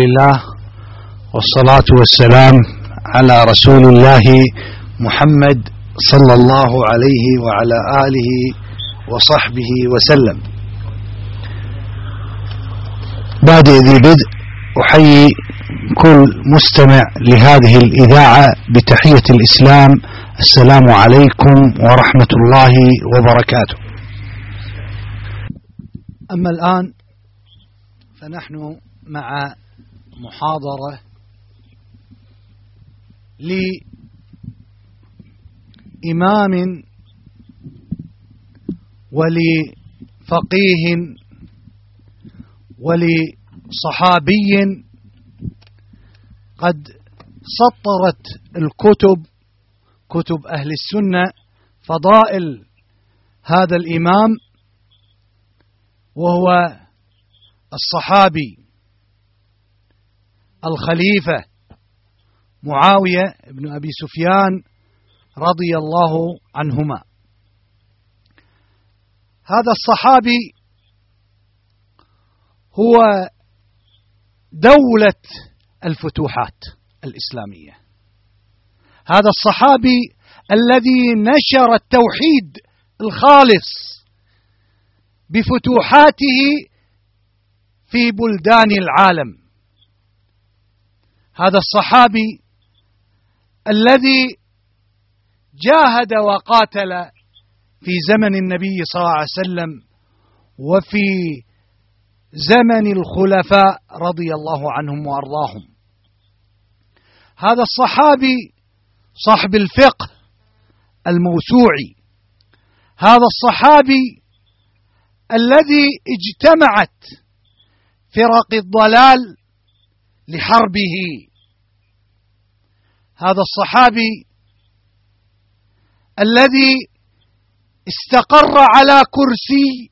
لله والصلاة والسلام على رسول الله محمد صلى الله عليه وعلى آله وصحبه وسلم. بعد ذي بدء أحيي كل مستمع لهذه الإذاعة بتحية الإسلام. السلام عليكم ورحمة الله وبركاته. أما الآن فنحن مع محاضرة لإمام ولفقيه ولصحابي قد سطرت الكتب كتب أهل السنة فضائل هذا الإمام وهو الصحابي. الخليفة معاوية بن أبي سفيان رضي الله عنهما. هذا الصحابي هو دولة الفتوحات الإسلامية. هذا الصحابي الذي نشر التوحيد الخالص بفتوحاته في بلدان العالم. هذا الصحابي الذي جاهد وقاتل في زمن النبي صلى الله عليه وسلم وفي زمن الخلفاء رضي الله عنهم وأرضاهم. هذا الصحابي صاحب الفقه الموسوعي. هذا الصحابي الذي اجتمعت فرق الضلال لحربه. هذا الصحابي الذي استقر على كرسي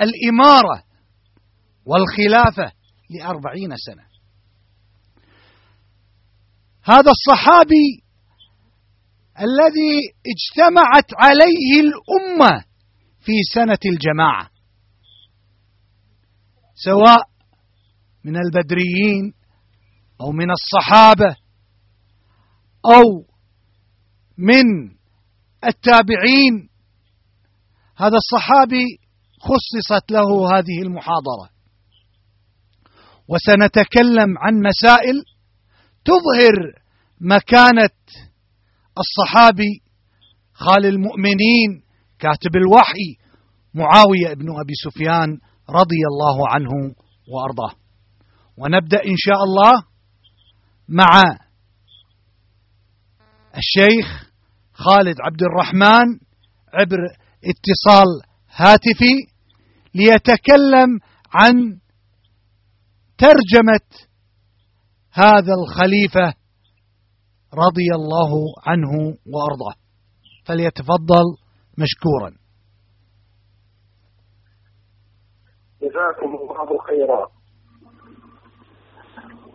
الإمارة والخلافة لأربعين سنة. هذا الصحابي الذي اجتمعت عليه الأمة في سنة الجماعة سواء من البدريين أو من الصحابة أو من التابعين. هذا الصحابي خصصت له هذه المحاضرة. وسنتكلم عن مسائل تظهر مكانة الصحابي خال المؤمنين كاتب الوحي معاوية بن أبي سفيان رضي الله عنه وأرضاه. ونبدأ إن شاء الله مع الشيخ خالد عبد الرحمن عبر اتصال هاتفي ليتكلم عن ترجمة هذا الخليفة رضي الله عنه وأرضاه. فليتفضل مشكورا. جزاكم الله خيرا.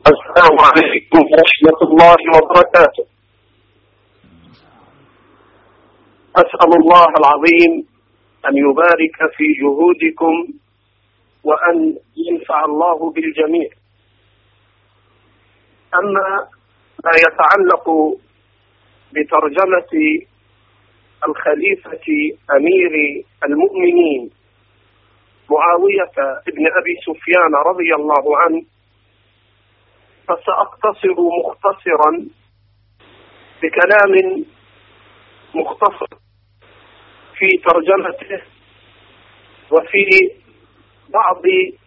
السلام عليكم ورحمة الله وبركاته. أسأل الله العظيم أن يبارك في جهودكم وأن ينفع الله بالجميع. أما ما يتعلق بترجمة الخليفة أمير المؤمنين معاوية بن أبي سفيان رضي الله عنه فسأقتصر مختصرا بكلام مختصر في ترجمته وفي بعض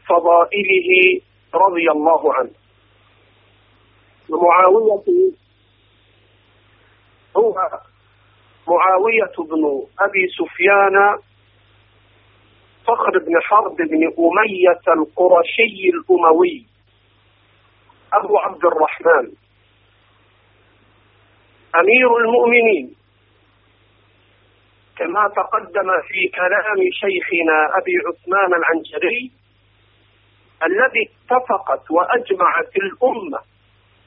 فضائله رضي الله عنه. ومعاوية هو معاوية بن أبي سفيان فخر بن حرب بن أمية القرشي الأموي. أبو عبد الرحمن أمير المؤمنين. كما تقدم في كلام شيخنا أبي عثمان العنجري الذي اتفقت وأجمعت الأمة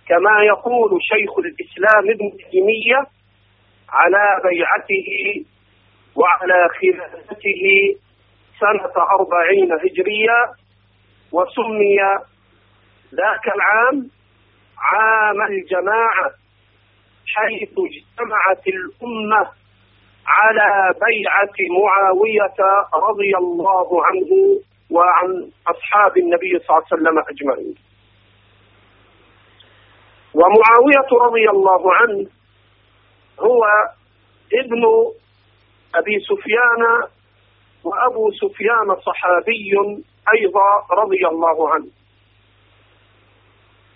كما يقول شيخ الإسلام ابن تيمية على بيعته وعلى خلافته سنة أربعين هجرية وسمي ذاك العام عام الجماعة حيث اجتمعت الأمة على بيعة معاوية رضي الله عنه وعن أصحاب النبي صلى الله عليه وسلم أجمعين. ومعاوية رضي الله عنه هو ابن أبي سفيان وأبو سفيان صحابي أيضا رضي الله عنه.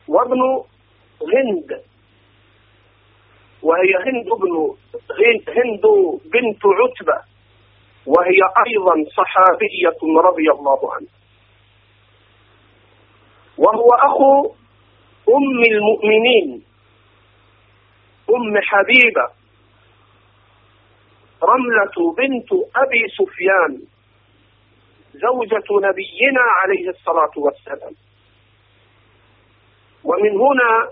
وابن هند. وهي هند بن هند بنت عتبة. وهي أيضا صحابية رضي الله عنها. وهو أخو أم المؤمنين. أم حبيبة. رملة بنت أبي سفيان. زوجة نبينا عليه الصلاة والسلام. ومن هنا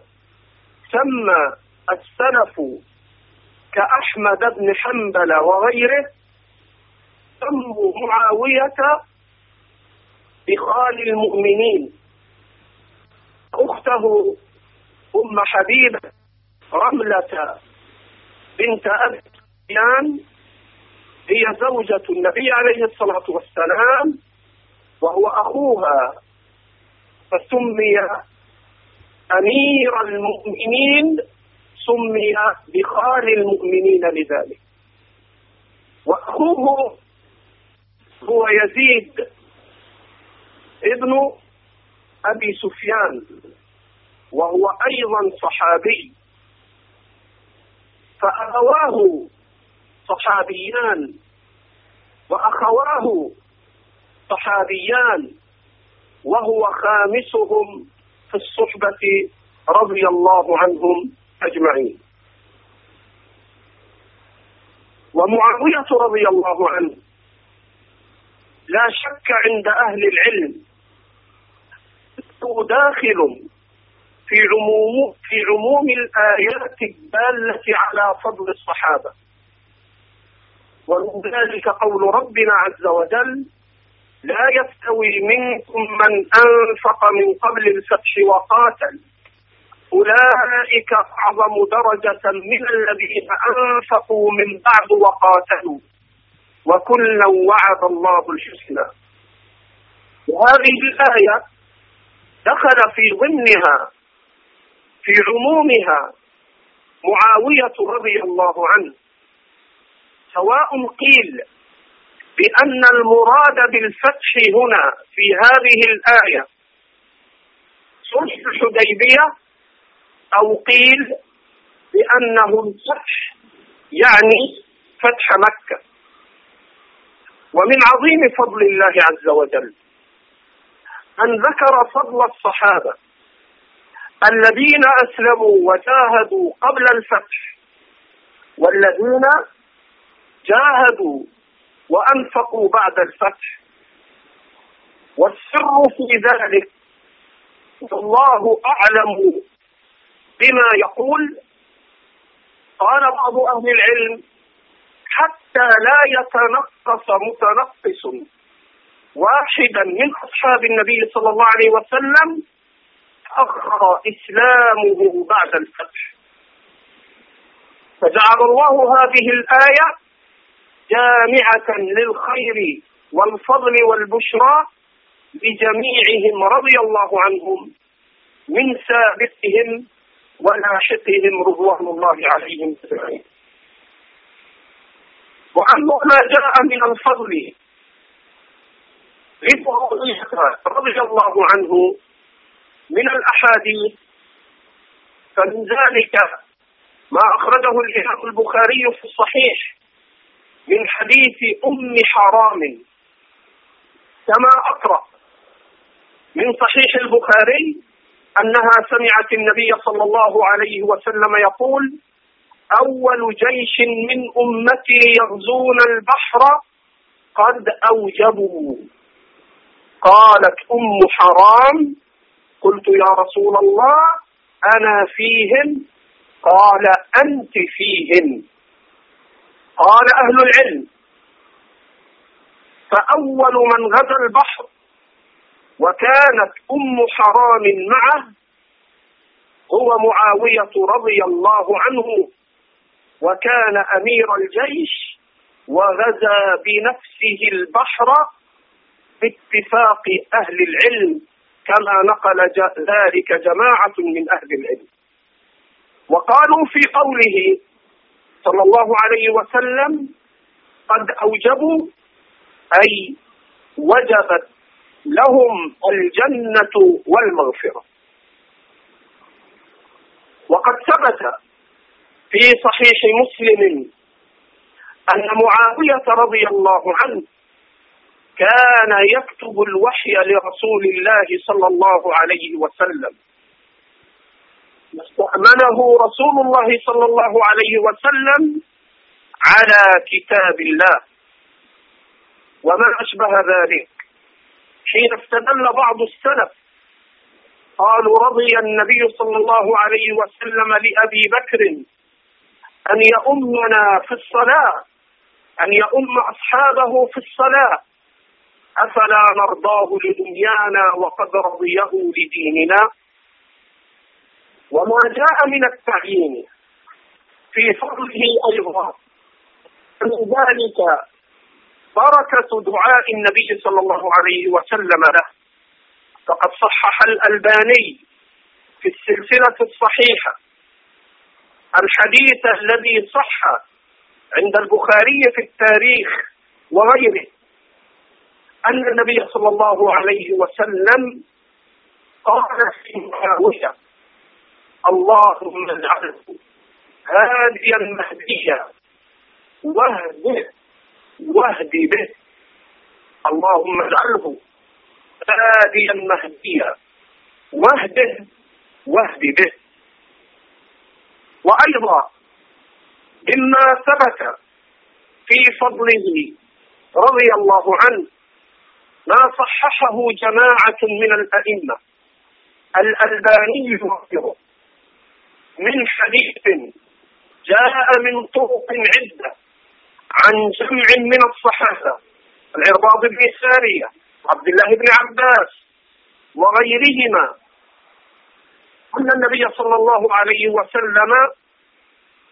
سمى السلف كأحمد بن حنبل وغيره سموا معاوية بخال المؤمنين. أخته أم حبيبة رملة بنت أبي سفيان هي زوجة النبي عليه الصلاة والسلام وهو أخوها فسمي أمير المؤمنين سمي بخال المؤمنين لذلك. وأخوه هو يزيد ابن أبي سفيان وهو أيضا صحابي. فأبواه صحابيان وأخواه صحابيان وهو خامسهم في الصحبة رضي الله عنهم أجمعين. ومعاوية رضي الله عنه لا شك عند أهل العلم داخل في عموم في عموم الآيات الدالة على فضل الصحابة. ومن ذلك قول ربنا عز وجل لا يستوي منكم من أنفق من قبل الفتح وقاتل. أولئك أعظم درجة من الذين أنفقوا من بعد وقاتلوا. وكلا وعد الله الحسنى. وهذه الآية دخل في ضمنها في عمومها معاوية رضي الله عنه. سواء قيل بأن المراد بالفتح هنا في هذه الآية صلح الحديبية أو قيل بأنه الفتح يعني فتح مكة. ومن عظيم فضل الله عز وجل أن ذكر فضل الصحابة الذين أسلموا وجاهدوا قبل الفتح والذين جاهدوا وأنفقوا بعد الفتح. والسر في ذلك الله أعلم بما يقول. قال بعض أهل العلم حتى لا يتنقص متنقص واحدا من أصحاب النبي صلى الله عليه وسلم تأخر إسلامه بعد الفتح. فجعل الله هذه الآية جامعة للخير والفضل والبشرى لجميعهم رضي الله عنهم من سابقهم ولاحقهم رضوان الله عليهم. اجمعين وأما ما جاء من الفضل. رضي الله عنه من الأحاديث. فمن ذلك ما أخرجه الإمام البخاري في الصحيح. من حديث أم حرام كما أقرأ من صحيح البخاري أنها سمعت النبي صلى الله عليه وسلم يقول أول جيش من أمتي يغزون البحر قد أوجبوا. قالت أم حرام قلت يا رسول الله أنا فيهم قال أنت فيهم قال أهل العلم. فأول من غزا البحر وكانت أم حرام معه هو معاوية رضي الله عنه وكان أمير الجيش وغزا بنفسه البحر باتفاق أهل العلم كما نقل ذلك جماعة من أهل العلم. وقالوا في قوله صلى الله عليه وسلم قد أوجبوا أي وجبت لهم الجنة والمغفرة. وقد ثبت في صحيح مسلم أن معاوية رضي الله عنه كان يكتب الوحي لرسول الله صلى الله عليه وسلم. استأمنه رسول الله صلى الله عليه وسلم على كتاب الله. وما أشبه ذلك. حين استدل بعض السلف قالوا رضي النبي صلى الله عليه وسلم لأبي بكر أن يؤمنا في الصلاة أن يؤم أصحابه في الصلاة. أفلا نرضاه لدنيانا وقد رضيه لديننا؟ وما جاء من التعيين في فضله أيضا. ذلك بركة دعاء النبي صلى الله عليه وسلم له. فقد صحح الألباني في السلسلة الصحيحة الحديث الذي صح عند البخاري في التاريخ وغيره أن النبي صلى الله عليه وسلم قال في معاوية اللهم اجعله هاديا مهديا واهده واهد به. اللهم اجعله هاديا مهديا واهده واهد به. وأيضا مما ثبت في فضله رضي الله عنه ما صححه جماعة من الأئمة الألباني وغيره من حديث جاء من طرق عدة عن جمع من الصحابة العرباض بن سارية عبد الله بن عباس وغيرهما. أن النبي صلى الله عليه وسلم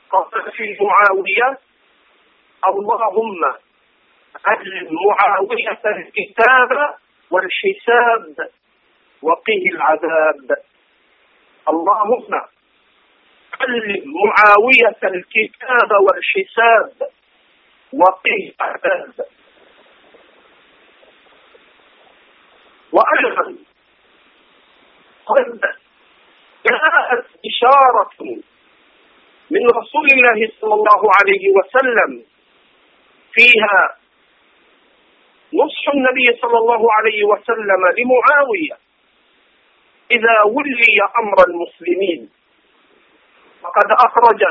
قال في معاوية اللهم أهل معاوية الكتاب والحساب وقه العذاب. اللهم علم معاوية الكتاب والحساب وقه العذاب وأيضا قد جاءت إشارة من رسول الله صلى الله عليه وسلم فيها نصح النبي صلى الله عليه وسلم لمعاوية إذا ولي أمر المسلمين. فقد أخرج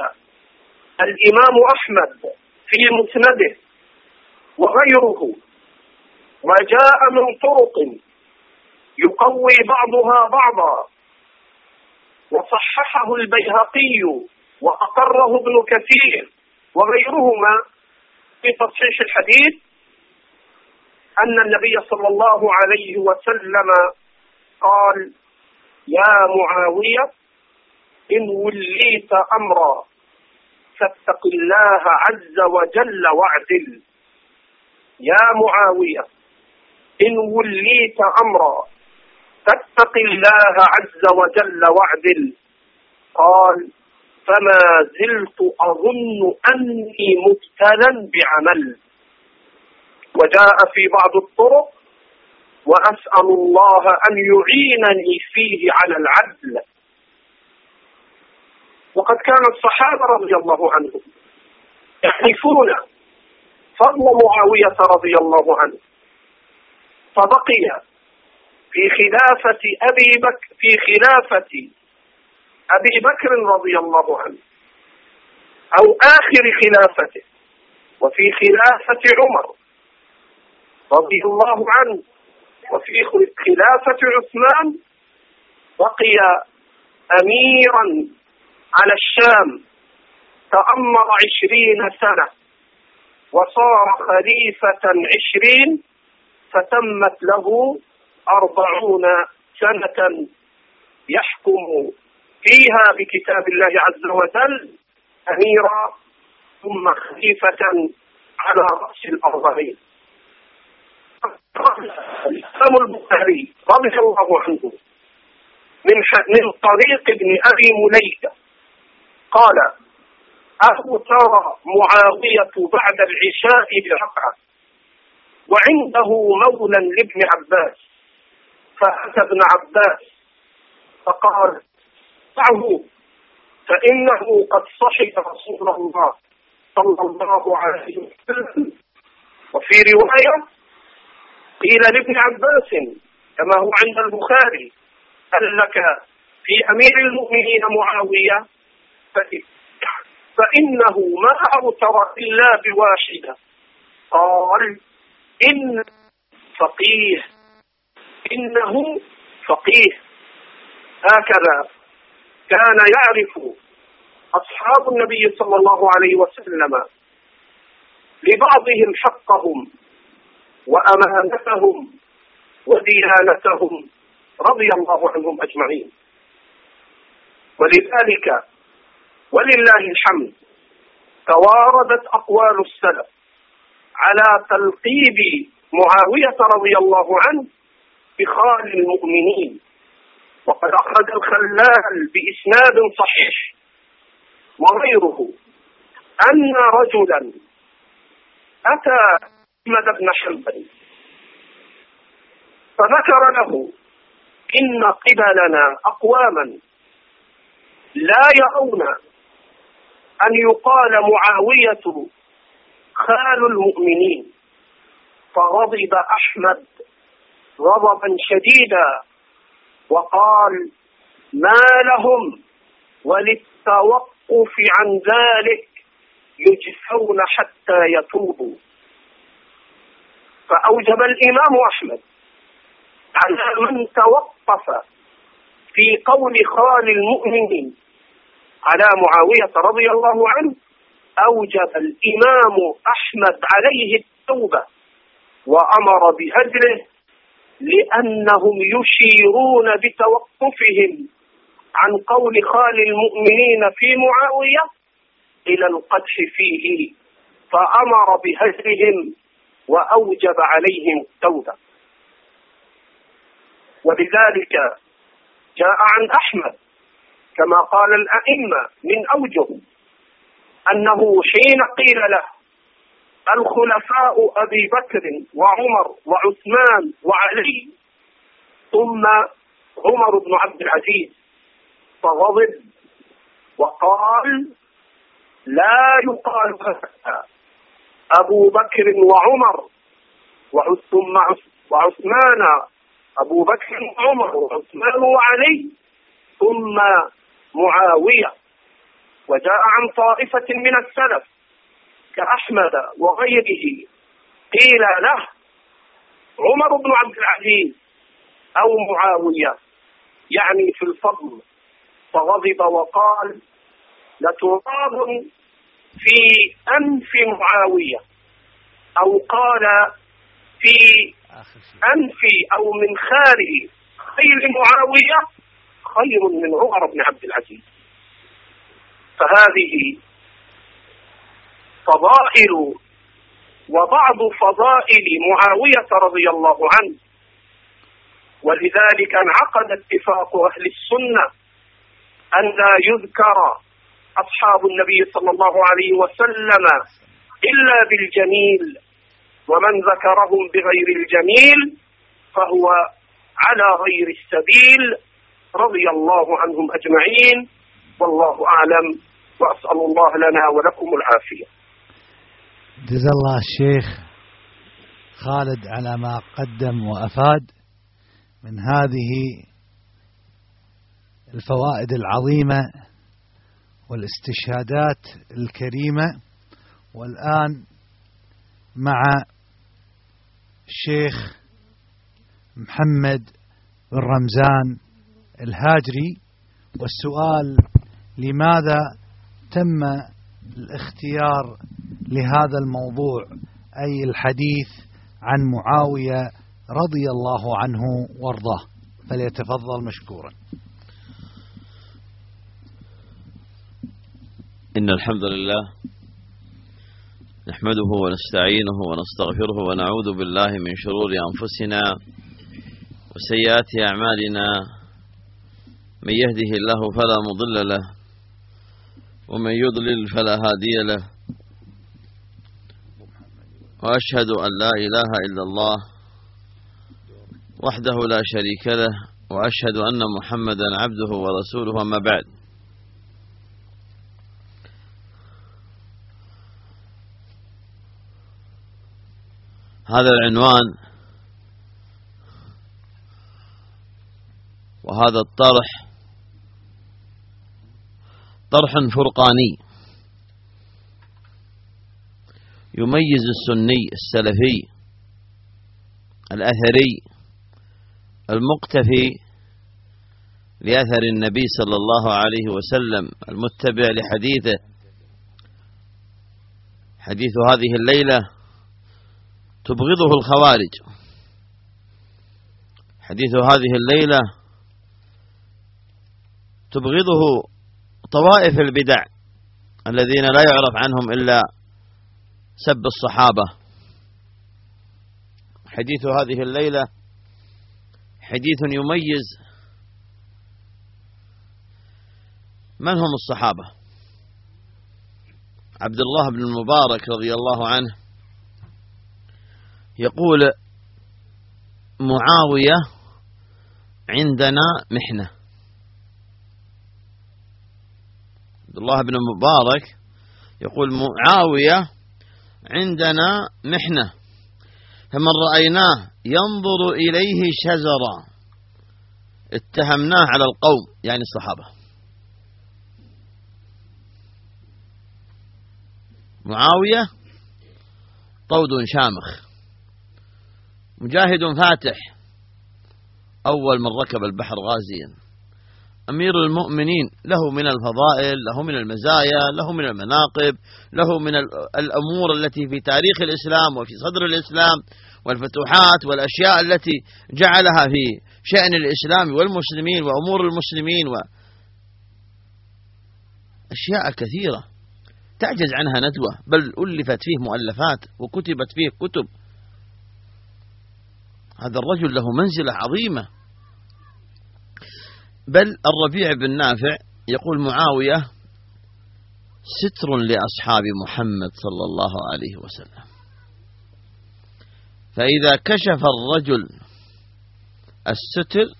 الإمام أحمد في مسنده وغيره وجاء من طرق يقوي بعضها بعضا وصححه البيهقي وأقره ابن كثير وغيرهما في تصحيح الحديث أن النبي صلى الله عليه وسلم قال يا معاوية إن وليت أمرا فاتق الله عز وجل واعدل. يا معاوية إن وليت أمرا فاتق الله عز وجل واعدل. قال فما زلت أظن أني مبتلا بعمل. وجاء في بعض الطرق وأسأل الله أن يعينني فيه على العدل. وقد كان الصحابة رضي الله عنهم يعرفون فضل معاوية رضي الله عنه فبقي في خلافة أبي بكر في خلافة أبي بكر رضي الله عنه أو آخر خلافته وفي خلافة عمر رضي الله عنه وفي خلافة عثمان بقي أميرا على الشام تأمر عشرين سنة وصار خليفة عشرين فتمت له أربعون سنة يحكم فيها بكتاب الله عز وجل أميرا ثم خليفة على رأس الأرضين. الإمام البخاري رضي الله عنه من من طريق ابن أبي مليكة. قال أوتر معاوية بعد العشاء بركعة وعنده مولى لابن عباس فأتى ابن عباس فقال دعه فإنه قد صحب رسول الله صلى الله عليه وسلم. وفي رواية قيل لابن عباس كما هو عند البخاري هل لك في أمير المؤمنين معاوية فإنه ما أوتر إلا بواحدة. قال إن فقيه إنه فقيه. هكذا كان يعرف أصحاب النبي صلى الله عليه وسلم لبعضهم حقهم وأمانتهم وديانتهم رضي الله عنهم أجمعين. ولذلك ولله الحمد. تواردت أقوال السلف على تلقيب معاوية رضي الله عنه بخال المؤمنين. وقد أخرج الخلال بإسناد صحيح. وغيره. أن رجلا أتى أحمد بن حنبل. فذكر له إن قبلنا أقواما لا يرون أن يقال معاوية خال المؤمنين. فغضب أحمد غضبا شديدا وقال ما لهم وللتوقف عن ذلك يجفون حتى يتوبوا. فأوجب الإمام أحمد على من توقف في قول خال المؤمنين على معاوية رضي الله عنه أوجب الإمام أحمد عليه التوبة وأمر بهجره لأنهم يشيرون بتوقفهم عن قول خال المؤمنين في معاوية إلى القدح فيه فأمر بهجرهم وأوجب عليهم التوبة. ولذلك جاء عن أحمد كما قال الأئمة من أوجه أنه حين قيل له الخلفاء أبي بكر وعمر وعثمان وعلي ثم عمر بن عبد العزيز فغضب وقال لا يقال هذا. أبو بكر وعمر ثم وعثمان أبو بكر وعمر وعثمان وعلي ثم معاوية وجاء عن طائفة من السلف كأحمد وغيره قيل له عمر بن عبد العزيز أو معاوية يعني في الفضل. فغضب وقال لتراب في أنف معاوية أو قال في أنف أو من خارج خير معاوية؟ خير من عمر بن عبد العزيز. فهذه فضائل وبعض فضائل معاوية رضي الله عنه. ولذلك انعقد اتفاق أهل السنة أن لا يذكر أصحاب النبي صلى الله عليه وسلم إلا بالجميل ومن ذكرهم بغير الجميل فهو على غير السبيل. رضي الله عنهم أجمعين. والله أعلم. وأسأل الله لنا ولكم العافية. جزا الله الشيخ خالد على ما قدم وأفاد من هذه الفوائد العظيمة والاستشهادات الكريمة. والآن مع الشيخ محمد بن رمزان الهاجري والسؤال لماذا تم الاختيار لهذا الموضوع أي الحديث عن معاوية رضي الله عنه وارضاه. فليتفضل مشكورا. إن الحمد لله نحمده ونستعينه ونستغفره ونعوذ بالله من شرور أنفسنا وسيئات أعمالنا. من يهده الله فلا مضل له ومن يضلل فلا هادي له. وأشهد أن لا إله إلا الله وحده لا شريك له وأشهد أن محمدا عبده ورسوله أما بعد. هذا العنوان وهذا الطرح طرح فرقاني. يميز السني السلفي الأثري المقتفي لأثر النبي صلى الله عليه وسلم المتبع لحديثه. حديث هذه الليلة تبغضه الخوارج. حديث هذه الليلة تبغضه طوائف البدع الذين لا يعرف عنهم إلا سب الصحابة. حديث هذه الليلة حديث يميز من هم الصحابة. عبد الله بن المبارك رضي الله عنه يقول معاوية عندنا محنة. عبد الله بن مبارك يقول معاوية عندنا محنة فمن رأيناه ينظر إليه شزرا اتهمناه على القوم يعني الصحابة. معاوية طود شامخ مجاهد فاتح أول من ركب البحر غازيا. أمير المؤمنين له من الفضائل له من المزايا له من المناقب له من الأمور التي في تاريخ الإسلام وفي صدر الإسلام والفتوحات والأشياء التي جعلها في شأن الإسلام والمسلمين وأمور المسلمين و أشياء كثيرة تعجز عنها ندوة بل ألفت فيه مؤلفات وكتبت فيه كتب. هذا الرجل له منزلة عظيمة. بل الربيع بن نافع يقول معاوية ستر لأصحاب محمد صلى الله عليه وسلم. فإذا كشف الرجل الستر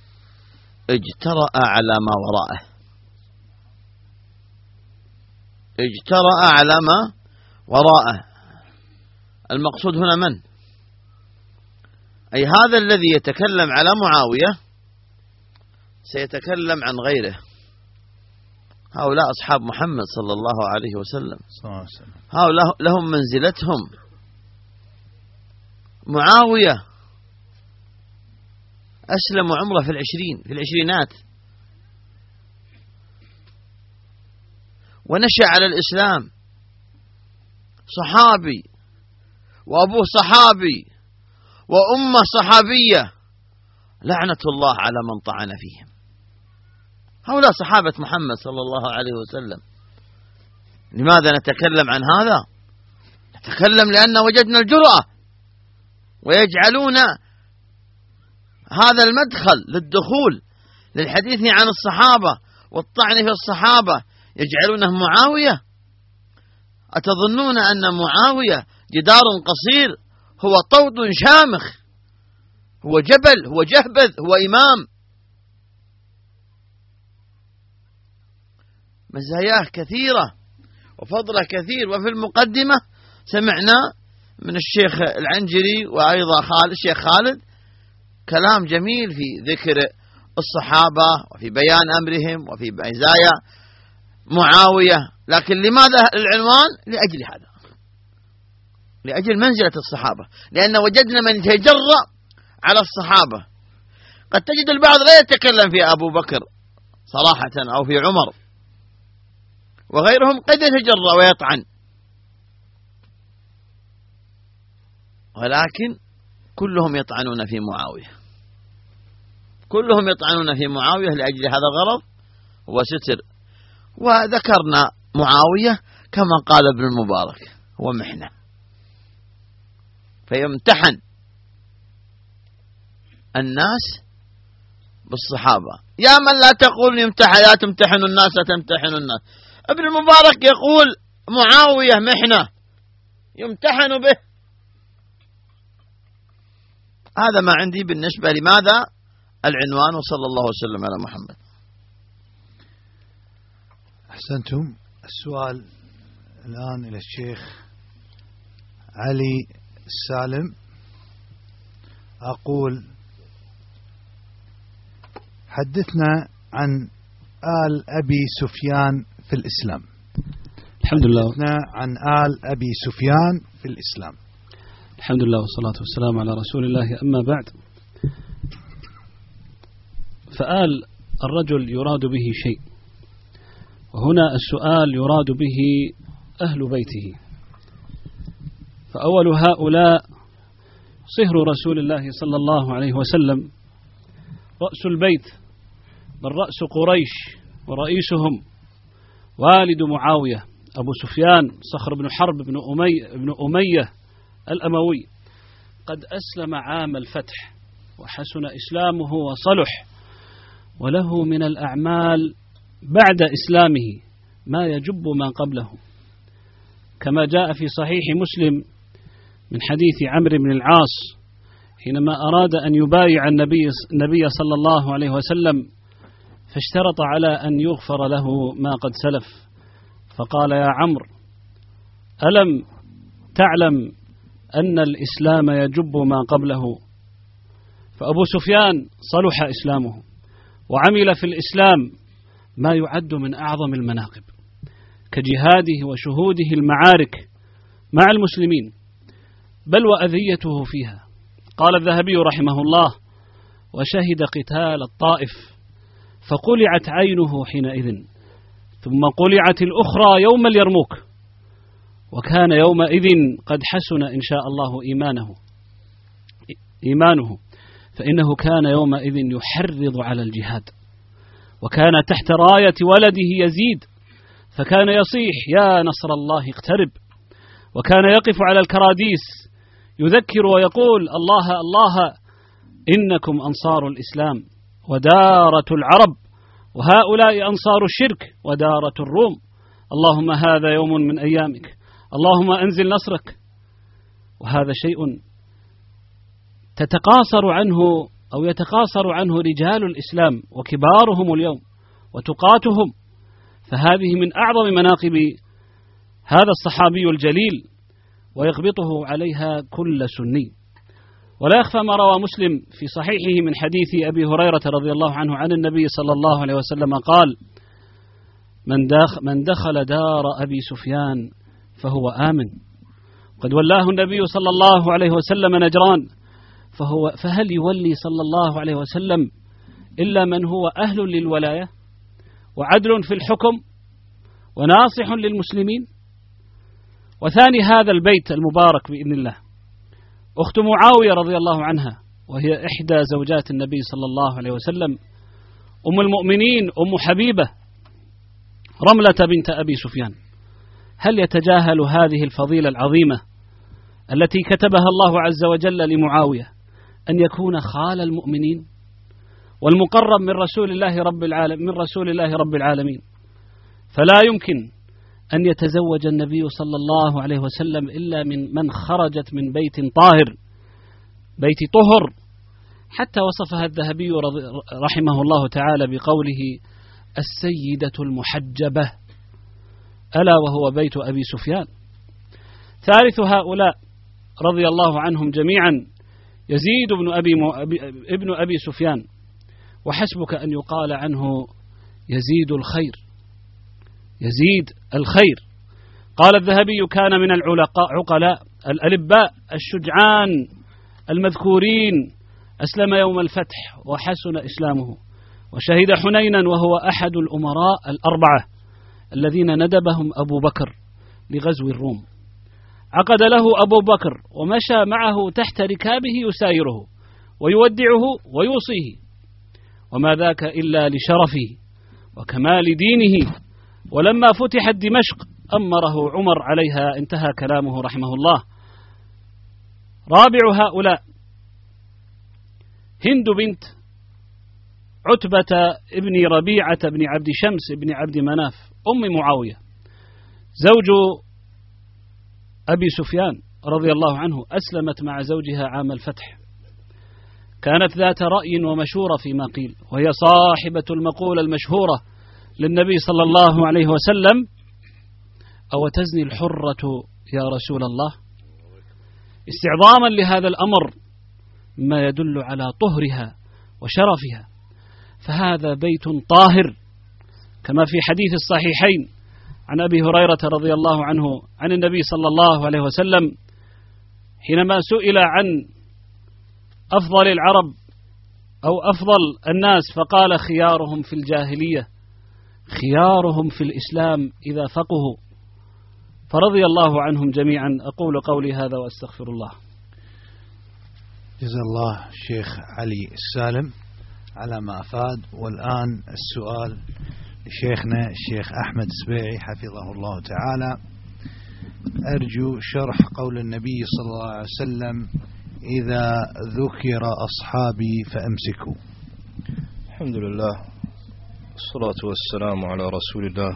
اجترأ على ما وراءه. اجترأ على ما وراءه. المقصود هنا من؟ أي هذا الذي يتكلم على معاوية سيتكلم عن غيره. هؤلاء أصحاب محمد صلى الله عليه وسلم. هؤلاء لهم منزلتهم. معاوية أسلم عمره في العشرين في العشرينات. ونشأ على الإسلام. صحابي وأبوه صحابي وأمة صحابية. لعنة الله على من طعن فيهم. هؤلاء صحابة محمد صلى الله عليه وسلم. لماذا نتكلم عن هذا؟ نتكلم لأن وجدنا الجرأة. ويجعلون هذا المدخل للدخول للحديث عن الصحابة والطعن في الصحابة. يجعلونه معاوية. أتظنون أن معاوية جدار قصير؟ هو طود شامخ. هو جبل هو جهبذ هو إمام. مزاياه كثيرة وفضله كثير. وفي المقدمة سمعنا من الشيخ العنجري وأيضا خالد الشيخ خالد كلام جميل في ذكر الصحابة وفي بيان أمرهم وفي مزايا معاوية. لكن لماذا العنوان لأجل هذا. لأجل منزلة الصحابة. لأن وجدنا من يتجرأ على الصحابة. قد تجد البعض لا يتكلم في أبو بكر صراحة أو في عمر. وغيرهم قد يتجرأ ويطعن. ولكن كلهم يطعنون في معاوية. كلهم يطعنون في معاوية لأجل هذا الغرض وستر. وذكرنا معاوية كما قال ابن المبارك هو محنة. فيمتحن الناس بالصحابة. يا من لا تقول يمتحن لا تمتحن الناس لا تمتحن الناس. ابن المبارك يقول معاوية محنة يمتحن به. هذا ما عندي بالنسبة لماذا؟ العنوان وصلى الله وسلم على محمد. أحسنتم. السؤال الآن إلى الشيخ علي السالم. أقول حدثنا عن آل أبي سفيان في الإسلام. الحمد لله عن آل أبي سفيان في الإسلام. الحمد لله والصلاة والسلام على رسول الله. أما بعد فآل الرجل يراد به شيء وهنا السؤال يراد به أهل بيته. فأول هؤلاء صهر رسول الله صلى الله عليه وسلم. رأس البيت بل رأس قريش ورئيسهم. والد معاوية أبو سفيان صخر بن حرب بن أمية, بن أمية الأموي. قد أسلم عام الفتح وحسن إسلامه وصلح وله من الأعمال بعد إسلامه ما يجب ما قبله. كما جاء في صحيح مسلم من حديث عمرو بن العاص حينما أراد أن يبايع النبي, النبي صلى الله عليه وسلم فاشترط على أن يغفر له ما قد سلف. فقال يا عمرو ألم تعلم أن الإسلام يجب ما قبله؟ فأبو سفيان صلح إسلامه وعمل في الإسلام ما يعد من أعظم المناقب كجهاده وشهوده المعارك مع المسلمين بل وأذيته فيها. قال الذهبي رحمه الله وشهد قتال الطائف فقلعت عينه حينئذ. ثم قلعت الأخرى يوم اليرموك. وكان يومئذ قد حسن إن شاء الله إيمانه. إيمانه. فإنه كان يومئذ يحرض على الجهاد. وكان تحت راية ولده يزيد. فكان يصيح يا نصر الله اقترب. وكان يقف على الكراديس. يذكر ويقول الله الله إنكم أنصار الإسلام. ودارة العرب وهؤلاء أنصار الشرك ودارة الروم. اللهم هذا يوم من أيامك. اللهم أنزل نصرك. وهذا شيء تتقاصر عنه أو يتقاصر عنه رجال الإسلام وكبارهم اليوم وتقاتهم. فهذه من أعظم مناقب هذا الصحابي الجليل ويغبطه عليها كل سني. ولا يخفى ما روى مسلم في صحيحه من حديث أبي هريرة رضي الله عنه عن النبي صلى الله عليه وسلم قال من, دخل, من دخل دار أبي سفيان فهو آمن. قد ولاه النبي صلى الله عليه وسلم نجران فهو فهل يولي صلى الله عليه وسلم إلا من هو أهل للولاية وعدل في الحكم وناصح للمسلمين؟ وثاني هذا البيت المبارك بإذن الله. أخت معاوية رضي الله عنها وهي إحدى زوجات النبي صلى الله عليه وسلم. أم المؤمنين أم حبيبة رملة بنت أبي سفيان. هل يتجاهل هذه الفضيلة العظيمة التي كتبها الله عز وجل لمعاوية أن يكون خال المؤمنين؟ والمقرب من رسول الله رب العالمين من رسول الله رب العالمين. فلا يمكن أن يتزوج النبي صلى الله عليه وسلم إلا من من خرجت من بيت طاهر بيت طهر. حتى وصفها الذهبي رحمه الله تعالى بقوله السيدة المحجبة. ألا وهو بيت أبي سفيان. ثالث هؤلاء رضي الله عنهم جميعا يزيد بن أبي, ابن أبي سفيان. وحسبك أن يقال عنه يزيد الخير. يزيد الخير. قال الذهبي كان من العقلاء الألباء الشجعان المذكورين أسلم يوم الفتح وحسن إسلامه. وشهد حنينا وهو أحد الأمراء الأربعة الذين ندبهم أبو بكر لغزو الروم. عقد له أبو بكر ومشى معه تحت ركابه يسايره ويودعه ويوصيه. وما ذاك إلا لشرفه وكمال دينه ولما فتحت دمشق أمره عمر عليها انتهى كلامه رحمه الله. رابع هؤلاء هند بنت عتبة ابن ربيعة بن عبد شمس بن عبد مناف أم معاوية. زوج أبي سفيان رضي الله عنه أسلمت مع زوجها عام الفتح. كانت ذات رأي ومشورة فيما قيل وهي صاحبة المقولة المشهورة للنبي صلى الله عليه وسلم أو تزني الحرة يا رسول الله؟ استعظاما لهذا الأمر ما يدل على طهرها وشرفها. فهذا بيت طاهر كما في حديث الصحيحين. عن أبي هريرة رضي الله عنه عن النبي صلى الله عليه وسلم حينما سئل عن أفضل العرب أو أفضل الناس فقال خيارهم في الجاهلية. خيارهم في الإسلام إذا فقهوا. فرضي الله عنهم جميعا. أقول قولي هذا وأستغفر الله. جزا الله الشيخ علي السالم على ما أفاد. والآن السؤال لشيخنا الشيخ أحمد السبيعي حفظه الله تعالى. أرجو شرح قول النبي صلى الله عليه وسلم إذا ذكر أصحابي فأمسكوا. الحمد لله الصلاة والسلام على رسول الله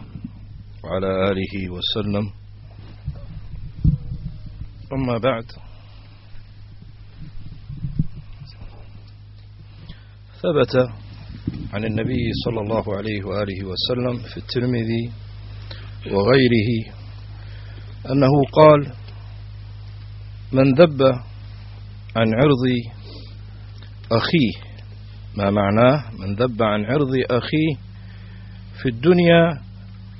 وعلى آله وسلم. أما بعد ثبت عن النبي صلى الله عليه وآله وسلم في الترمذي وغيره أنه قال من ذب عن عرض أخيه. ما معناه؟ من ذب عن عرض أخيه في الدنيا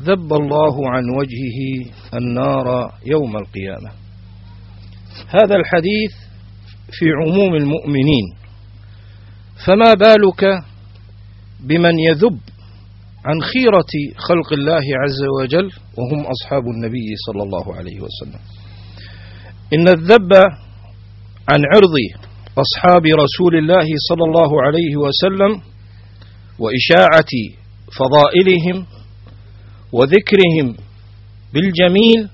ذب الله عن وجهه النار يوم القيامة. هذا الحديث في عموم المؤمنين. فما بالك بمن يذب عن خيرة خلق الله عز وجل وهم أصحاب النبي صلى الله عليه وسلم؟ إن الذب عن عرض أصحاب رسول الله صلى الله عليه وسلم وإشاعة فضائلهم وذكرهم بالجميل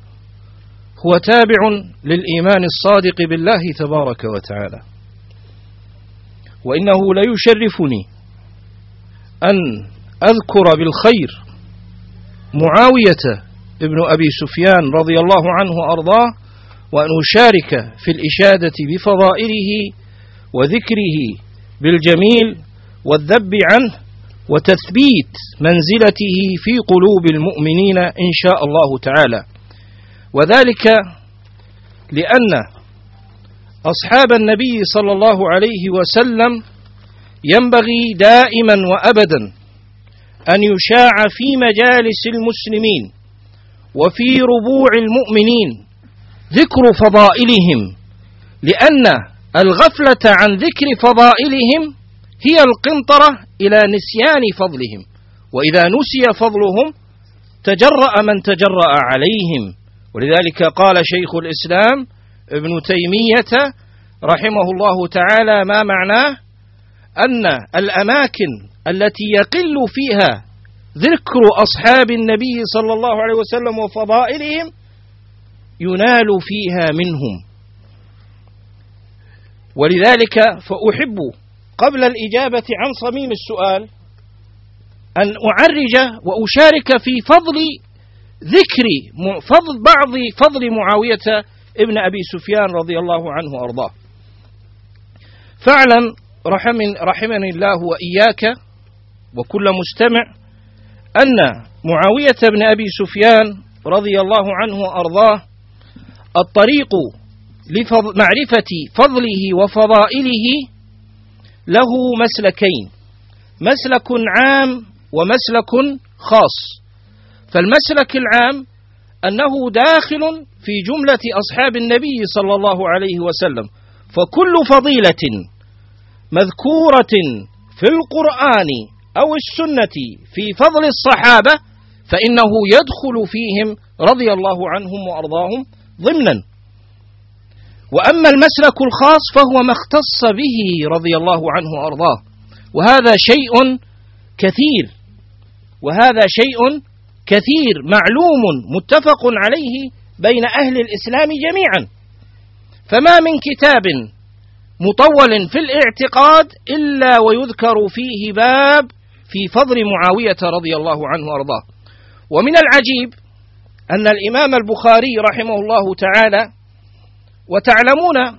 هو تابع للإيمان الصادق بالله تبارك وتعالى. وإنه ليشرفني أن أذكر بالخير معاوية ابن أبي سفيان رضي الله عنه وأرضاه وأن أشارك في الإشادة بفضائله وذكره بالجميل والذب عنه وتثبيت منزلته في قلوب المؤمنين إن شاء الله تعالى. وذلك لأن أصحاب النبي صلى الله عليه وسلم ينبغي دائما وأبدا أن يشاع في مجالس المسلمين وفي ربوع المؤمنين ذكر فضائلهم لأن الغفلة عن ذكر فضائلهم هي القنطرة إلى نسيان فضلهم وإذا نسي فضلهم تجرأ من تجرأ عليهم. ولذلك قال شيخ الإسلام ابن تيمية رحمه الله تعالى ما معناه؟ أن الأماكن التي يقل فيها ذكر أصحاب النبي صلى الله عليه وسلم وفضائلهم ينال فيها منهم. ولذلك فأحب قبل الإجابة عن صميم السؤال أن أعرج وأشارك في فضل ذكر فضل بعض فضل معاوية ابن أبي سفيان رضي الله عنه وأرضاه. فاعلم رحمن رحمني الله وإياك وكل مستمع أن معاوية بن أبي سفيان رضي الله عنه وأرضاه الطريق لمعرفة فضله وفضائله له مسلكين. مسلك عام ومسلك خاص. فالمسلك العام أنه داخل في جملة أصحاب النبي صلى الله عليه وسلم. فكل فضيلة مذكورة في القرآن أو السنة في فضل الصحابة فإنه يدخل فيهم رضي الله عنهم وأرضاهم ضمنا. وأما المسلك الخاص فهو ما اختص به رضي الله عنه وأرضاه. وهذا شيء كثير. وهذا شيء كثير. معلوم متفق عليه بين أهل الإسلام جميعا. فما من كتاب مطول في الاعتقاد إلا ويذكر فيه باب في فضل معاوية رضي الله عنه وأرضاه. ومن العجيب أن الإمام البخاري رحمه الله تعالى وتعلمون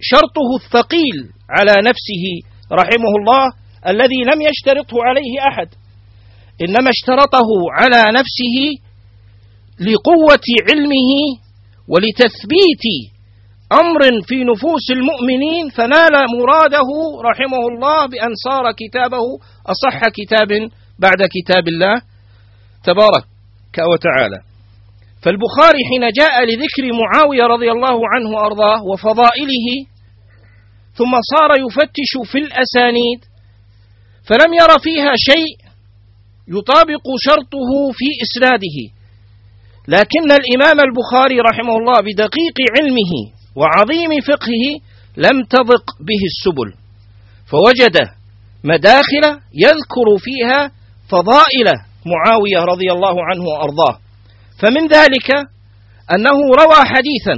شرطه الثقيل على نفسه رحمه الله الذي لم يشترطه عليه أحد إنما اشترطه على نفسه لقوة علمه ولتثبيت أمر في نفوس المؤمنين فنال مراده رحمه الله بأن صار كتابه أصح كتاب بعد كتاب الله تبارك وتعالى. فالبخاري حين جاء لذكر معاوية رضي الله عنه وأرضاه وفضائله ثم صار يفتش في الأسانيد فلم ير فيها شيء يطابق شرطه في إسناده. لكن الإمام البخاري رحمه الله بدقيق علمه وعظيم فقهه لم تضق به السبل فوجد مداخل يذكر فيها فضائل معاوية رضي الله عنه وأرضاه. فمن ذلك أنه روى حديثا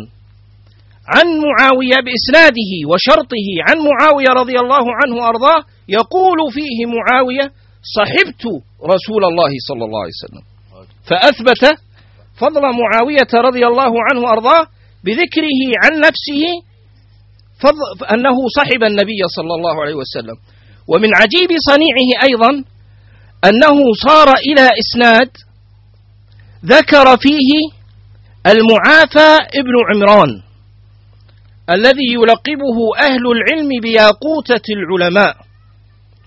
عن معاوية بإسناده وشرطه عن معاوية رضي الله عنه وأرضاه يقول فيه معاوية صحبت رسول الله صلى الله عليه وسلم فأثبت فضل معاوية رضي الله عنه وأرضاه بذكره عن نفسه فضل أنه صحب النبي صلى الله عليه وسلم. ومن عجيب صنيعه أيضا أنه صار إلى إسناد ذكر فيه المعافى ابن عمران الذي يلقبه أهل العلم بياقوتة العلماء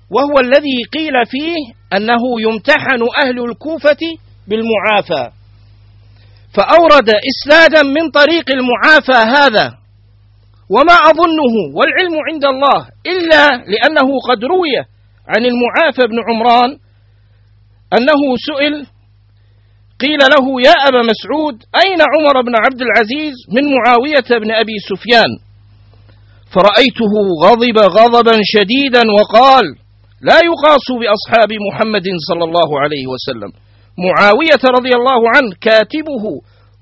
وهو الذي قيل فيه أنه يمتحن أهل الكوفة بالمعافى. فأورد إسنادا من طريق المعافى هذا وما أظنه والعلم عند الله إلا لأنه قد روي عن المعافى بن عمران أنه سئل قيل له يا أبا مسعود أين عمر بن عبد العزيز من معاوية بن أبي سفيان؟ فرأيته غضب غضبا شديدا وقال لا يقاس بأصحاب محمد صلى الله عليه وسلم. معاوية رضي الله عنه كاتبه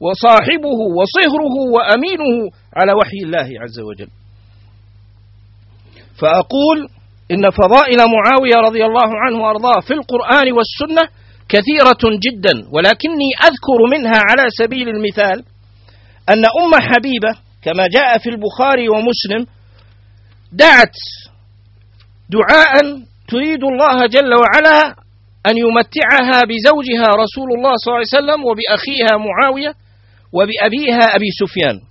وصاحبه وصهره وأمينه على وحي الله عز وجل. فأقول إن فضائل معاوية رضي الله عنه وأرضاه في القرآن والسنة كثيرة جدا ولكني أذكر منها على سبيل المثال أن أم حبيبة كما جاء في البخاري ومسلم دعت دعاء تريد الله جل وعلا أن يمتعها بزوجها رسول الله صلى الله عليه وسلم وبأخيها معاوية وبأبيها أبي سفيان.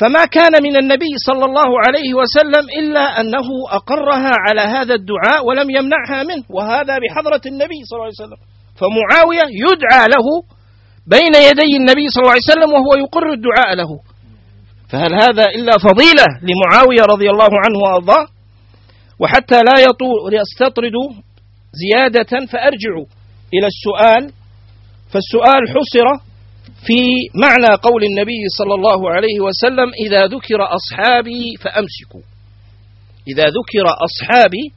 فما كان من النبي صلى الله عليه وسلم إلا أنه أقرها على هذا الدعاء ولم يمنعها منه وهذا بحضرة النبي صلى الله عليه وسلم. فمعاوية يدعى له بين يدي النبي صلى الله عليه وسلم وهو يقر الدعاء له. فهل هذا إلا فضيلة لمعاوية رضي الله عنه وأرضاه؟ وحتى لا يطول يستطرد زيادة فأرجع إلى السؤال فالسؤال حصر في معنى قول النبي صلى الله عليه وسلم إذا ذكر أصحابي فأمسكوا. إذا ذكر أصحابي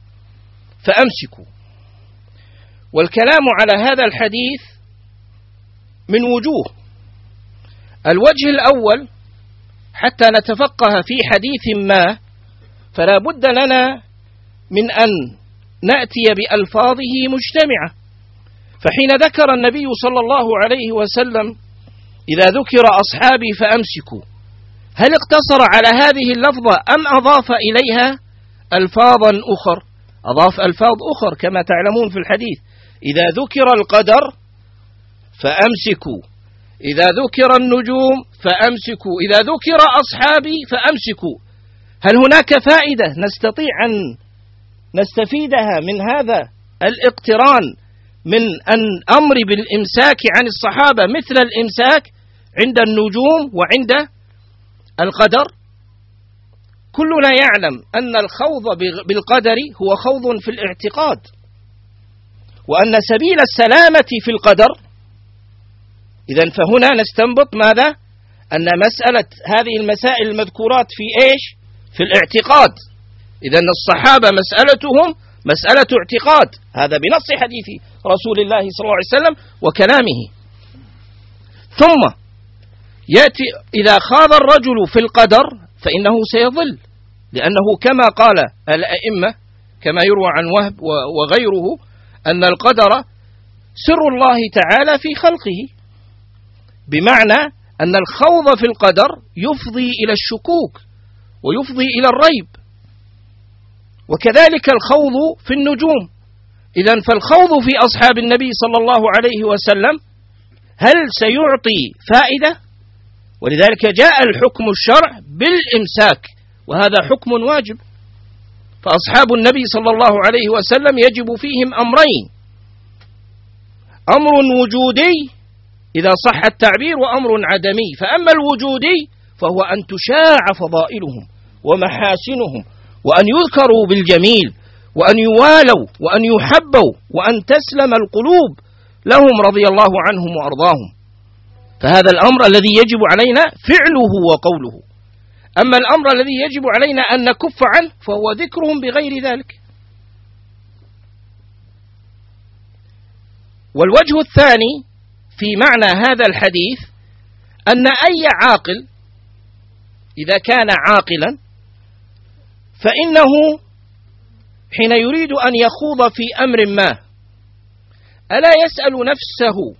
فأمسكوا. والكلام على هذا الحديث من وجوه. الوجه الأول حتى نتفقه في حديث ما فلا بد لنا من أن نأتي بألفاظه مجتمعة. فحين ذكر النبي صلى الله عليه وسلم إذا ذكر أصحابي فأمسكوا. هل اقتصر على هذه اللفظة أم أضاف إليها ألفاظا أخر؟ أضاف ألفاظ أخر كما تعلمون في الحديث. إذا ذكر القدر فأمسكوا. إذا ذكر النجوم فأمسكوا. إذا ذكر أصحابي فأمسكوا. هل هناك فائدة نستطيع أن نستفيدها من هذا الاقتران من الأمر بالإمساك عن الصحابة مثل الإمساك عند النجوم وعند القدر. كلنا يعلم أن الخوض بالقدر هو خوض في الاعتقاد وأن سبيل السلامة في القدر. إذا فهنا نستنبط ماذا؟ أن مسألة هذه المسائل المذكورات في إيش؟ في الاعتقاد. إذا الصحابة مسألتهم مسألة اعتقاد. هذا بنص حديث رسول الله صلى الله عليه وسلم وكلامه. ثم يأتي إذا خاض الرجل في القدر فإنه سيضل لأنه كما قال الأئمة كما يروى عن وهب وغيره أن القدر سر الله تعالى في خلقه بمعنى أن الخوض في القدر يفضي إلى الشكوك ويفضي إلى الريب. وكذلك الخوض في النجوم. إذا فالخوض في أصحاب النبي صلى الله عليه وسلم هل سيعطي فائدة؟ ولذلك جاء الحكم الشرع بالإمساك وهذا حكم واجب. فأصحاب النبي صلى الله عليه وسلم يجب فيهم أمرين أمر وجودي إذا صح التعبير وأمر عدمي. فأما الوجودي فهو أن تشاع فضائلهم ومحاسنهم وأن يذكروا بالجميل وأن يوالوا وأن يحبوا وأن تسلم القلوب لهم رضي الله عنهم وأرضاهم. فهذا الأمر الذي يجب علينا فعله وقوله. أما الأمر الذي يجب علينا أن نكف عنه فهو ذكرهم بغير ذلك. والوجه الثاني في معنى هذا الحديث أن أي عاقل إذا كان عاقلا فإنه حين يريد أن يخوض في أمر ما ألا يسأل نفسه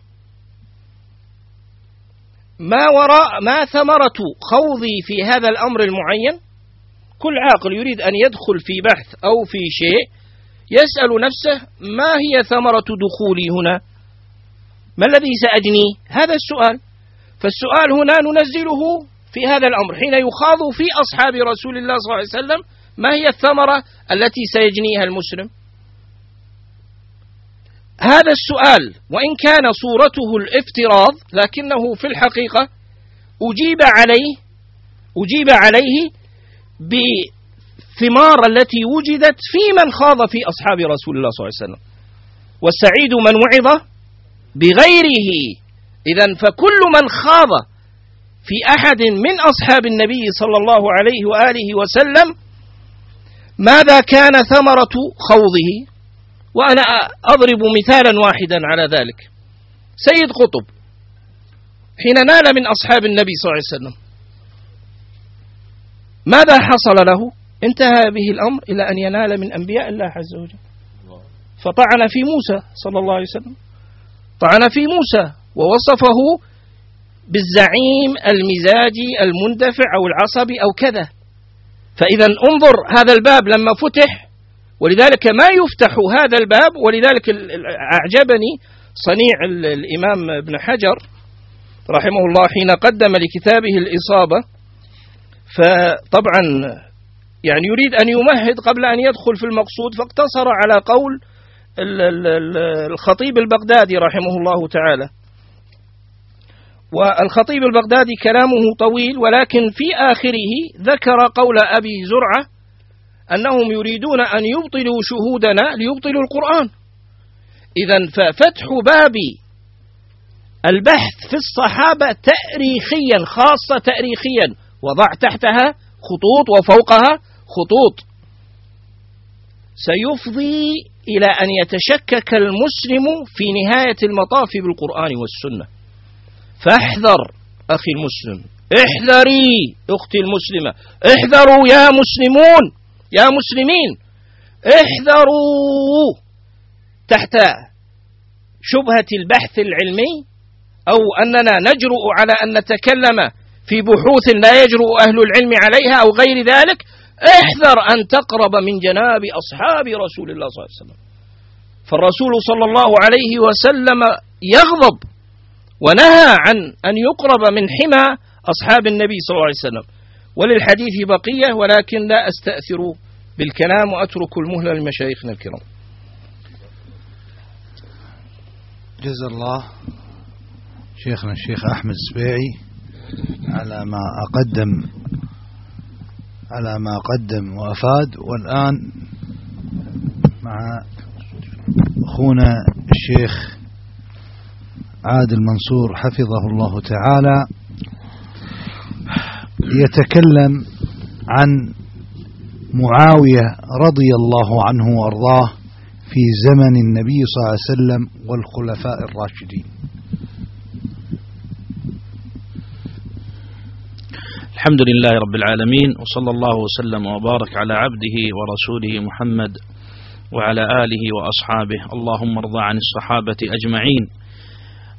ما وراء ما ثمرة خوضي في هذا الأمر المعين؟ كل عاقل يريد أن يدخل في بحث أو في شيء يسأل نفسه ما هي ثمرة دخولي هنا؟ ما الذي سأجنيه هذا السؤال. فالسؤال هنا ننزله في هذا الأمر حين يخاض في أصحاب رسول الله صلى الله عليه وسلم ما هي الثمرة التي سيجنيها المسلم؟ هذا السؤال وإن كان صورته الافتراض لكنه في الحقيقة أجيب عليه أجيب عليه بثمار التي وجدت في من خاض في أصحاب رسول الله صلى الله عليه وسلم. والسعيد من وعظ بغيره. إذا فكل من خاض في أحد من أصحاب النبي صلى الله عليه وآله وسلم ماذا كان ثمرة خوضه؟ وأنا أضرب مثالا واحدا على ذلك. سيد قطب حين نال من أصحاب النبي صلى الله عليه وسلم ماذا حصل له؟ انتهى به الأمر إلى أن ينال من أنبياء الله عز وجل. فطعن في موسى صلى الله عليه وسلم. طعن في موسى ووصفه بالزعيم المزاجي المندفع أو العصبي أو كذا. فإذا انظر هذا الباب لما فتح ولذلك ما يفتح هذا الباب ولذلك أعجبني صنيع الإمام ابن حجر رحمه الله حين قدم لكتابه الإصابة. فطبعا يعني يريد أن يمهد قبل أن يدخل في المقصود فاقتصر على قول الخطيب البغدادي رحمه الله تعالى. والخطيب البغدادي كلامه طويل ولكن في آخره ذكر قول أبي زرعة أنهم يريدون أن يبطلوا شهودنا ليبطلوا القرآن. إذا ففتح باب البحث في الصحابة تاريخيا خاصة تاريخيا. وضع تحتها خطوط وفوقها خطوط. سيفضي إلى أن يتشكك المسلم في نهاية المطاف بالقرآن والسنة. فاحذر أخي المسلم. احذري أختي المسلمة. احذروا يا مسلمون يا مسلمين. احذروا تحت شبهة البحث العلمي أو أننا نجرؤ على أن نتكلم في بحوث لا يجرؤ أهل العلم عليها أو غير ذلك. احذر أن تقرب من جناب أصحاب رسول الله صلى الله عليه وسلم. فالرسول صلى الله عليه وسلم يغضب. ونهى عن أن يقرب من حمى أصحاب النبي صلى الله عليه وسلم. وللحديث بقية ولكن لا أستأثر بالكلام وأترك المهلة لمشايخنا الكرام. جزا الله شيخنا الشيخ أحمد السبيعي على ما أقدم على ما قدم وأفاد. والآن مع أخونا الشيخ عادل منصور حفظه الله تعالى يتكلم عن معاوية رضي الله عنه وأرضاه في زمن النبي صلى الله عليه وسلم والخلفاء الراشدين. الحمد لله رب العالمين وصلى الله وسلم وبارك على عبده ورسوله محمد وعلى آله وأصحابه. اللهم ارضى عن الصحابة أجمعين.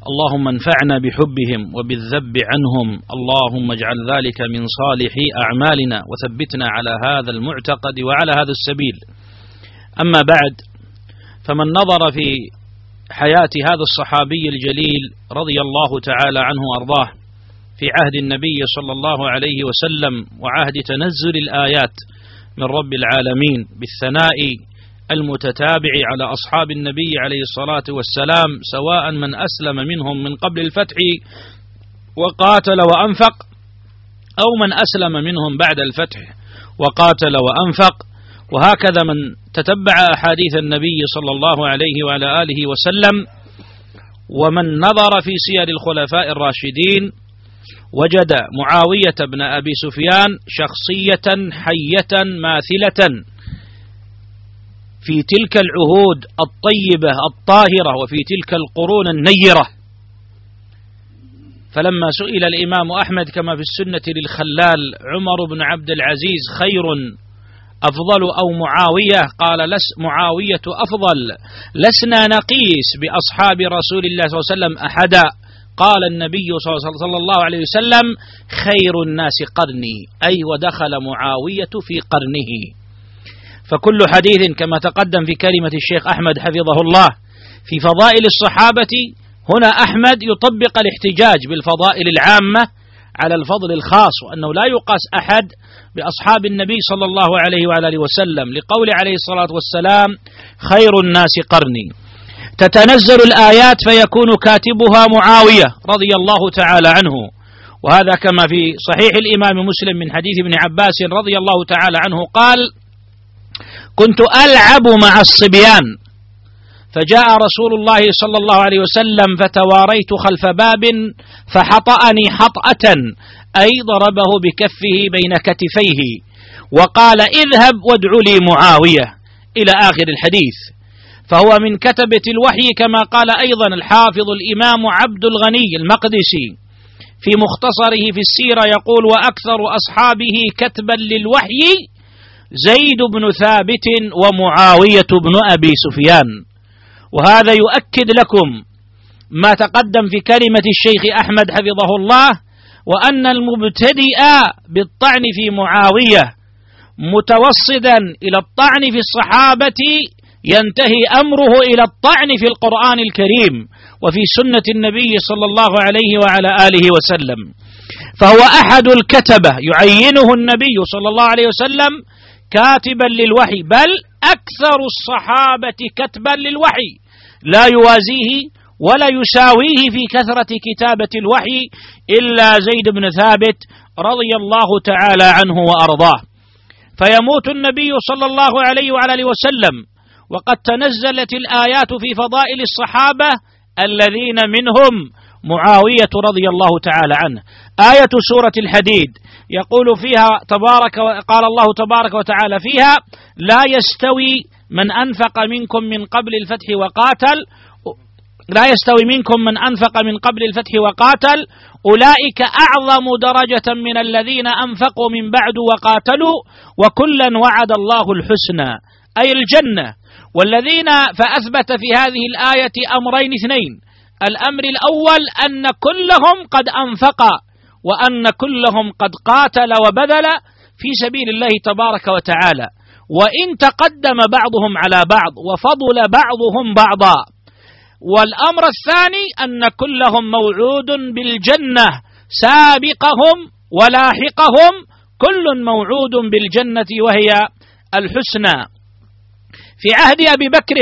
اللهم انفعنا بحبهم وبالذب عنهم. اللهم اجعل ذلك من صالح أعمالنا وثبتنا على هذا المعتقد وعلى هذا السبيل. أما بعد فمن نظر في حياة هذا الصحابي الجليل رضي الله تعالى عنه وأرضاه في عهد النبي صلى الله عليه وسلم وعهد تنزل الآيات من رب العالمين بالثناء المتتابع على أصحاب النبي عليه الصلاة والسلام سواء من أسلم منهم من قبل الفتح وقاتل وأنفق أو من أسلم منهم بعد الفتح وقاتل وأنفق. وهكذا من تتبع أحاديث النبي صلى الله عليه وعلى آله وسلم ومن نظر في سير الخلفاء الراشدين وجد معاوية بن أبي سفيان شخصية حية ماثلة. في تلك العهود الطيبة الطاهرة وفي تلك القرون النيرة. فلما سئل الإمام أحمد كما في السنة للخلال عمر بن عبد العزيز خير أفضل أو معاوية؟ قال لس معاوية أفضل. لسنا نقيس بأصحاب رسول الله صلى الله عليه وسلم أحدا. قال النبي صلى الله عليه وسلم خير الناس قرني. أي ودخل معاوية في قرنه. فكل حديث كما تقدم في كلمة الشيخ أحمد حفظه الله. في فضائل الصحابة هنا أحمد يطبق الاحتجاج بالفضائل العامة على الفضل الخاص وأنه لا يقاس أحد بأصحاب النبي صلى الله عليه وعلى آله وسلم. لقول عليه الصلاة والسلام خير الناس قرني. تتنزل الآيات فيكون كاتبها معاوية رضي الله تعالى عنه. وهذا كما في صحيح الإمام مسلم من حديث ابن عباس رضي الله تعالى عنه قال كنت ألعب مع الصبيان. فجاء رسول الله صلى الله عليه وسلم فتواريت خلف باب فحطأني حطأة أي ضربه بكفه بين كتفيه وقال اذهب وادع لي معاوية إلى آخر الحديث. فهو من كتبة الوحي كما قال أيضا الحافظ الإمام عبد الغني المقدسي في مختصره في السيرة يقول وأكثر أصحابه كتبا للوحي زيد بن ثابت ومعاوية بن أبي سفيان. وهذا يؤكد لكم ما تقدم في كلمة الشيخ أحمد حفظه الله وأن المبتدئ بالطعن في معاوية متوصدا إلى الطعن في الصحابة ينتهي أمره إلى الطعن في القرآن الكريم وفي سنة النبي صلى الله عليه وعلى آله وسلم. فهو أحد الكتبة يعينه النبي صلى الله عليه وسلم كاتبا للوحي بل أكثر الصحابة كتبا للوحي. لا يوازيه ولا يساويه في كثرة كتابة الوحي إلا زيد بن ثابت رضي الله تعالى عنه وأرضاه. فيموت النبي صلى الله عليه وعلى آله وسلم وقد تنزلت الآيات في فضائل الصحابة الذين منهم معاوية رضي الله تعالى عنه. آية سورة الحديد. يقول فيها تبارك قال الله تبارك وتعالى فيها لا يستوي من أنفق منكم من قبل الفتح وقاتل لا يستوي منكم من أنفق من قبل الفتح وقاتل أولئك أعظم درجة من الذين أنفقوا من بعد وقاتلوا وكلا وعد الله الحسنى. أي الجنة. والذين فأثبت في هذه الآية أمرين اثنين. الأمر الأول أن كلهم قد أنفق وأن كلهم قد قاتل وبذل في سبيل الله تبارك وتعالى. وإن تقدم بعضهم على بعض وفضل بعضهم بعضا. والأمر الثاني أن كلهم موعود بالجنة. سابقهم ولاحقهم كل موعود بالجنة وهي الحسنى. في عهد أبي بكر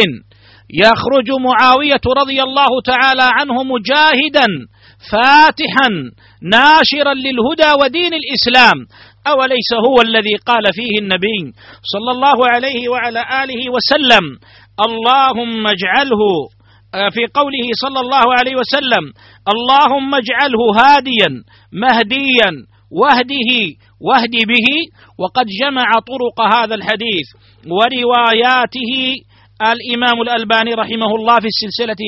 يخرج معاوية رضي الله تعالى عنه مجاهدا فاتحا ناشرا للهدى ودين الإسلام. أوليس هو الذي قال فيه النبي صلى الله عليه وعلى آله وسلم؟ اللهم اجعله آه، في قوله صلى الله عليه وسلم اللهم اجعله هاديا مهديا واهده واهد به. وقد جمع طرق هذا الحديث ورواياته. الإمام الألباني رحمه الله في السلسلة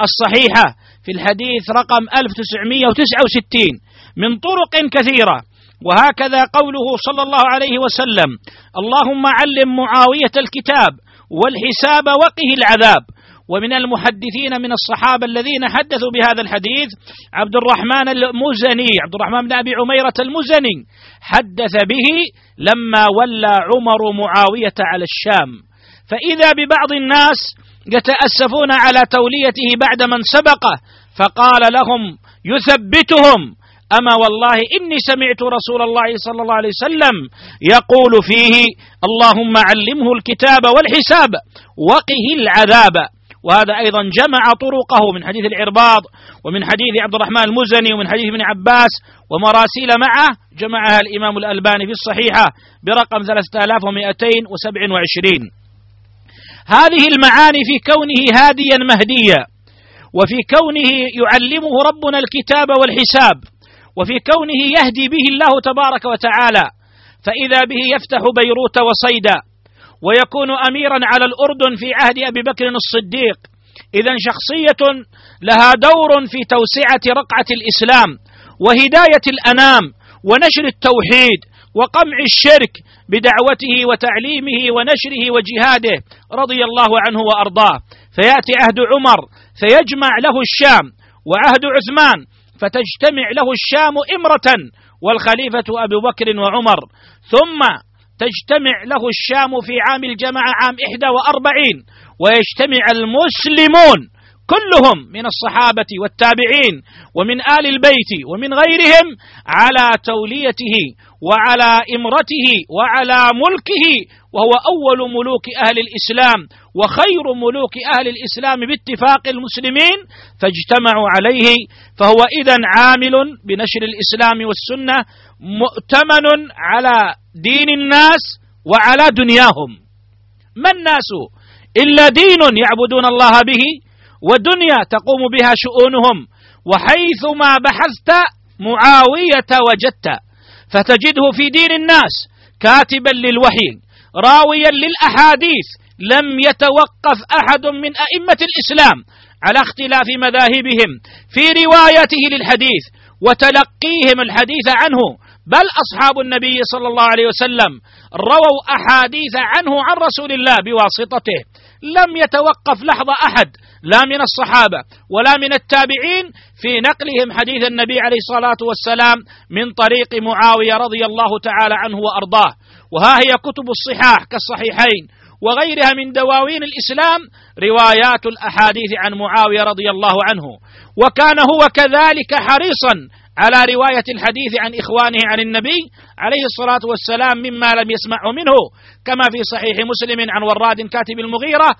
الصحيحة في الحديث رقم 1969 من طرق كثيرة. وهكذا قوله صلى الله عليه وسلم اللهم علم معاوية الكتاب والحساب وقه العذاب. ومن المحدثين من الصحابة الذين حدثوا بهذا الحديث عبد الرحمن المزني عبد الرحمن بن أبي عميرة المزني حدث به لما ولى عمر معاوية على الشام. فإذا ببعض الناس يتأسفون على توليته بعد من سبقه فقال لهم يثبتهم. أما والله إني سمعت رسول الله صلى الله عليه وسلم يقول فيه اللهم علمه الكتاب والحساب وقه العذاب. وهذا أيضا جمع طرقه من حديث العرباض ومن حديث عبد الرحمن المزني ومن حديث ابن عباس ومراسيل معه. جمعها الإمام الألباني في الصحيحة برقم 3227 هذه المعاني في كونه هاديا مهديا وفي كونه يعلمه ربنا الكتاب والحساب وفي كونه يهدي به الله تبارك وتعالى فإذا به يفتح بيروت وصيدا ويكون أميرا على الأردن في عهد أبي بكر الصديق اذا شخصية لها دور في توسعة رقعة الإسلام وهداية الأنام ونشر التوحيد وقمع الشرك بدعوته وتعليمه ونشره وجهاده رضي الله عنه وأرضاه. فيأتي عهد عمر فيجمع له الشام وعهد عثمان فتجتمع له الشام إمرة والخليفة أبو بكر وعمر. ثم تجتمع له الشام في عام الجماعة عام 41 ويجتمع المسلمون كلهم من الصحابة والتابعين ومن آل البيت ومن غيرهم على توليته وعلى إمرته وعلى ملكه وهو أول ملوك أهل الإسلام وخير ملوك أهل الإسلام باتفاق المسلمين فاجتمعوا عليه فهو إذا عامل بنشر الإسلام والسنة مؤتمن على دين الناس وعلى دنياهم. ما الناس إلا دين يعبدون الله به ودنيا تقوم بها شؤونهم وحيثما بحثت معاوية وجدت فتجده في دين الناس كاتبا للوحي راويا للأحاديث لم يتوقف أحد من أئمة الإسلام على اختلاف مذاهبهم في روايته للحديث وتلقيهم الحديث عنه بل أصحاب النبي صلى الله عليه وسلم رووا أحاديث عنه عن رسول الله بواسطته لم يتوقف لحظة أحد لا من الصحابة ولا من التابعين في نقلهم حديث النبي عليه الصلاة والسلام من طريق معاوية رضي الله تعالى عنه وأرضاه. وها هي كتب الصحاح كالصحيحين وغيرها من دواوين الإسلام روايات الأحاديث عن معاوية رضي الله عنه. وكان هو كذلك حريصا على رواية الحديث عن إخوانه عن النبي عليه الصلاة والسلام مما لم يسمعه منه كما في صحيح مسلم عن وراد كاتب المغيرة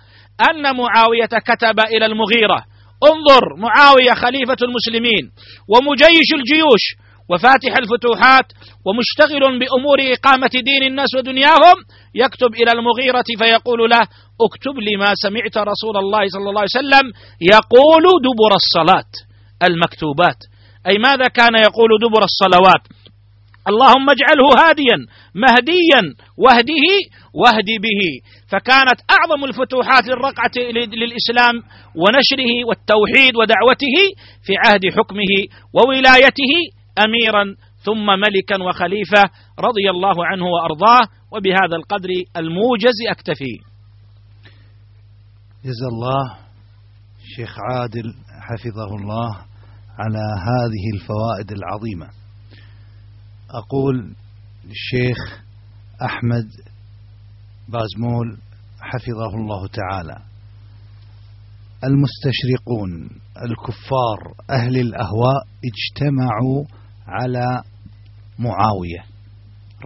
أن معاوية كتب إلى المغيرة. انظر معاوية خليفة المسلمين ومجيش الجيوش وفاتح الفتوحات ومشتغل بأمور إقامة دين الناس ودنياهم. يكتب إلى المغيرة فيقول له اكتب لي ما سمعت رسول الله صلى الله عليه وسلم يقول دبر الصلاة. المكتوبات. أي ماذا كان يقول دبر الصلوات؟ اللهم اجعله هاديا مهديا واهده واهد به. فكانت أعظم الفتوحات للرقعة للإسلام ونشره والتوحيد ودعوته في عهد حكمه وولايته أميرا ثم ملكا وخليفة رضي الله عنه وأرضاه. وبهذا القدر الموجز أكتفي. جزا الله شيخ عادل حفظه الله على هذه الفوائد العظيمة. أقول للشيخ أحمد بازمول حفظه الله تعالى. المستشرقون الكفار أهل الأهواء اجتمعوا على معاوية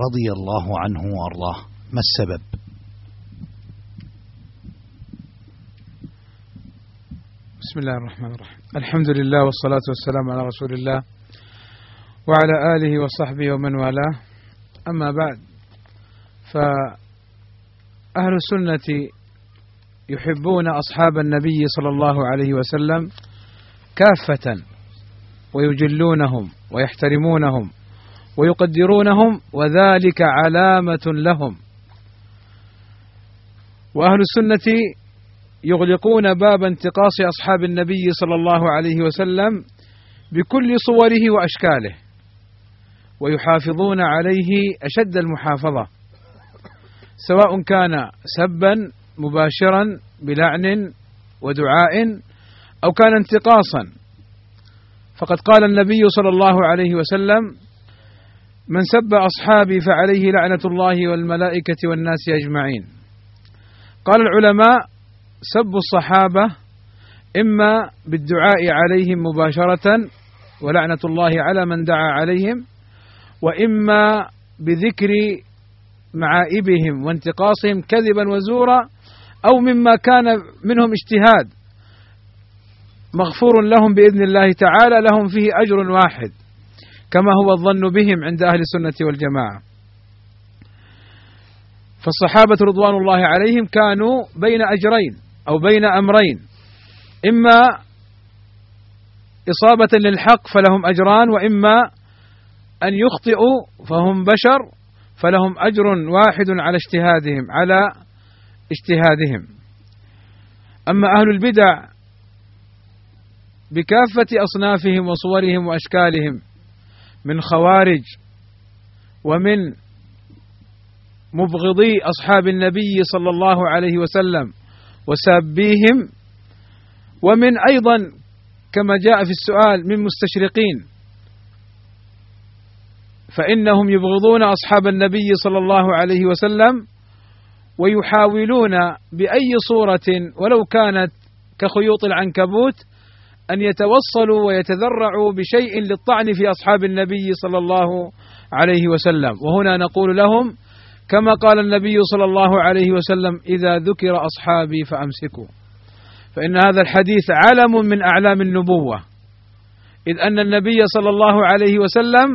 رضي الله عنه وأرضاه. ما السبب؟ بسم الله الرحمن الرحيم. الحمد لله والصلاة والسلام على رسول الله. وعلى آله وصحبه ومن والاه. أما بعد فأهل السنة يحبون أصحاب النبي صلى الله عليه وسلم كافة ويجلونهم ويحترمونهم ويقدرونهم وذلك علامة لهم. وأهل السنة يغلقون باب انتقاص أصحاب النبي صلى الله عليه وسلم بكل صوره وأشكاله. ويحافظون عليه أشد المحافظة سواء كان سبا مباشرا بلعن ودعاء أو كان انتقاصا. فقد قال النبي صلى الله عليه وسلم من سب أصحابي فعليه لعنة الله والملائكة والناس أجمعين. قال العلماء سب الصحابة إما بالدعاء عليهم مباشرة ولعنة الله على من دعا عليهم وإما بذكر معائبهم وانتقاصهم كذبا وزورا أو مما كان منهم اجتهاد. مغفور لهم بإذن الله تعالى لهم فيه أجر واحد كما هو الظن بهم عند أهل السنة والجماعة. فالصحابة رضوان الله عليهم كانوا بين أجرين أو بين أمرين. إما إصابة للحق فلهم أجران وإما أن يخطئوا فهم بشر فلهم أجر واحد على اجتهادهم على اجتهادهم. أما أهل البدع بكافة أصنافهم وصورهم وأشكالهم من خوارج ومن مبغضي أصحاب النبي صلى الله عليه وسلم وسابيهم ومن أيضا كما جاء في السؤال من مستشرقين فإنهم يبغضون أصحاب النبي صلى الله عليه وسلم ويحاولون بأي صورة ولو كانت كخيوط العنكبوت أن يتوصلوا ويتذرعوا بشيء للطعن في أصحاب النبي صلى الله عليه وسلم. وهنا نقول لهم كما قال النبي صلى الله عليه وسلم إذا ذكر أصحابي فأمسكوا. فإن هذا الحديث علم من أعلام النبوة إذ أن النبي صلى الله عليه وسلم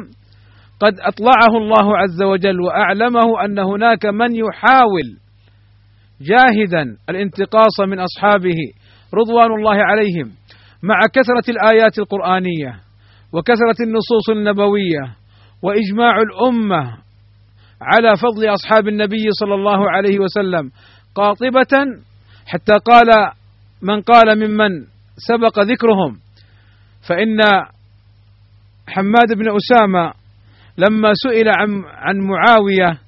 قد أطلعه الله عز وجل وأعلمه أن هناك من يحاول جاهدا الانتقاص من أصحابه رضوان الله عليهم مع كثرة الآيات القرآنية وكثرة النصوص النبوية وإجماع الأمة على فضل أصحاب النبي صلى الله عليه وسلم قاطبة حتى قال من قال ممن سبق ذكرهم فإن حماد بن أسامة لما سئل عن عن معاوية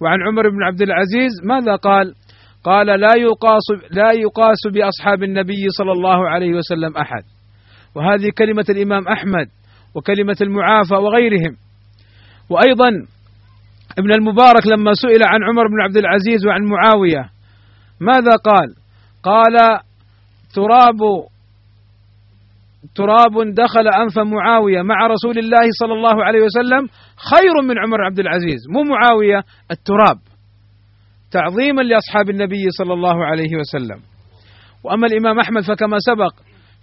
وعن عمر بن عبد العزيز ماذا قال؟ قال لا يقاس لا يقاس بأصحاب النبي صلى الله عليه وسلم أحد وهذه كلمة الإمام أحمد وكلمة المعافى وغيرهم وأيضا ابن المبارك لما سئل عن عمر بن عبد العزيز وعن معاوية ماذا قال؟ قال تراب تراب دخل أنف معاوية مع رسول الله صلى الله عليه وسلم خير من عمر عبد العزيز. مو معاوية التراب. تعظيما لأصحاب النبي صلى الله عليه وسلم. وأما الإمام أحمد فكما سبق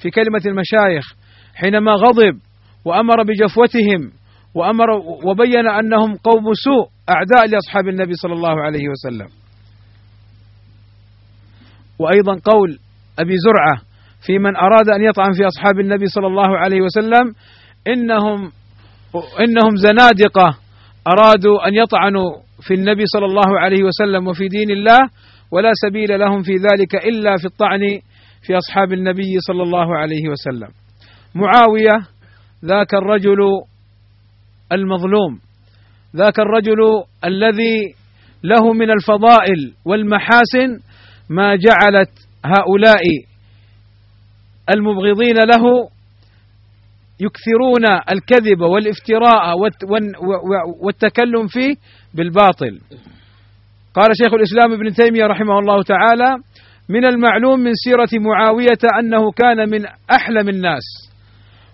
في كلمة المشايخ حينما غضب وأمر بجفوتهم وأمر وبين أنهم قوم سوء أعداء لأصحاب النبي صلى الله عليه وسلم. وأيضا قول أبي زرعة في من أراد أن يطعن في أصحاب النبي صلى الله عليه وسلم إنهم إنهم زنادقة أرادوا أن يطعنوا في النبي صلى الله عليه وسلم وفي دين الله ولا سبيل لهم في ذلك إلا في الطعن في أصحاب النبي صلى الله عليه وسلم. معاوية ذاك الرجل المظلوم ذاك الرجل الذي له من الفضائل والمحاسن ما جعلت هؤلاء المبغضين له يكثرون الكذب والافتراء والتكلم فيه بالباطل. قال شيخ الإسلام ابن تيمية رحمه الله تعالى من المعلوم من سيرة معاوية أنه كان من أحلم الناس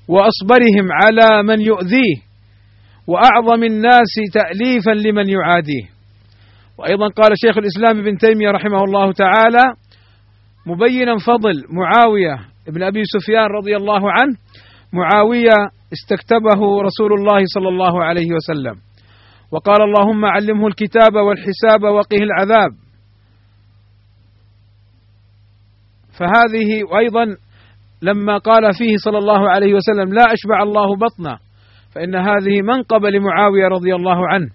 وأصبرهم على من يؤذيه وأعظم الناس تاليفا لمن يعاديه. وأيضا قال شيخ الإسلام ابن تيمية رحمه الله تعالى مبينا فضل معاوية بن أبي سفيان رضي الله عنه معاوية استكتبه رسول الله صلى الله عليه وسلم. وقال اللهم علمه الكتاب والحساب وقه العذاب. فهذه أيضا لما قال فيه صلى الله عليه وسلم لا أشبع الله بطنه. فإن هذه منقبة لمعاوية رضي الله عنه.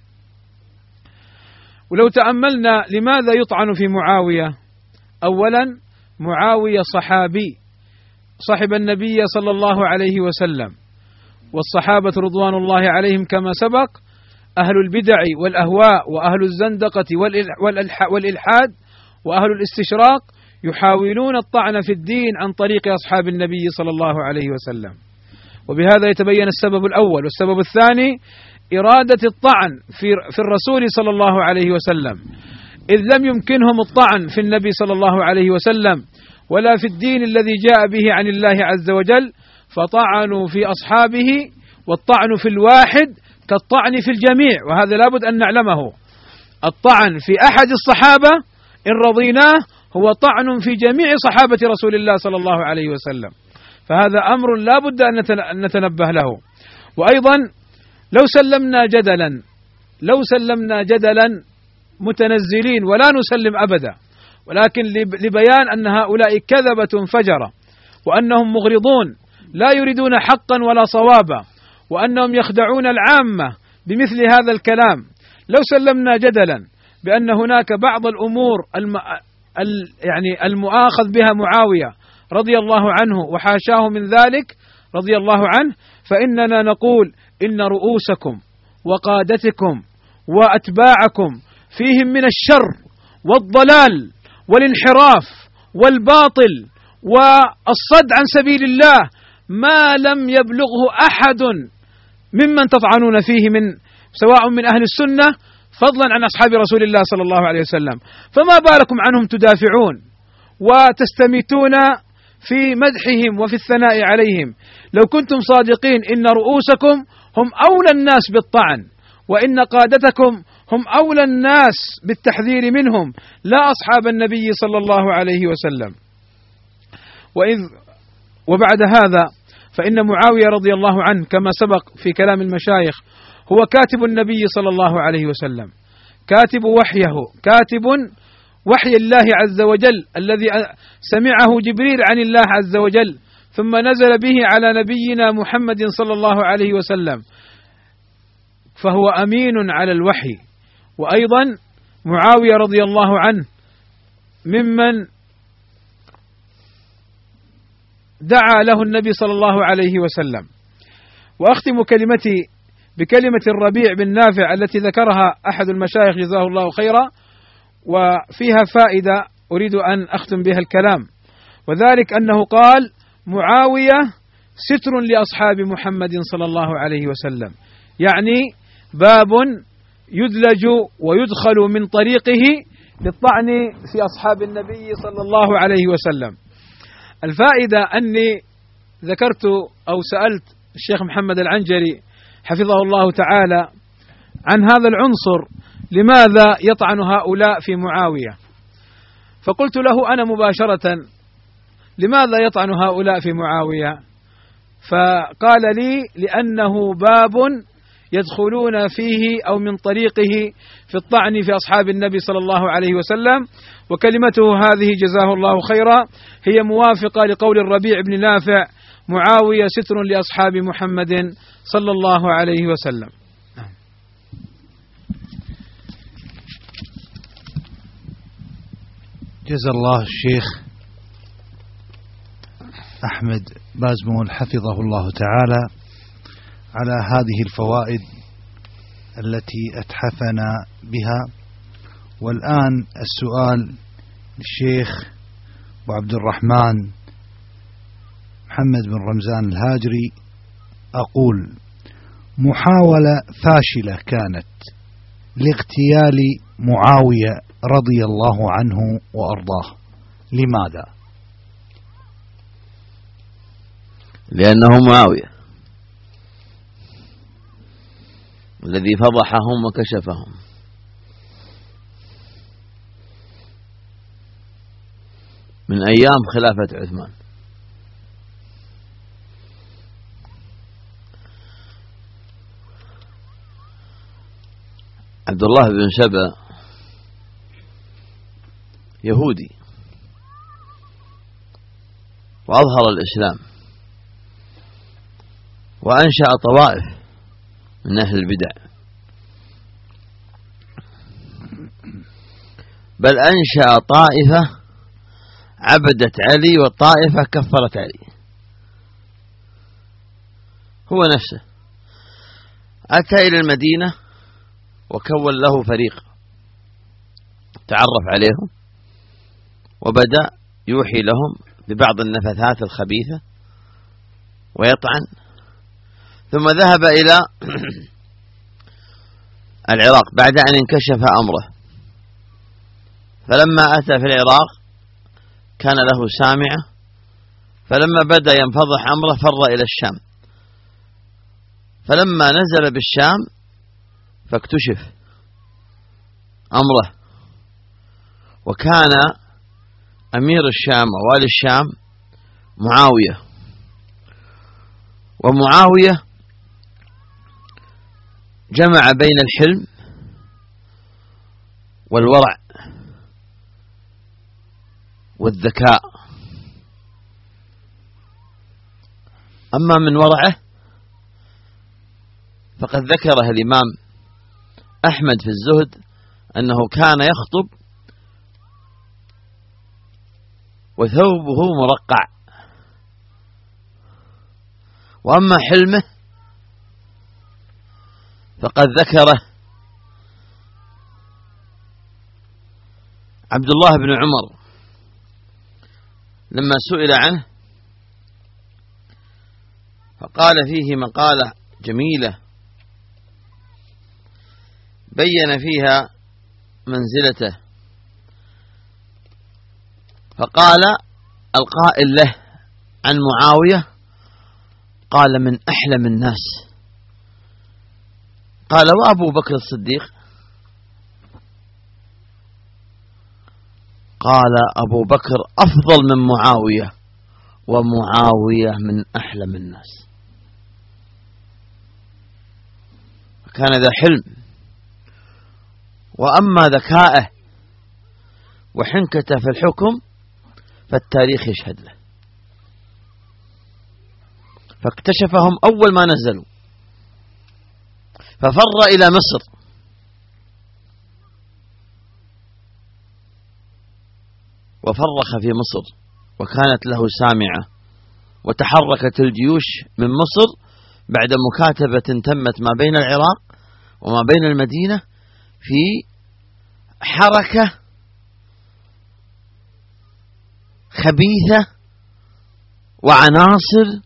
ولو تأملنا لماذا يطعن في معاوية؟ أولا معاوية صحابي. صحب النبي صلى الله عليه وسلم والصحابة رضوان الله عليهم كما سبق أهل البدع والأهواء وأهل الزندقة والإلحاد وأهل الاستشراق يحاولون الطعن في الدين عن طريق أصحاب النبي صلى الله عليه وسلم. وبهذا يتبين السبب الأول والسبب الثاني إرادة الطعن في, في الرسول صلى الله عليه وسلم. إذ لم يمكنهم الطعن في النبي صلى الله عليه وسلم ولا في الدين الذي جاء به عن الله عز وجل فطعنوا في أصحابه والطعن في الواحد كالطعن في الجميع وهذا لابد أن نعلمه. الطعن في أحد الصحابة إن رضيناه هو طعن في جميع صحابة رسول الله صلى الله عليه وسلم. فهذا أمر لا بد أن نتنبه له. وأيضا لو سلمنا جدلا لو سلمنا جدلا متنزلين ولا نسلم أبدا. ولكن لبيان أن هؤلاء كذبة فجرة وأنهم مغرضون لا يريدون حقا ولا صوابا وأنهم يخدعون العامة بمثل هذا الكلام. لو سلمنا جدلا بأن هناك بعض الأمور الم... ال... يعني المؤاخذ بها معاوية رضي الله عنه وحاشاه من ذلك رضي الله عنه فإننا نقول إن رؤوسكم وقادتكم وأتباعكم فيهم من الشر والضلال. والانحراف والباطل والصد عن سبيل الله ما لم يبلغه أحد ممن تطعنون فيه من سواء من أهل السنة فضلا عن أصحاب رسول الله صلى الله عليه وسلم. فما بالكم عنهم تدافعون وتستميتون في مدحهم وفي الثناء عليهم. لو كنتم صادقين إن رؤوسكم هم أولى الناس بالطعن وإن قادتكم هم أولى الناس بالتحذير منهم لا أصحاب النبي صلى الله عليه وسلم. وإذ وبعد هذا فإن معاوية رضي الله عنه كما سبق في كلام المشايخ هو كاتب النبي صلى الله عليه وسلم. كاتب وحيه كاتب وحي الله عز وجل الذي سمعه جبريل عن الله عز وجل ثم نزل به على نبينا محمد صلى الله عليه وسلم. فهو أمين على الوحي. وأيضا معاوية رضي الله عنه ممن دعا له النبي صلى الله عليه وسلم. وأختم كلمتي بكلمة الربيع بن نافع التي ذكرها أحد المشايخ جزاه الله خيرا وفيها فائدة أريد أن أختم بها الكلام. وذلك أنه قال معاوية ستر لأصحاب محمد صلى الله عليه وسلم. يعني باب يدلج ويدخل من طريقه للطعن في أصحاب النبي صلى الله عليه وسلم. الفائدة أني ذكرت أو سألت الشيخ محمد العنجري حفظه الله تعالى عن هذا العنصر لماذا يطعن هؤلاء في معاوية؟ فقلت له أنا مباشرة لماذا يطعن هؤلاء في معاوية؟ فقال لي لأنه باب يدخلون فيه أو من طريقه في الطعن في أصحاب النبي صلى الله عليه وسلم وكلمته هذه جزاه الله خيرا هي موافقة لقول الربيع بن نافع معاوية ستر لأصحاب محمد صلى الله عليه وسلم. جزا الله الشيخ أحمد بازمون حفظه الله تعالى على هذه الفوائد التي أتحفنا بها. والآن السؤال للشيخ أبو عبد الرحمن محمد بن رمزان الهاجري. أقول محاولة فاشلة كانت لاغتيال معاوية رضي الله عنه وأرضاه. لماذا؟ لأنه معاوية. الذي فضحهم وكشفهم. من أيام خلافة عثمان. عبد الله بن سبأ يهودي. وأظهر الإسلام. وأنشأ طوائف. من أهل البدع. بل أنشأ طائفة عبدت علي والطائفة كفرت علي. هو نفسه. أتى إلى المدينة وكون له فريق. تعرف عليهم. وبدأ يوحي لهم ببعض النفثات الخبيثة. ويطعن. ثم ذهب إلى العراق بعد أن انكشف أمره. فلما أتى في العراق كان له سامعة فلما بدأ ينفضح أمره فر إلى الشام. فلما نزل بالشام فاكتشف أمره. وكان أمير الشام ووالي الشام معاوية. ومعاوية جمع بين الحلم والورع والذكاء. أما من ورعه فقد ذكره الإمام أحمد في الزهد أنه كان يخطب وثوبه مرقع. وأما حلمه فقد ذكره عبد الله بن عمر لما سئل عنه فقال فيه مقالة جميلة بين فيها منزلته فقال القائل له عن معاوية قال من أحلم الناس قال وأبو بكر الصديق. قال أبو بكر أفضل من معاوية ومعاوية من أحلم الناس. كان ذا حلم. وأما ذكائه وحنكته في الحكم فالتاريخ يشهد له. فاكتشفهم أول ما نزلوا. ففر إلى مصر. وفرخ في مصر وكانت له سامعة وتحركت الجيوش من مصر بعد مكاتبة تمت ما بين العراق وما بين المدينة في حركة خبيثة وعناصر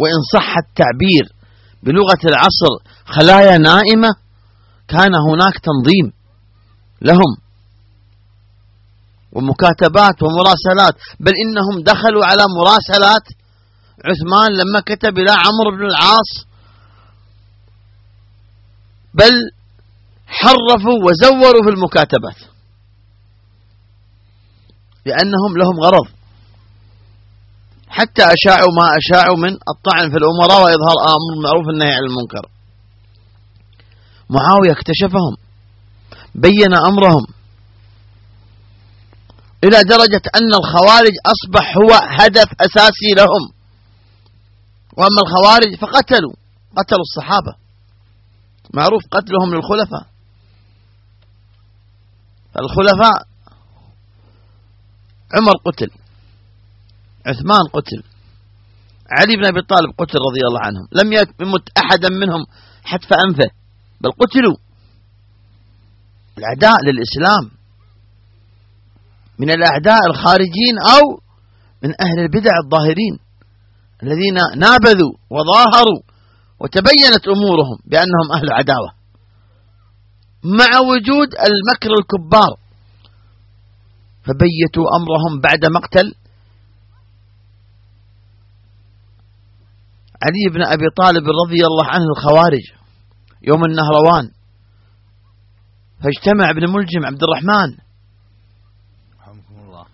وإن صح التعبير بلغة العصر خلايا نائمة كان هناك تنظيم لهم ومكاتبات ومراسلات بل إنهم دخلوا على مراسلات. عثمان لما كتب إلى عمرو بن العاص بل حرفوا وزوروا في المكاتبات لأنهم لهم غرض. حتى أشاعوا ما أشاعوا من الطعن في الأمراء وإظهار أمر المعروف والنهي عن المنكر. معاوية اكتشفهم بين أمرهم إلى درجة أن الخوارج أصبح هو هدف أساسي لهم. وأما الخوارج فقتلوا قتلوا الصحابة. معروف قتلهم للخلفاء. الخلفاء عمر قتل. عثمان قتل. علي بن أبي طالب قتل رضي الله عنهم. لم يمت أحدا منهم حتف أنفه بل قتلوا. الأعداء للإسلام من الأعداء الخارجين أو من أهل البدع الظاهرين الذين نابذوا وظاهروا وتبينت أمورهم بأنهم أهل عداوة. مع وجود المكر الكبار فبيتوا أمرهم بعد مقتل علي بن أبي طالب رضي الله عنه الخوارج يوم النهروان فاجتمع ابن ملجم عبد الرحمن. الله.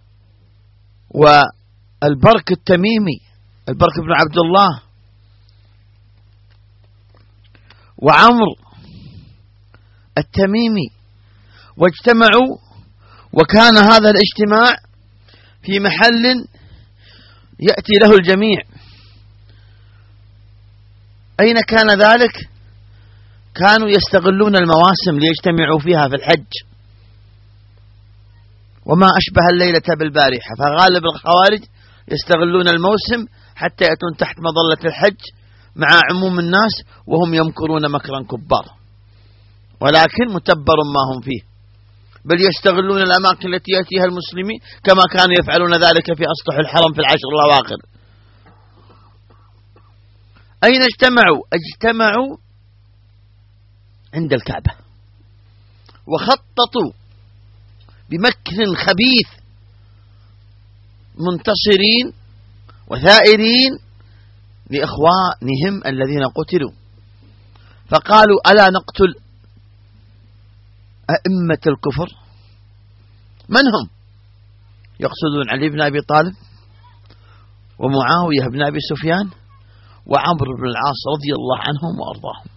والبرك التميمي البرك بن عبد الله. وعمر التميمي. واجتمعوا وكان هذا الاجتماع في محل يأتي له الجميع. أين كان ذلك؟ كانوا يستغلون المواسم ليجتمعوا فيها في الحج. وما أشبه الليلة بالبارحة. فغالب الخوارج يستغلون الموسم حتى يأتون تحت مظلة الحج مع عموم الناس وهم يمكرون مكرا كبار. ولكن متبر ما هم فيه. بل يستغلون الأماكن التي يأتيها المسلمين كما كانوا يفعلون ذلك في أسطح الحرم في العشر الأواخر. أين اجتمعوا؟ اجتمعوا عند الكعبة. وخططوا بمكر خبيث منتصرين وثائرين لإخوانهم الذين قتلوا. فقالوا ألا نقتل أئمة الكفر؟ من هم؟ يقصدون علي بن أبي طالب ومعاوية بن أبي سفيان وعمرو بن العاص رضي الله عنهم وأرضاهم.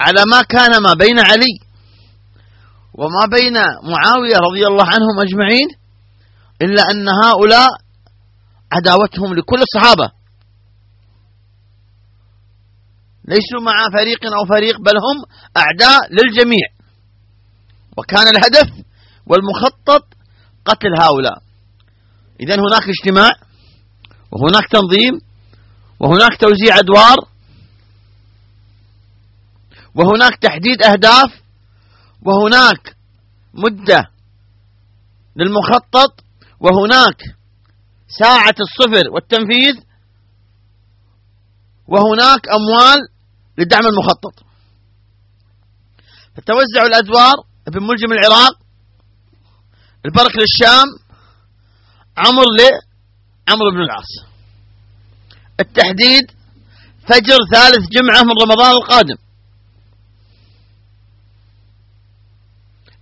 على ما كان ما بين علي وما بين معاوية رضي الله عنهم أجمعين إلا أن هؤلاء عداوتهم لكل الصحابة. ليسوا مع فريق أو فريق بل هم أعداء للجميع. وكان الهدف والمخطط قتل هؤلاء. إذا هناك اجتماع وهناك تنظيم وهناك توزيع أدوار وهناك تحديد أهداف وهناك مدة للمخطط وهناك ساعة الصفر والتنفيذ وهناك أموال لدعم المخطط. فتوزع الأدوار ابن ملجم العراق البرك للشام عمر لعمرو بن العاص. التحديد فجر ثالث جمعة من رمضان القادم.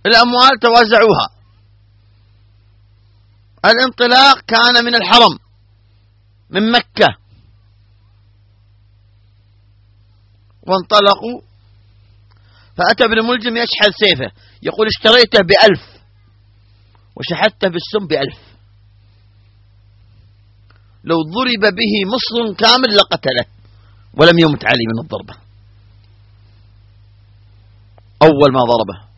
الأموال توزعوها. الانطلاق كان من الحرم من مكة. وانطلقوا فأتى ابن ملجم يشحذ سيفه يقول اشتريته بألف وشحذته بالسم بألف. لو ضرب به مصر كامل لقتله ولم يمت علي من الضربة. أول ما ضربه.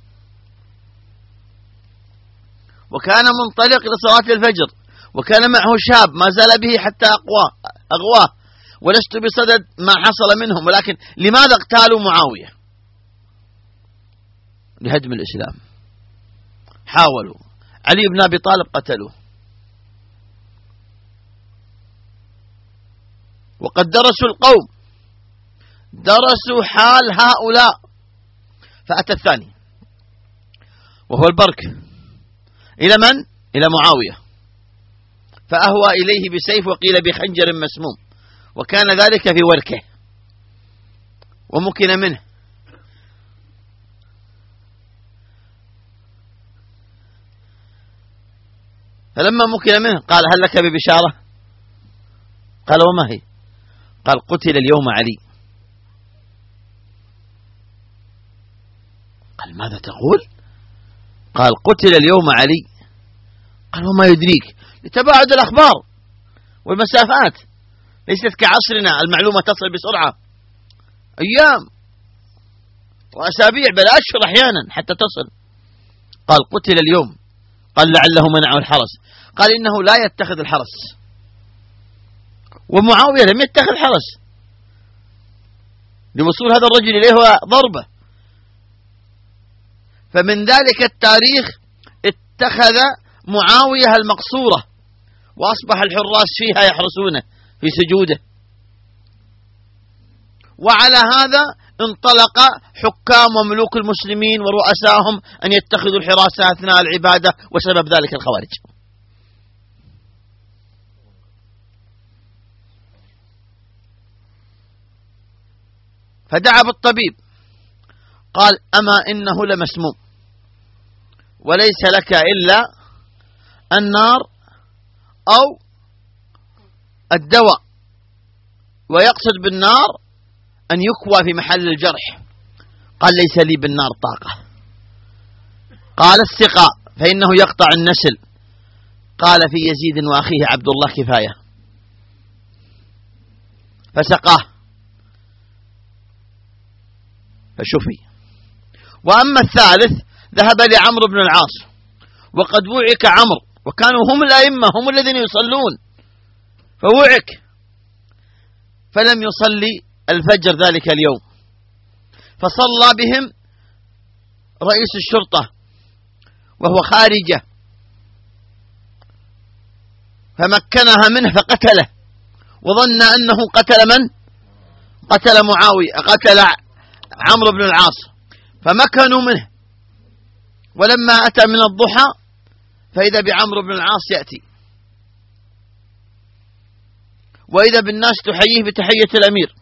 وكان منطلق لصلاة الفجر وكان معه شاب ما زال به حتى أقواه أغواه ولست بصدد ما حصل منهم ولكن لماذا اقتالوا معاوية؟ لهدم الإسلام. حاولوا. علي بن أبي طالب قتلوه. وقد درسوا القوم. درسوا حال هؤلاء. فأتى الثاني. وهو البرك. إلى من؟ إلى معاوية. فأهوى إليه بسيف وقيل بخنجر مسموم. وكان ذلك في وركه. ومكن منه. فلما مكن منه قال هل لك ببشارة؟ قال وما هي؟ قال قتل اليوم علي. قال ماذا تقول؟ قال قتل اليوم علي. قال وما يدريك؟ لتباعد الأخبار والمسافات. ليست كعصرنا المعلومة تصل بسرعة. أيام وأسابيع بل أشهر أحيانا حتى تصل. قال قتل اليوم. قال لعله منعه الحرس. قال إنه لا يتخذ الحرس. ومعاوية لم يتخذ حرس. لوصول هذا الرجل إليه ضربة. فمن ذلك التاريخ اتخذ معاوية المقصورة وأصبح الحراس فيها يحرسونه في سجوده. وعلى هذا انطلق حكام وملوك المسلمين ورؤساهم أن يتخذوا الحراسة أثناء العبادة وسبب ذلك الخوارج. فدعا بالطبيب. قال أما إنه لمسموم وليس لك إلا النار أو الدواء ويقصد بالنار أن يكوى في محل الجرح. قال ليس لي بالنار طاقة. قال السقاء فإنه يقطع النسل. قال في يزيد وأخيه عبد الله كفاية. فسقاه. فشفي وأما الثالث ذهب لعمرو بن العاص. وقد وعك عمرو. وكانوا هم الأئمة هم الذين يصلون. فوعك. فلم يصلي الفجر ذلك اليوم. فصلى بهم رئيس الشرطة وهو خارجة. فمكنها منه فقتله. وظن أنه قتل من؟ قتل معاوية قتل عمرو بن العاص فمكنوا منه. ولما أتى من الضحى فإذا بعمرو بن العاص يأتي. وإذا بالناس تحييه بتحية الأمير.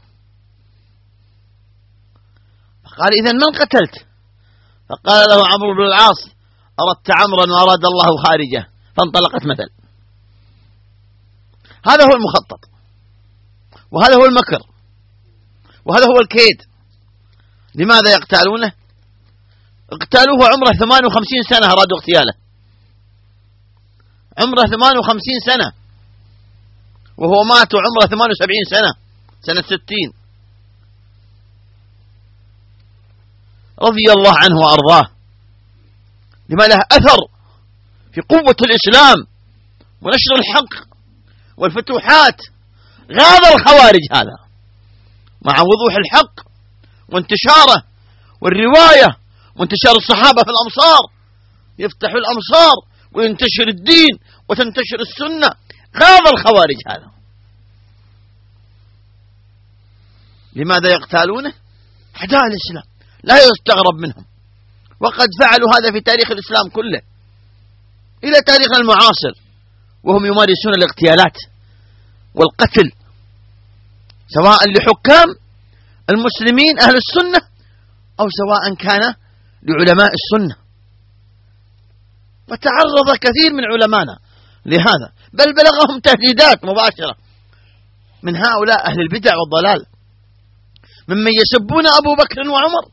فقال إذا من قتلت؟ فقال له عمرو بن العاص أردت عمرا وأراد الله خارجه فانطلقت مثل هذا هو المخطط. وهذا هو المكر. وهذا هو الكيد. لماذا يقتالونه؟ اقتالوه عمره 58 سنة أرادوا اغتياله. عمره 58 سنة. وهو مات وعمره 78 سنة سنة 60 رضي الله عنه وأرضاه. لما له أثر في قوة الإسلام ونشر الحق والفتوحات غاب الخوارج هذا. مع وضوح الحق وانتشاره والرواية وانتشار الصحابة في الأمصار. يفتح الأمصار وينتشر الدين وتنتشر السنة. غاب الخوارج هذا. لماذا يقتالونه؟ أعداء الإسلام. لا يستغرب منهم. وقد فعلوا هذا في تاريخ الإسلام كله. إلى تاريخنا المعاصر. وهم يمارسون الاغتيالات والقتل سواء لحكام المسلمين أهل السنة أو سواء كان لعلماء السنة. وتعرض كثير من علمائنا لهذا بل بلغهم تهديدات مباشرة من هؤلاء أهل البدع والضلال. ممن يسبون أبو بكر وعمر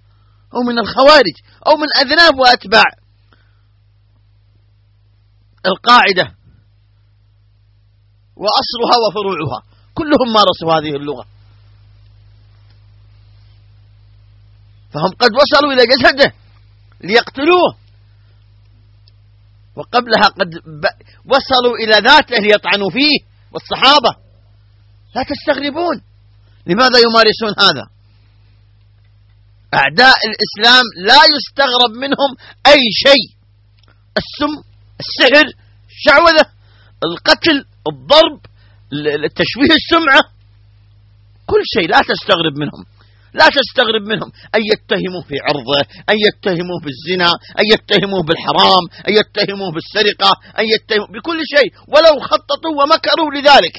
أو من الخوارج أو من أذناب وأتباع القاعدة وأصلها وفروعها. كلهم مارسوا هذه اللغة. فهم قد وصلوا إلى جسده ليقتلوه. وقبلها قد وصلوا إلى ذاته ليطعنوا فيه. والصحابة لا تستغربون. لماذا يمارسون هذا؟ أعداء الإسلام لا يستغرب منهم أي شيء. السم السحر الشعوذة القتل الضرب تشويه السمعة. كل شيء لا تستغرب منهم. لا تستغرب منهم. أن يتهموه في عرضه أن يتهموه بالزنا أن يتهموه بالحرام أن يتهموه بالسرقة أن يتهموه بكل شيء. ولو خططوا ومكروا لذلك.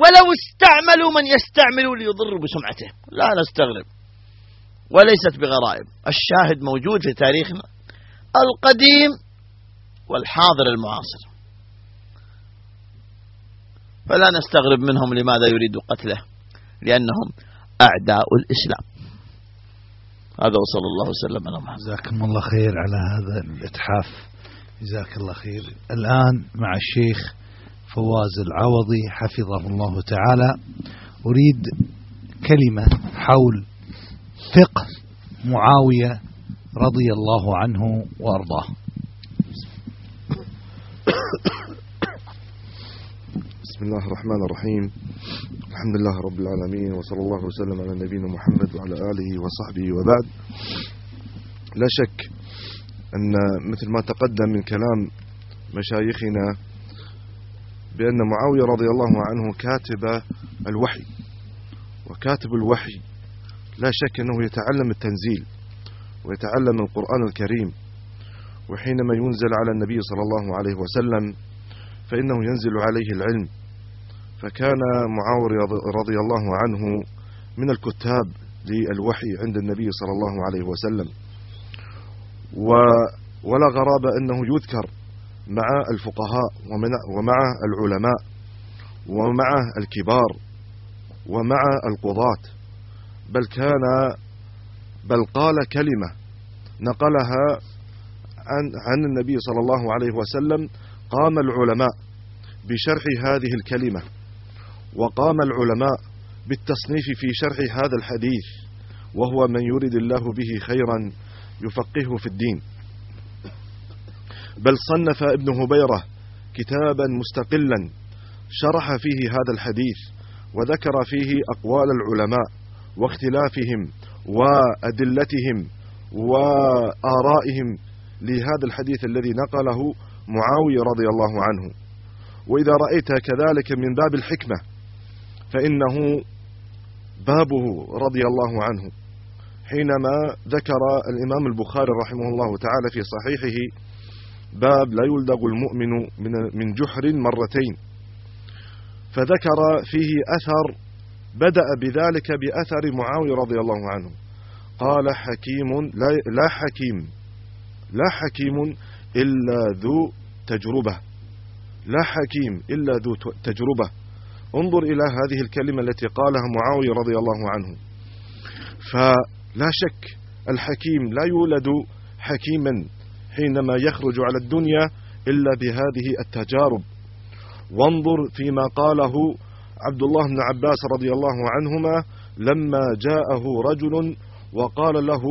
ولو استعملوا من يستعملوا ليضروا بسمعته. لا نستغرب. وليست بغرائب. الشاهد موجود في تاريخنا القديم والحاضر المعاصر. فلا نستغرب منهم لماذا يريد قتله. لأنهم أعداء الإسلام. هذا وصلى الله وسلم على محمد. جزاكم الله خير على هذا الإتحاف. جزاك الله خير. الآن مع الشيخ فواز العوضي حفظه الله تعالى. أريد كلمة حول فقه معاوية رضي الله عنه وأرضاه. بسم الله الرحمن الرحيم. الحمد لله رب العالمين وصلى الله وسلم على نبينا محمد وعلى آله وصحبه وبعد. لا شك أن مثل ما تقدم من كلام مشايخنا بأن معاوية رضي الله عنه كاتب الوحي. وكاتب الوحي لا شك أنه يتعلم التنزيل ويتعلم القرآن الكريم. وحينما ينزل على النبي صلى الله عليه وسلم فإنه ينزل عليه العلم. فكان معاوية رضي الله عنه من الكتاب للوحي عند النبي صلى الله عليه وسلم. ولا غرابة أنه يذكر مع الفقهاء ومع العلماء ومع الكبار ومع القضاة بل كان بل قال كلمة نقلها عن, عن النبي صلى الله عليه وسلم قام العلماء بشرح هذه الكلمة. وقام العلماء بالتصنيف في شرح هذا الحديث وهو من يرد الله به خيرا يفقهه في الدين. بل صنف ابن هبيرة كتابا مستقلا شرح فيه هذا الحديث وذكر فيه أقوال العلماء واختلافهم وأدلتهم وآرائهم لهذا الحديث الذي نقله معاوية رضي الله عنه. وإذا رأيت كذلك من باب الحكمة فإنه بابه رضي الله عنه حينما ذكر الإمام البخاري رحمه الله تعالى في صحيحه باب لا يلدغ المؤمن من جحر مرتين فذكر فيه أثر بدأ بذلك بأثر معاوية رضي الله عنه قال حكيم لا, حكيم لا حكيم إلا ذو تجربة لا حكيم إلا ذو تجربة. انظر إلى هذه الكلمة التي قالها معاوية رضي الله عنه. فلا شك الحكيم لا يولد حكيما حينما يخرج على الدنيا إلا بهذه التجارب. وانظر فيما قاله عبد الله بن عباس رضي الله عنهما لما جاءه رجل وقال له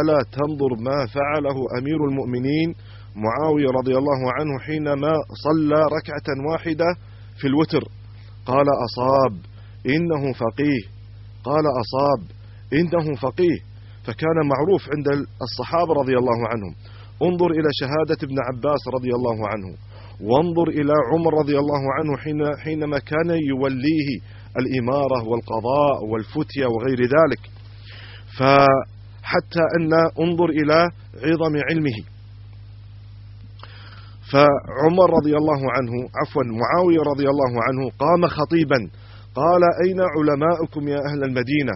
ألا تنظر ما فعله أمير المؤمنين؟ معاوية رضي الله عنه حينما صلى ركعة واحدة في الوتر. قال أصاب إنه فقيه. قال أصاب إنه فقيه. فكان معروف عند الصحابة رضي الله عنهم. انظر إلى شهادة ابن عباس رضي الله عنه. وانظر إلى عمر رضي الله عنه حين حينما كان يوليه الإمارة والقضاء والفتية وغير ذلك. فحتى أن انظر إلى عظم علمه. فعمر رضي الله عنه عفوا معاوية رضي الله عنه قام خطيبا قال أين علماؤكم يا أهل المدينة؟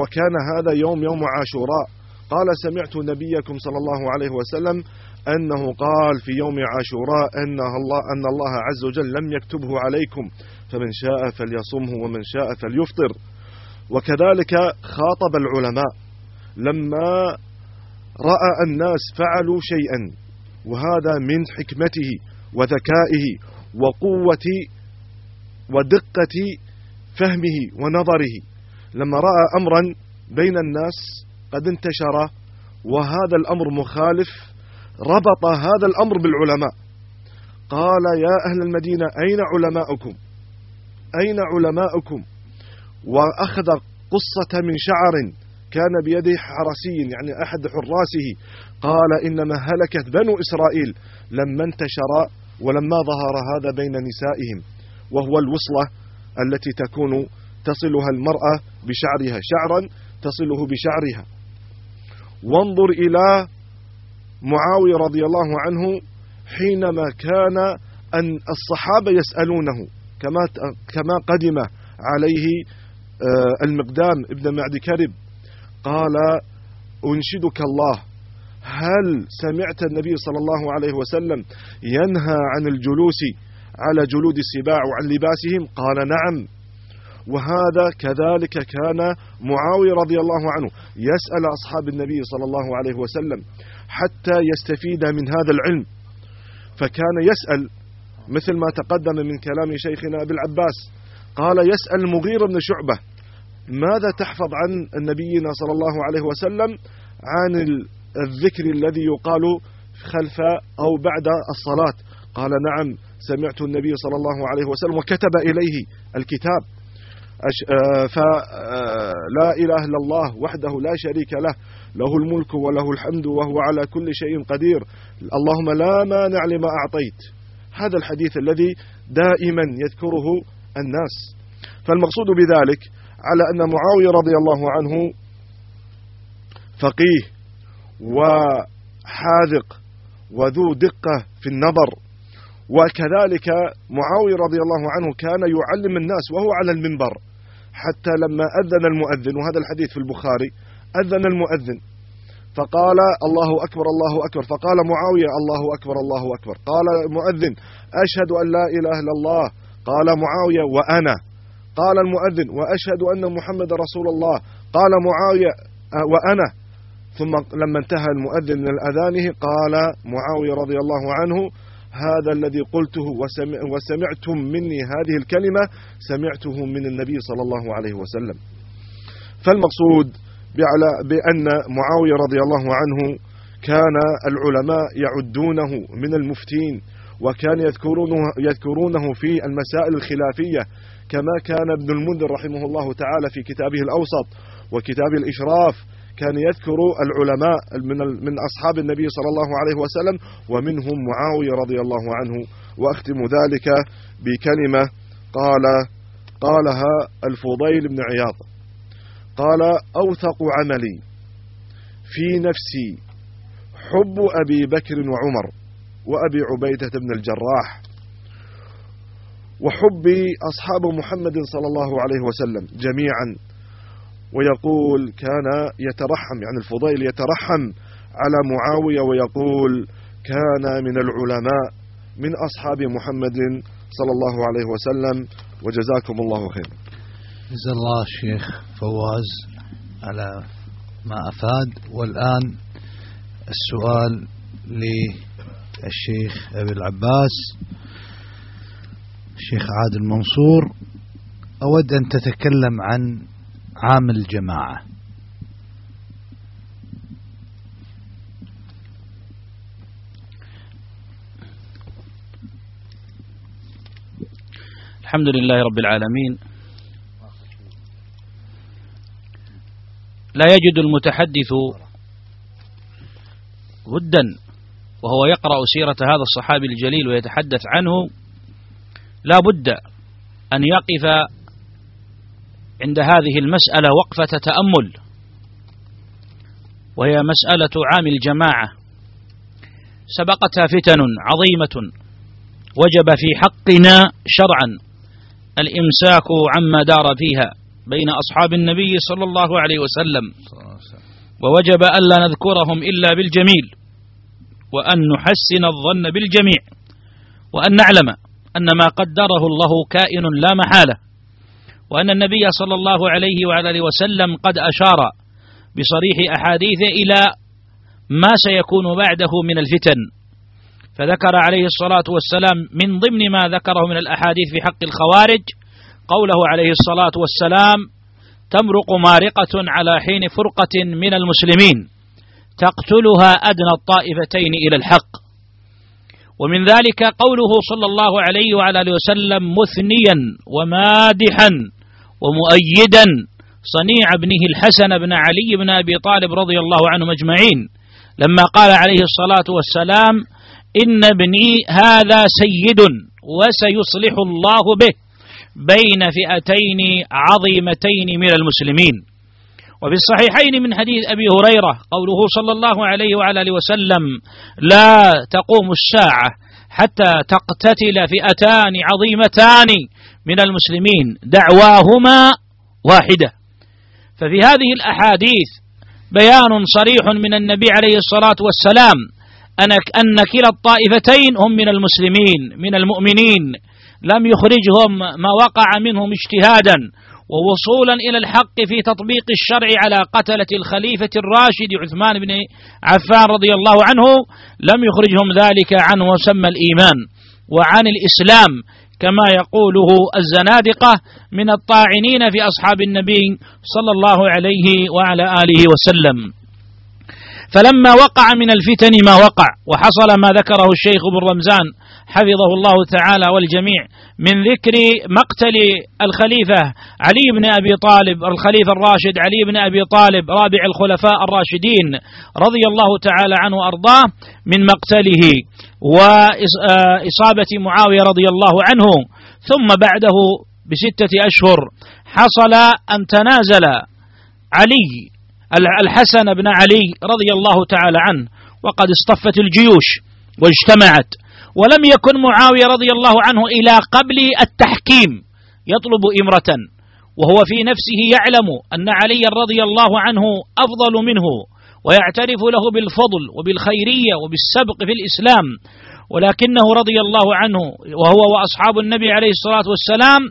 وكان هذا يوم يوم عاشوراء. قال سمعت نبيكم صلى الله عليه وسلم أنه قال في يوم عاشوراء أن الله, أن الله عز وجل لم يكتبه عليكم فمن شاء فليصمه ومن شاء فليفطر. وكذلك خاطب العلماء لما رأى الناس فعلوا شيئا وهذا من حكمته وذكائه وقوة ودقة فهمه ونظره. لما رأى أمرا بين الناس قد انتشر وهذا الأمر مخالف ربط هذا الأمر بالعلماء. قال يا أهل المدينة أين علماؤكم؟ أين علماؤكم؟ وأخذ قصة من شعر كان بيده حرسي يعني أحد حراسه قال إنما هلكت بنو إسرائيل لما انتشر ولما ظهر هذا بين نسائهم وهو الوصلة التي تكون تصلها المرأة بشعرها شعرا تصله بشعرها. وانظر إلى معاوية رضي الله عنه حينما كان أن الصحابة يسألونه كما كما قدم عليه آه، المقدام ابن معد كرب قال أنشدك الله. هل سمعت النبي صلى الله عليه وسلم ينهى عن الجلوس على جلود السباع وعن لباسهم؟ قال نعم. وهذا كذلك كان معاوية رضي الله عنه يسأل أصحاب النبي صلى الله عليه وسلم حتى يستفيد من هذا العلم. فكان يسأل مثل ما تقدم من كلام شيخنا أبي العباس. قال يسأل المغيرة بن شعبة ماذا تحفظ عن نبينا صلى الله عليه وسلم عن الذكر الذي يقال خلف أو بعد الصلاة؟ قال نعم سمعت النبي صلى الله عليه وسلم وكتب إليه الكتاب. آه، فلا آه، إله إلا الله وحده لا شريك له له الملك وله الحمد وهو على كل شيء قدير. اللهم لا مانع لما أعطيت. هذا الحديث الذي دائما يذكره الناس. فالمقصود بذلك على أن معاوية رضي الله عنه فقيه وحاذق وذو دقة في النظر. وكذلك معاوية رضي الله عنه كان يعلم الناس وهو على المنبر حتى لما أذن المؤذن وهذا الحديث في البخاري أذن المؤذن. فقال الله أكبر الله أكبر. فقال معاوية الله أكبر الله أكبر. قال المؤذن أشهد أن لا إله إلا الله. قال معاوية وأنا. قال المؤذن وأشهد أن محمد رسول الله. قال معاوية أه، وأنا. ثم لما انتهى المؤذن من الأذانه قال معاوية رضي الله عنه هذا الذي قلته وسمعتم مني هذه الكلمة سمعته من النبي صلى الله عليه وسلم. فالمقصود بأن معاوية رضي الله عنه كان العلماء يعدونه من المفتين وكان يذكرونه, يذكرونه في المسائل الخلافية. كما كان ابن المنذر رحمه الله تعالى في كتابه الأوسط وكتاب الإشراف كان يذكر العلماء من من أصحاب النبي صلى الله عليه وسلم ومنهم معاوية رضي الله عنه. وأختم ذلك بكلمة قال قالها الفضيل بن عياض. قال أوثق عملي في نفسي حب أبي بكر وعمر وأبي عبيدة بن الجراح. وحب أصحاب محمد صلى الله عليه وسلم جميعا. ويقول كان يترحم يعني الفضيل يترحم على معاوية ويقول كان من العلماء من أصحاب محمد صلى الله عليه وسلم. وجزاكم الله خيرا جزا الله الشيخ فواز على ما أفاد. والآن السؤال للشيخ أبي العباس. الشيخ عادل منصور أود أن تتكلم عن عام الجماعة. الحمد لله رب العالمين. لا يجد المتحدث ودا وهو يقرأ سيرة هذا الصحابي الجليل ويتحدث عنه. لا بد أن يقف عند هذه المسألة وقفة تأمل وهي مسألة عام الجماعة. سبقتها فتن عظيمة وجب في حقنا شرعا الإمساك عما دار فيها بين أصحاب النبي صلى الله عليه وسلم. ووجب ألا نذكرهم إلا بالجميل وأن نحسن الظن بالجميع وأن نعلم أن ما قدره الله كائن لا محالة وأن النبي صلى الله عليه وعلى آله وسلم قد أشار بصريح أحاديثه إلى ما سيكون بعده من الفتن. فذكر عليه الصلاة والسلام من ضمن ما ذكره من الأحاديث في حق الخوارج قوله عليه الصلاة والسلام تمرق مارقة على حين فرقة من المسلمين تقتلها أدنى الطائفتين إلى الحق. ومن ذلك قوله صلى الله عليه وعلى آله وسلم مثنيا ومادحا ومؤيدا صنيع ابنه الحسن بن علي بن أبي طالب رضي الله عنهم أجمعين. لما قال عليه الصلاة والسلام إن ابني هذا سيد وسيصلح الله به بين فئتين عظيمتين من المسلمين. وفي الصحيحين من حديث أبي هريرة قوله صلى الله عليه وعلى آله وسلم لا تقوم الساعة حتى تقتتل فئتان عظيمتان من المسلمين دعواهما واحدة. ففي هذه الأحاديث بيان صريح من النبي عليه الصلاة والسلام أن كلا الطائفتين هم من المسلمين من المؤمنين لم يخرجهم ما وقع منهم اجتهادا ووصولا إلى الحق في تطبيق الشرع على قتلة الخليفة الراشد عثمان بن عفان رضي الله عنه لم يخرجهم ذلك عن مسمى الإيمان. وعن الإسلام كما يقوله الزنادقة من الطاعنين في أصحاب النبي صلى الله عليه وعلى آله وسلم. فلما وقع من الفتن ما وقع وحصل ما ذكره الشيخ بن رمزان حفظه الله تعالى والجميع من ذكر مقتل الخليفة علي بن أبي طالب الخليفة الراشد علي بن أبي طالب رابع الخلفاء الراشدين رضي الله تعالى عنه وأرضاه من مقتله وإصابة معاوية رضي الله عنه. ثم بعده بستة أشهر حصل أن تنازل علي الحسن بن علي رضي الله تعالى عنه وقد اصطفت الجيوش واجتمعت. ولم يكن معاوية رضي الله عنه إلى قبل التحكيم يطلب إمرة وهو في نفسه يعلم أن علي رضي الله عنه أفضل منه ويعترف له بالفضل وبالخيرية وبالسبق في الإسلام ولكنه رضي الله عنه وهو وأصحاب النبي عليه الصلاة والسلام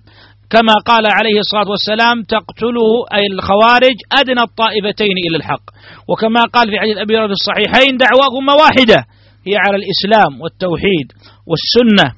كما قال عليه الصلاة والسلام تقتله أي الخوارج أدنى الطائفتين إلى الحق وكما قال في حديث أبي في الصحيحين دعواهما واحدة هي على الإسلام والتوحيد والسنة.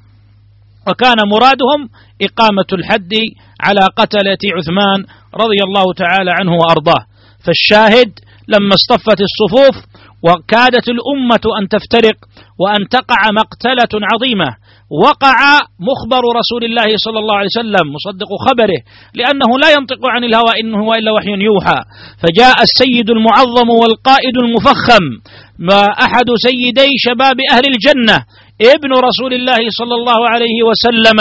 وكان مرادهم إقامة الحد على قتلة عثمان رضي الله تعالى عنه وأرضاه. فالشاهد لما اصطفت الصفوف وكادت الأمة أن تفترق وأن تقع مقتلة عظيمة وقع مخبر رسول الله صلى الله عليه وسلم مصدق خبره لأنه لا ينطق عن الهوى إن هو إلا وحي يوحى. فجاء السيد المعظم والقائد المفخم ما أحد سيدي شباب أهل الجنة ابن رسول الله صلى الله عليه وسلم.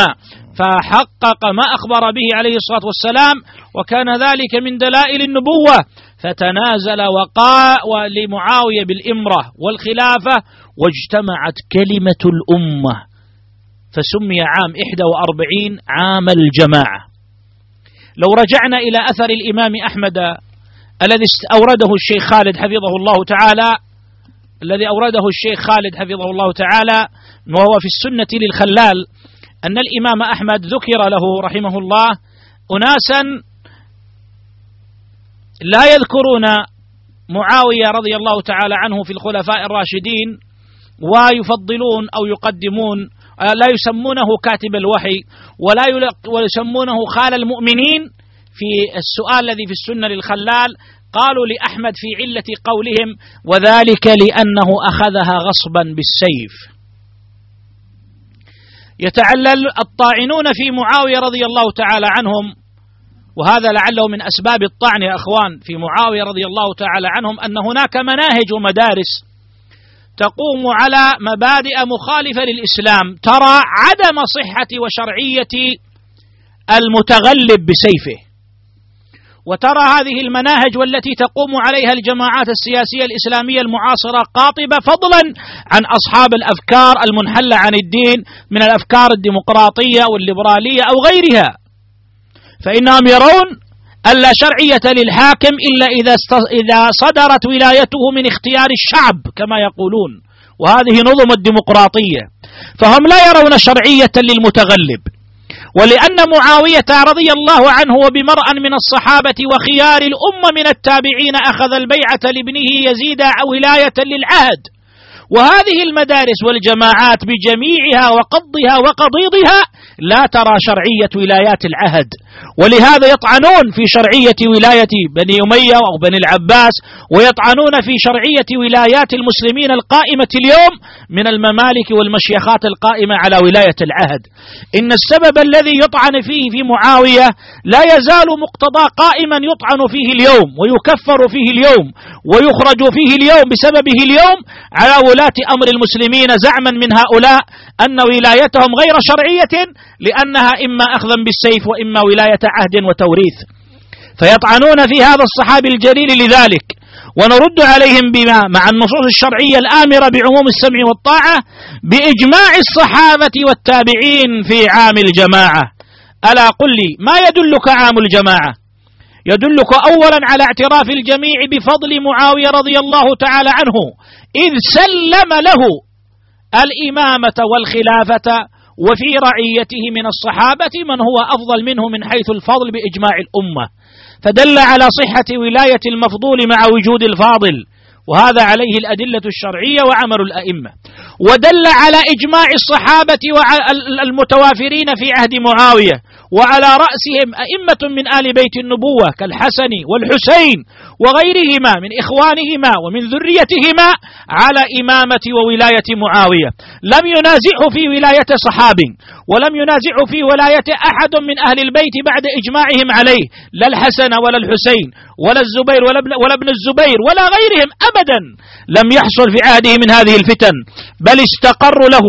فحقق ما أخبر به عليه الصلاة والسلام وكان ذلك من دلائل النبوة. فتنازل وقاء لمعاوية بالإمرة والخلافة واجتمعت كلمة الأمة. فسمي عام 41 عام الجماعة. لو رجعنا إلى أثر الإمام أحمد الذي أورده الشيخ خالد حفظه الله تعالى الذي أورده الشيخ خالد حفظه الله تعالى وهو في السنة للخلال أن الإمام أحمد ذكر له رحمه الله أناسا لا يذكرون معاوية رضي الله تعالى عنه في الخلفاء الراشدين ويفضلون أو يقدمون لا يسمونه كاتب الوحي ولا يسمونه خال المؤمنين. في السؤال الذي في السنة للخلال قالوا لأحمد في علة قولهم وذلك لأنه أخذها غصبا بالسيف. يتعلل الطاعنون في معاوية رضي الله تعالى عنهم وهذا لعله من أسباب الطعن يا أخوان في معاوية رضي الله تعالى عنهم أن هناك مناهج ومدارس تقوم على مبادئ مخالفة للإسلام ترى عدم صحة وشرعية المتغلب بسيفه. وترى هذه المناهج والتي تقوم عليها الجماعات السياسية الإسلامية المعاصرة قاطبة فضلا عن أصحاب الأفكار المنحلة عن الدين من الأفكار الديمقراطية والليبرالية أو غيرها. فإنهم يرون أن لا شرعية للحاكم إلا إذا إذا صدرت ولايته من اختيار الشعب كما يقولون. وهذه نظم الديمقراطية. فهم لا يرون شرعية للمتغلب. ولأن معاوية رضي الله عنه وبمرأ من الصحابة وخيار الأمة من التابعين أخذ البيعة لابنه يزيد ولاية للعهد. وهذه المدارس والجماعات بجميعها وقضها وقضيضها لا ترى شرعية ولايات العهد. ولهذا يطعنون في شرعية ولاية بني أمية أو بني العباس ويطعنون في شرعية ولايات المسلمين القائمة اليوم من الممالك والمشيخات القائمة على ولاية العهد. إن السبب الذي يطعن فيه في معاوية لا يزال مقتضى قائما يطعن فيه اليوم ويكفر فيه اليوم ويخرج فيه اليوم بسببه اليوم على ولاة أمر المسلمين زعما من هؤلاء أن ولايتهم غير شرعية لأنها إما أخذا بالسيف وإما ولاية عهد وتوريث. فيطعنون في هذا الصحابي الجليل لذلك ونرد عليهم بما مع النصوص الشرعية الآمرة بعموم السمع والطاعة بإجماع الصحابة والتابعين في عام الجماعة. ألا قل لي ما يدلك عام الجماعة؟ يدلك أولا على اعتراف الجميع بفضل معاوية رضي الله تعالى عنه إذ سلم له الإمامة والخلافة وفي رعيته من الصحابة من هو أفضل منه من حيث الفضل بإجماع الأمة. فدل على صحة ولاية المفضول مع وجود الفاضل وهذا عليه الأدلة الشرعية وعمل الأئمة. ودل على إجماع الصحابة المتوافرين في عهد معاوية وعلى رأسهم أئمة من آل بيت النبوة كالحسن والحسين وغيرهما من إخوانهما ومن ذريتهما على إمامة وولاية معاوية. لم ينازعه في ولاية صحاب ولم ينازعه في ولاية أحد من أهل البيت بعد إجماعهم عليه لا الحسن ولا الحسين ولا الزبير ولا ابن, ولا ابن الزبير ولا غيرهم أبدا لم يحصل في عهده من هذه الفتن بل استقروا له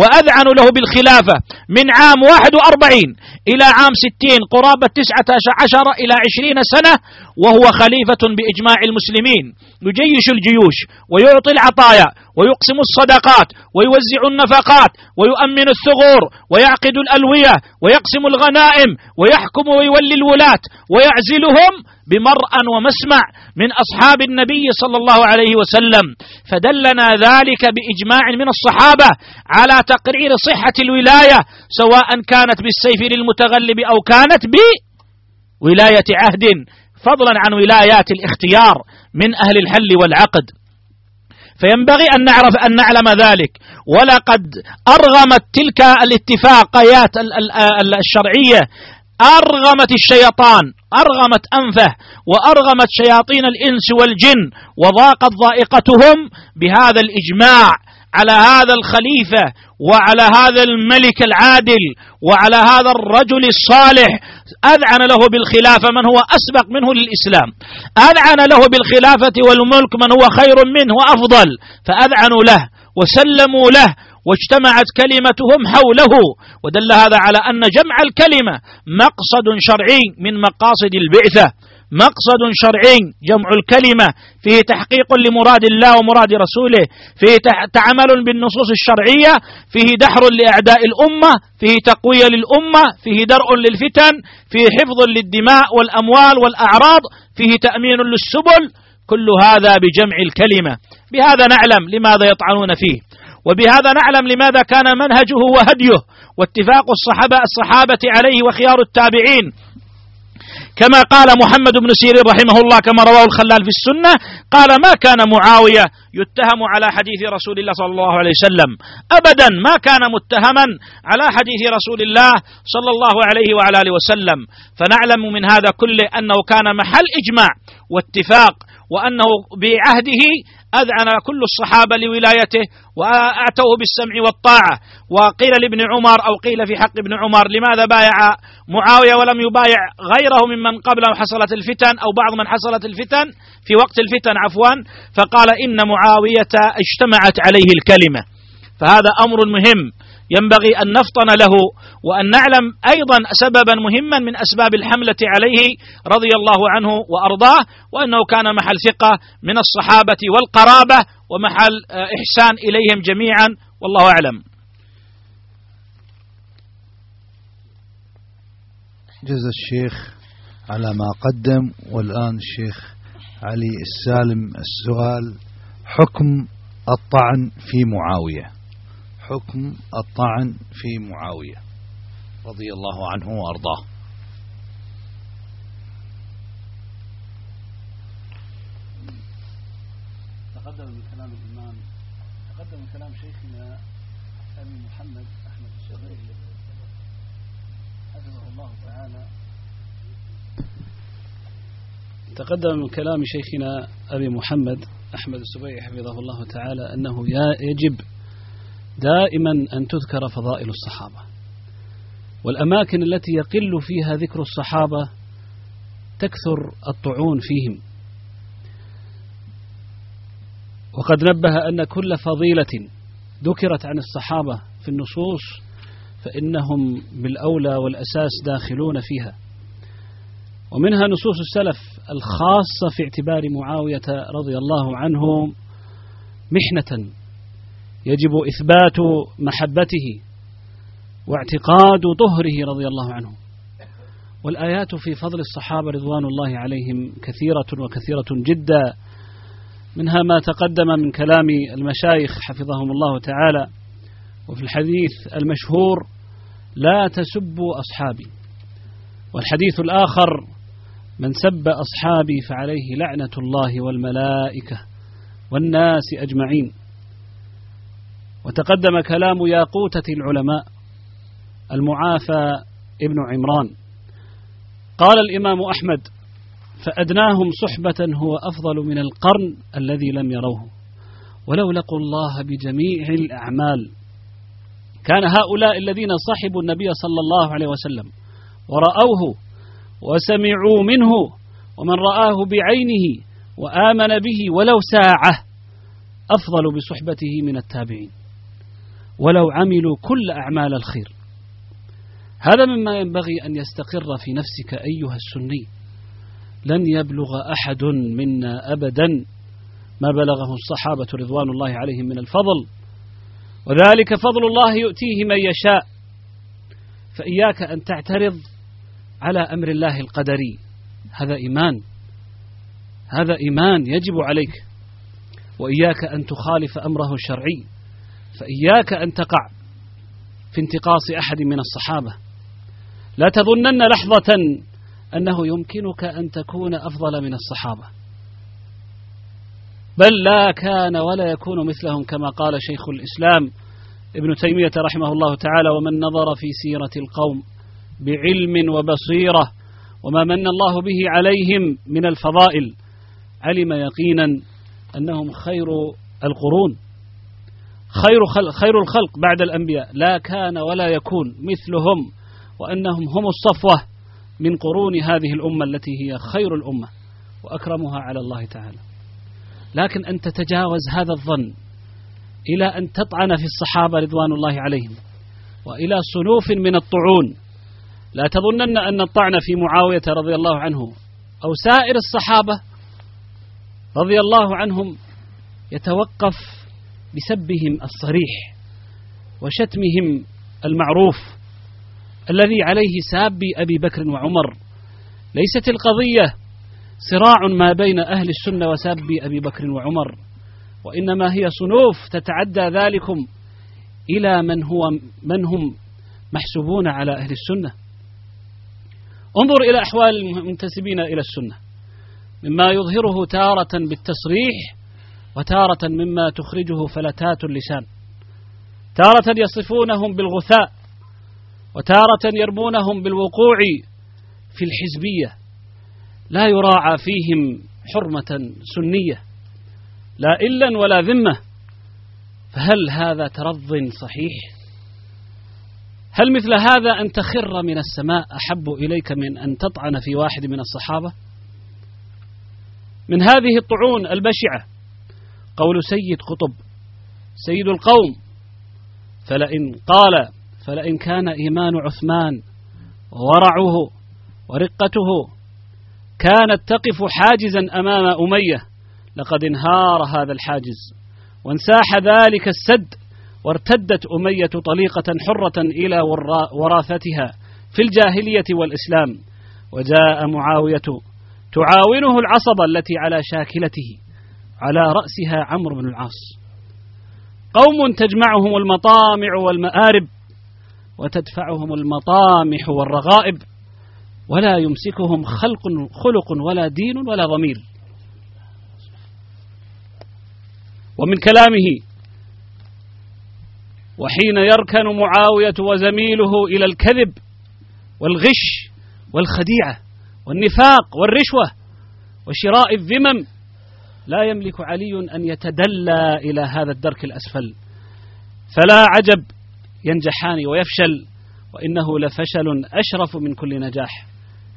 وأذعنوا له بالخلافة من عام 41 إلى عام 60 قرابة 19 إلى 20 سنة وهو خليفة بإجماع المسلمين. يجيش الجيوش ويعطي العطايا ويقسم الصدقات ويوزع النفقات ويؤمن الثغور ويعقد الألوية ويقسم الغنائم ويحكم ويولي الولاة ويعزلهم بمرأ ومسمع من أصحاب النبي صلى الله عليه وسلم. فدلنا ذلك بإجماع من الصحابة على تقرير صحة الولاية سواء كانت بالسيف للمتغلب أو كانت بولاية عهد. فضلا عن ولايات الاختيار من أهل الحل والعقد. فينبغي أن نعرف أن نعلم ذلك. ولقد أرغمت تلك الاتفاقيات الشرعية. أرغمت الشيطان أرغمت أنفه وأرغمت شياطين الإنس والجن وضاقت ضائقتهم بهذا الإجماع على هذا الخليفة وعلى هذا الملك العادل وعلى هذا الرجل الصالح أذعن له بالخلافة من هو أسبق منه للإسلام. أذعن له بالخلافة والملك من هو خير منه وأفضل. فأذعنوا له وسلموا له واجتمعت كلمتهم حوله. ودل هذا على أن جمع الكلمة مقصد شرعي من مقاصد البعثة. مقصد شرعي جمع الكلمة فيه تحقيق لمراد الله ومراد رسوله فيه تعمل بالنصوص الشرعية فيه دحر لأعداء الأمة فيه تقوية للأمة فيه درء للفتن فيه حفظ للدماء والأموال والأعراض فيه تأمين للسبل كل هذا بجمع الكلمة. بهذا نعلم لماذا يطعنون فيه وبهذا نعلم لماذا كان منهجه وهديه واتفاق الصحابة الصحابة عليه وخيار التابعين. كما قال محمد بن سيرين رحمه الله كما رواه الخلال في السنة قال ما كان معاوية يتهم على حديث رسول الله صلى الله عليه وسلم؟ أبدا ما كان متهما على حديث رسول الله صلى الله عليه وعلى آله وسلم. فنعلم من هذا كله أنه كان محل إجماع واتفاق وأنه بعهده أذعن كل الصحابة لولايته وأعتوه بالسمع والطاعة. وقيل لابن عمر أو قيل في حق ابن عمر لماذا بايع معاوية ولم يبايع غيره ممن قبله حصلت الفتن أو بعض من حصلت الفتن؟ في وقت الفتن عفوا. فقال إن معاوية اجتمعت عليه الكلمة. فهذا أمر مهم. ينبغي أن نفطن له وأن نعلم أيضا سببا مهما من أسباب الحملة عليه رضي الله عنه وأرضاه وأنه كان محل ثقة من الصحابة والقرابة ومحل آه، إحسان إليهم جميعا والله أعلم. جزا الشيخ على ما قدم والآن الشيخ علي السالم السؤال حكم الطعن في معاوية. حكم الطعن في معاوية رضي الله عنه وأرضاه. تقدم من كلام الإمام تقدم من كلام شيخنا أبي محمد أحمد الشرعي حفظه الله تعالى. تقدم من كلام شيخنا أبي محمد أحمد السبيعي حفظه الله تعالى أنه يجب دائما أن تذكر فضائل الصحابة. والأماكن التي يقل فيها ذكر الصحابة تكثر الطعون فيهم. وقد نبه أن كل فضيلة ذكرت عن الصحابة في النصوص فإنهم بالأولى والأساس داخلون فيها. ومنها نصوص السلف الخاصة في اعتبار معاوية رضي الله عنه محنة يجب إثبات محبته واعتقاد طهره رضي الله عنه. والآيات في فضل الصحابة رضوان الله عليهم كثيرة وكثيرة جدا منها ما تقدم من كلام المشايخ حفظهم الله تعالى وفي الحديث المشهور لا تسبوا أصحابي. والحديث الآخر من سب أصحابي فعليه لعنة الله والملائكة والناس أجمعين. وتقدم كلام ياقوتة العلماء المعافى ابن عمران. قال الإمام أحمد فأدناهم صحبة هو أفضل من القرن الذي لم يروه. ولو لقوا الله بجميع الأعمال. كان هؤلاء الذين صحبوا النبي صلى الله عليه وسلم ورأوه وسمعوا منه ومن رآه بعينه وآمن به ولو ساعة أفضل بصحبته من التابعين. ولو عملوا كل أعمال الخير. هذا مما ينبغي أن يستقر في نفسك أيها السني. لن يبلغ أحد منا أبدا ما بلغه الصحابة رضوان الله عليهم من الفضل. وذلك فضل الله يؤتيه من يشاء. فإياك أن تعترض على أمر الله القدري. هذا إيمان. هذا إيمان يجب عليك. وإياك أن تخالف أمره الشرعي. فإياك أن تقع في انتقاص أحد من الصحابة. لا تظنن لحظة أنه يمكنك أن تكون أفضل من الصحابة. بل لا كان ولا يكون مثلهم كما قال شيخ الإسلام ابن تيمية رحمه الله تعالى ومن نظر في سيرة القوم بعلم وبصيرة وما من الله به عليهم من الفضائل علم يقينا أنهم خير القرون. خير, خل خير الخلق بعد الأنبياء. لا كان ولا يكون مثلهم وأنهم هم الصفوة من قرون هذه الأمة التي هي خير الأمة وأكرمها على الله تعالى. لكن أن تتجاوز هذا الظن إلى أن تطعن في الصحابة رضوان الله عليهم وإلى صنوف من الطعون لا تظنن أن الطعن في معاوية رضي الله عنه أو سائر الصحابة رضي الله عنهم يتوقف بسبهم الصريح وشتمهم المعروف الذي عليه ساب أبي بكر وعمر. ليست القضية صراع ما بين أهل السنة وساب أبي بكر وعمر وإنما هي صنوف تتعدى ذلكم إلى من هو من هم محسوبون على أهل السنة. انظر إلى أحوال المنتسبين إلى السنة مما يظهره تارة بالتصريح وتارة مما تخرجه فلتات اللسان. تارة يصفونهم بالغثاء وتارة يرمونهم بالوقوع في الحزبية. لا يراعى فيهم حرمة سنية لا إلا ولا ذمة. فهل هذا ترض صحيح؟ هل مثل هذا أن تخر من السماء أحب إليك من أن تطعن في واحد من الصحابة؟ من هذه الطعون البشعة قول سيد قطب سيد القوم فلئن قال فلئن كان إيمان عثمان وورعه ورقته كانت تقف حاجزا أمام أمية لقد انهار هذا الحاجز وانساح ذلك السد وارتدت أمية طليقة حرة إلى وراثتها في الجاهلية والإسلام وجاء معاوية تعاونه العصبة التي على شاكلته. على رأسها عمرو بن العاص. قوم تجمعهم المطامع والمآرب وتدفعهم المطامح والرغائب ولا يمسكهم خلق خلق ولا دين ولا ضمير. ومن كلامه وحين يركن معاوية وزميله إلى الكذب والغش والخديعة والنفاق والرشوة وشراء الذمم لا يملك علي أن يتدلى إلى هذا الدرك الأسفل. فلا عجب ينجحان ويفشل وإنه لفشل أشرف من كل نجاح.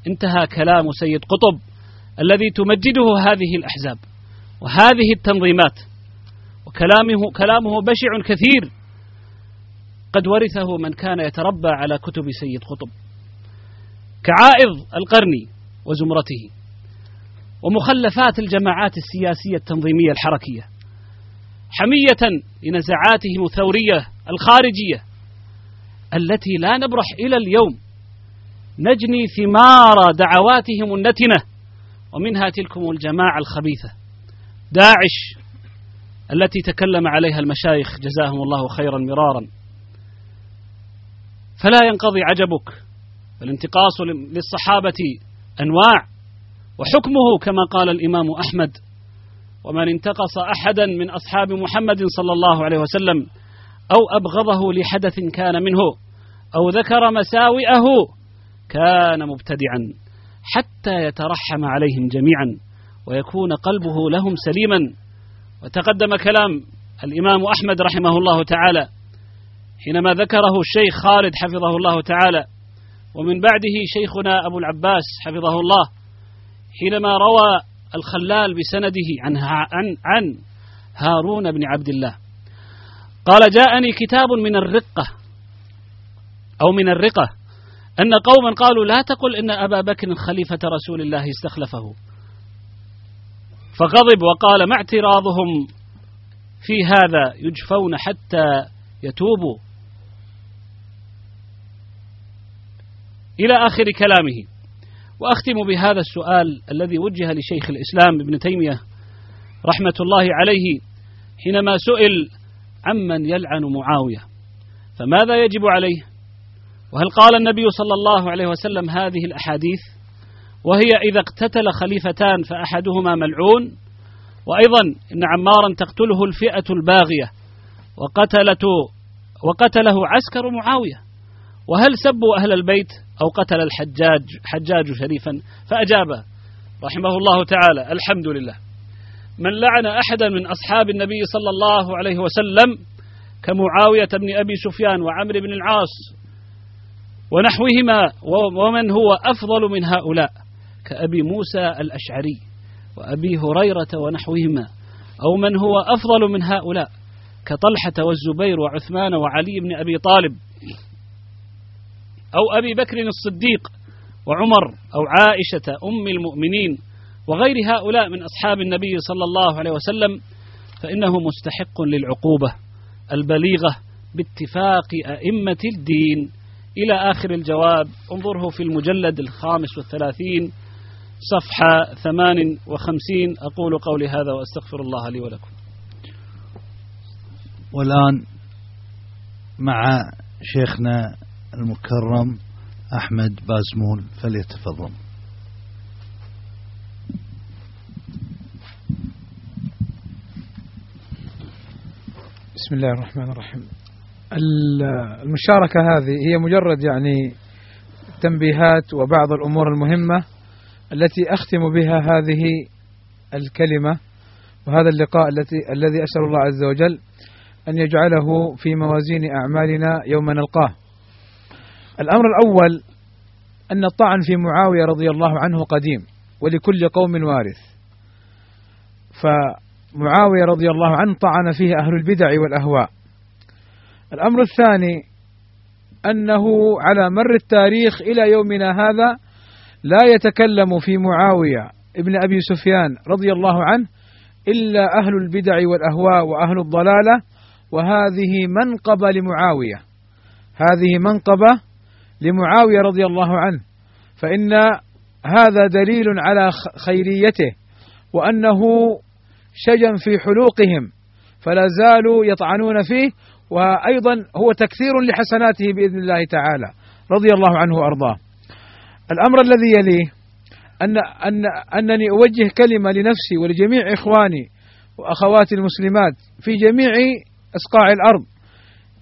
انتهى كلام سيد قطب الذي تمجده هذه الأحزاب وهذه التنظيمات. وكلامه كلامه بشع كثير. قد ورثه من كان يتربى على كتب سيد قطب. كعائض القرني وزمرته. ومخلفات الجماعات السياسية التنظيمية الحركية حمية لنزعاتهم الثورية الخارجية التي لا نبرح إلى اليوم نجني ثمار دعواتهم النتنة ومنها تلكم الجماعة الخبيثة داعش التي تكلم عليها المشايخ جزاهم الله خيرا مرارا. فلا ينقضي عجبك الانتقاص للصحابة أنواع وحكمه كما قال الإمام أحمد. ومن انتقص أحدا من أصحاب محمد صلى الله عليه وسلم أو أبغضه لحدث كان منه أو ذكر مساوئه كان مبتدعا حتى يترحم عليهم جميعا ويكون قلبه لهم سليما. وتقدم كلام الإمام أحمد رحمه الله تعالى حينما ذكره الشيخ خالد حفظه الله تعالى. ومن بعده شيخنا أبو العباس حفظه الله. حينما روى الخلال بسنده عن عن عن هارون بن عبد الله قال جاءني كتاب من الرقة أو من الرقة أن قوما قالوا لا تقل إن أبا بكر خليفة رسول الله استخلفه. فغضب وقال ما اعتراضهم في هذا يجفون حتى يتوبوا. إلى آخر كلامه. وأختم بهذا السؤال الذي وجه لشيخ الإسلام ابن تيمية رحمة الله عليه حينما سئل عمن يلعن معاوية فماذا يجب عليه؟ وهل قال النبي صلى الله عليه وسلم هذه الأحاديث؟ وهي إذا اقتتل خليفتان فأحدهما ملعون وأيضا إن عمارا تقتله الفئة الباغية وقتلت وقتله عسكر معاوية. وهل سبوا أهل البيت أو قتل الحجاج؟ حجاج شريفا. فأجاب رحمه الله تعالى الحمد لله. من لعن أحدا من أصحاب النبي صلى الله عليه وسلم كمعاوية بن أبي سفيان وعمرو بن العاص ونحوهما ومن هو أفضل من هؤلاء؟ كأبي موسى الأشعري وأبي هريرة ونحوهما. أو من هو أفضل من هؤلاء؟ كطلحة والزبير وعثمان وعلي بن أبي طالب. أو أبي بكر الصديق وعمر أو عائشة أم المؤمنين وغير هؤلاء من أصحاب النبي صلى الله عليه وسلم فإنه مستحق للعقوبة البليغة باتفاق أئمة الدين. إلى آخر الجواب انظره في المجلد الخامس والثلاثين صفحة ثمان وخمسين. أقول قولي هذا وأستغفر الله لي ولكم. والآن مع شيخنا المكرم أحمد بازمول فليتفضل بسم الله الرحمن الرحيم المشاركة هذه هي مجرد يعني تنبيهات وبعض الأمور المهمة التي أختم بها هذه الكلمة وهذا اللقاء التي الذي أسأل الله عز وجل أن يجعله في موازين أعمالنا يوم نلقاه. الأمر الأول أن الطعن في معاوية رضي الله عنه قديم ولكل قوم وارث. فمعاوية رضي الله عنه طعن فيه أهل البدع والأهواء. الأمر الثاني أنه على مر التاريخ إلى يومنا هذا لا يتكلم في معاوية ابن أبي سفيان رضي الله عنه إلا أهل البدع والأهواء وأهل الضلالة وهذه منقبة لمعاوية هذه منقبة لمعاوية رضي الله عنه فإن هذا دليل على خيريته وأنه شجن في حلوقهم فلا زالوا يطعنون فيه وأيضا هو تكثير لحسناته بإذن الله تعالى رضي الله عنه وأرضاه. الأمر الذي يليه أن أن أنني أوجه كلمة لنفسي ولجميع إخواني وأخواتي المسلمات في جميع أسقاع الأرض.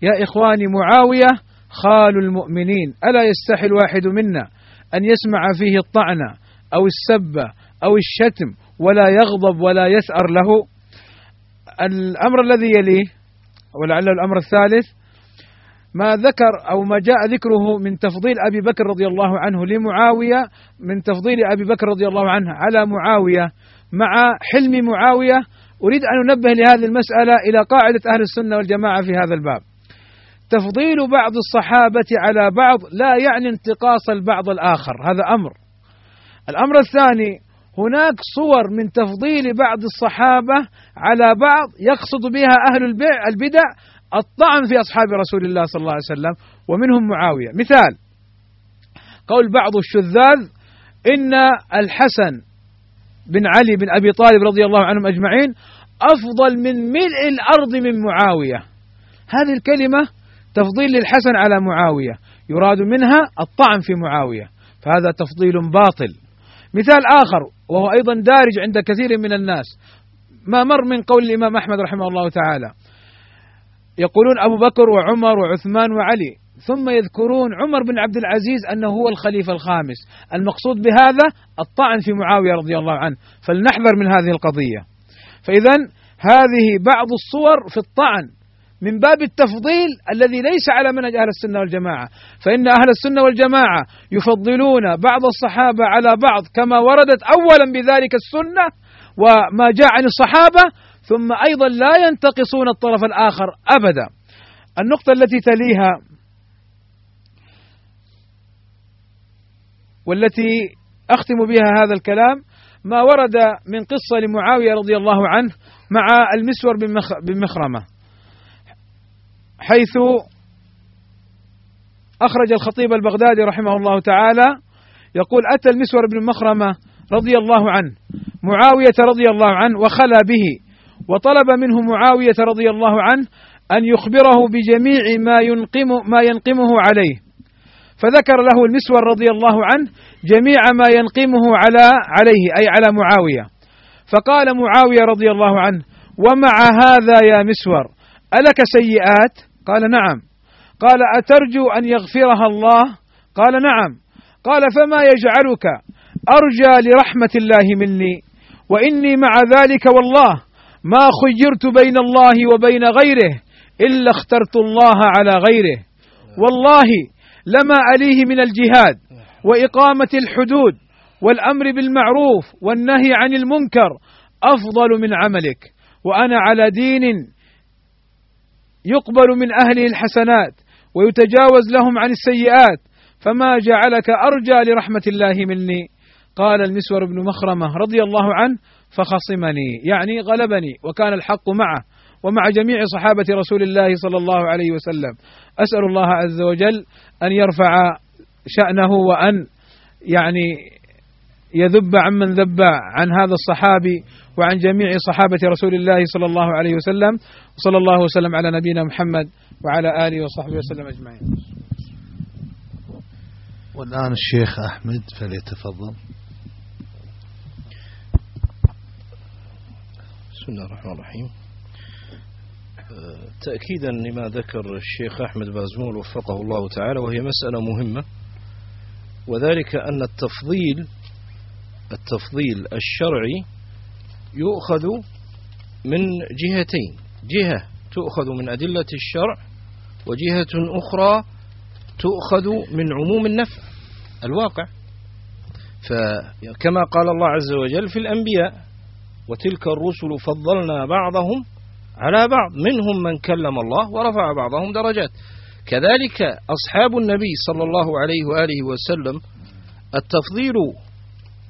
يا إخواني معاوية خال المؤمنين ألا يستحي الواحد منا أن يسمع فيه الطعن أو السب أو الشتم ولا يغضب ولا يثأر له؟ الأمر الذي يليه ولعله الأمر الثالث ما ذكر أو ما جاء ذكره من تفضيل أبي بكر رضي الله عنه لمعاوية من تفضيل أبي بكر رضي الله عنه على معاوية مع حلم معاوية أريد أن أنبه لهذه المسألة إلى قاعدة أهل السنة والجماعة في هذا الباب. تفضيل بعض الصحابة على بعض لا يعني انتقاص البعض الآخر. هذا أمر. الأمر الثاني هناك صور من تفضيل بعض الصحابة على بعض يقصد بها أهل البدع الطعن في أصحاب رسول الله صلى الله عليه وسلم ومنهم معاوية. مثال قول بعض الشذاذ إن الحسن بن علي بن أبي طالب رضي الله عنهم أجمعين أفضل من ملء الأرض من معاوية. هذه الكلمة تفضيل للحسن على معاوية. يراد منها الطعن في معاوية. فهذا تفضيل باطل. مثال آخر وهو أيضا دارج عند كثير من الناس. ما مر من قول الإمام أحمد رحمه الله تعالى. يقولون أبو بكر وعمر وعثمان وعلي. ثم يذكرون عمر بن عبد العزيز أنه هو الخليفة الخامس. المقصود بهذا الطعن في معاوية رضي الله عنه. فلنحذر من هذه القضية. فإذا هذه بعض الصور في الطعن. من باب التفضيل الذي ليس على منهج أهل السنة والجماعة. فإن أهل السنة والجماعة يفضلون بعض الصحابة على بعض كما وردت أولا بذلك السنة وما جاء عن الصحابة ثم أيضا لا ينتقصون الطرف الآخر أبدا. النقطة التي تليها والتي أختم بها هذا الكلام ما ورد من قصة لمعاوية رضي الله عنه مع المسور بن مخرمة حيث أخرج الخطيب البغدادي رحمه الله تعالى يقول أتى المسور بن مخرمة رضي الله عنه معاوية رضي الله عنه وخلى به وطلب منه معاوية رضي الله عنه أن يخبره بجميع ما ينقم ما ينقمه عليه. فذكر له المسور رضي الله عنه جميع ما ينقمه على عليه أي على معاوية. فقال معاوية رضي الله عنه ومع هذا يا مسور ألك سيئات؟ قال نعم. قال أترجو أن يغفرها الله؟ قال نعم. قال فما يجعلك؟ أرجى لرحمة الله مني. وإني مع ذلك والله ما خيرت بين الله وبين غيره إلا اخترت الله على غيره. والله لما أليه من الجهاد وإقامة الحدود والأمر بالمعروف والنهي عن المنكر أفضل من عملك. وأنا على دين يقبل من أهله الحسنات ويتجاوز لهم عن السيئات فما جعلك أرجى لرحمة الله مني؟ قال المسور بن مخرمة رضي الله عنه فخصمني يعني غلبني وكان الحق معه ومع جميع صحابة رسول الله صلى الله عليه وسلم. أسأل الله عز وجل أن يرفع شأنه وأن يعني يذب عمن ذب عن هذا الصحابي وعن جميع صحابة رسول الله صلى الله عليه وسلم. وصلى الله وسلم على نبينا محمد وعلى آله وصحبه وسلم أجمعين. والآن الشيخ أحمد فليتفضل. بسم الله الرحمن الرحيم. تأكيدا لما ذكر الشيخ أحمد بازمول وفقه الله تعالى وهي مسألة مهمة وذلك أن التفضيل التفضيل الشرعي يؤخذ من جهتين. جهة تؤخذ من أدلة الشرع وجهة أخرى تؤخذ من عموم النفع الواقع. فكما قال الله عز وجل في الأنبياء وتلك الرسل فضلنا بعضهم على بعض منهم من كلم الله ورفع بعضهم درجات. كذلك أصحاب النبي صلى الله عليه وآله وسلم التفضيل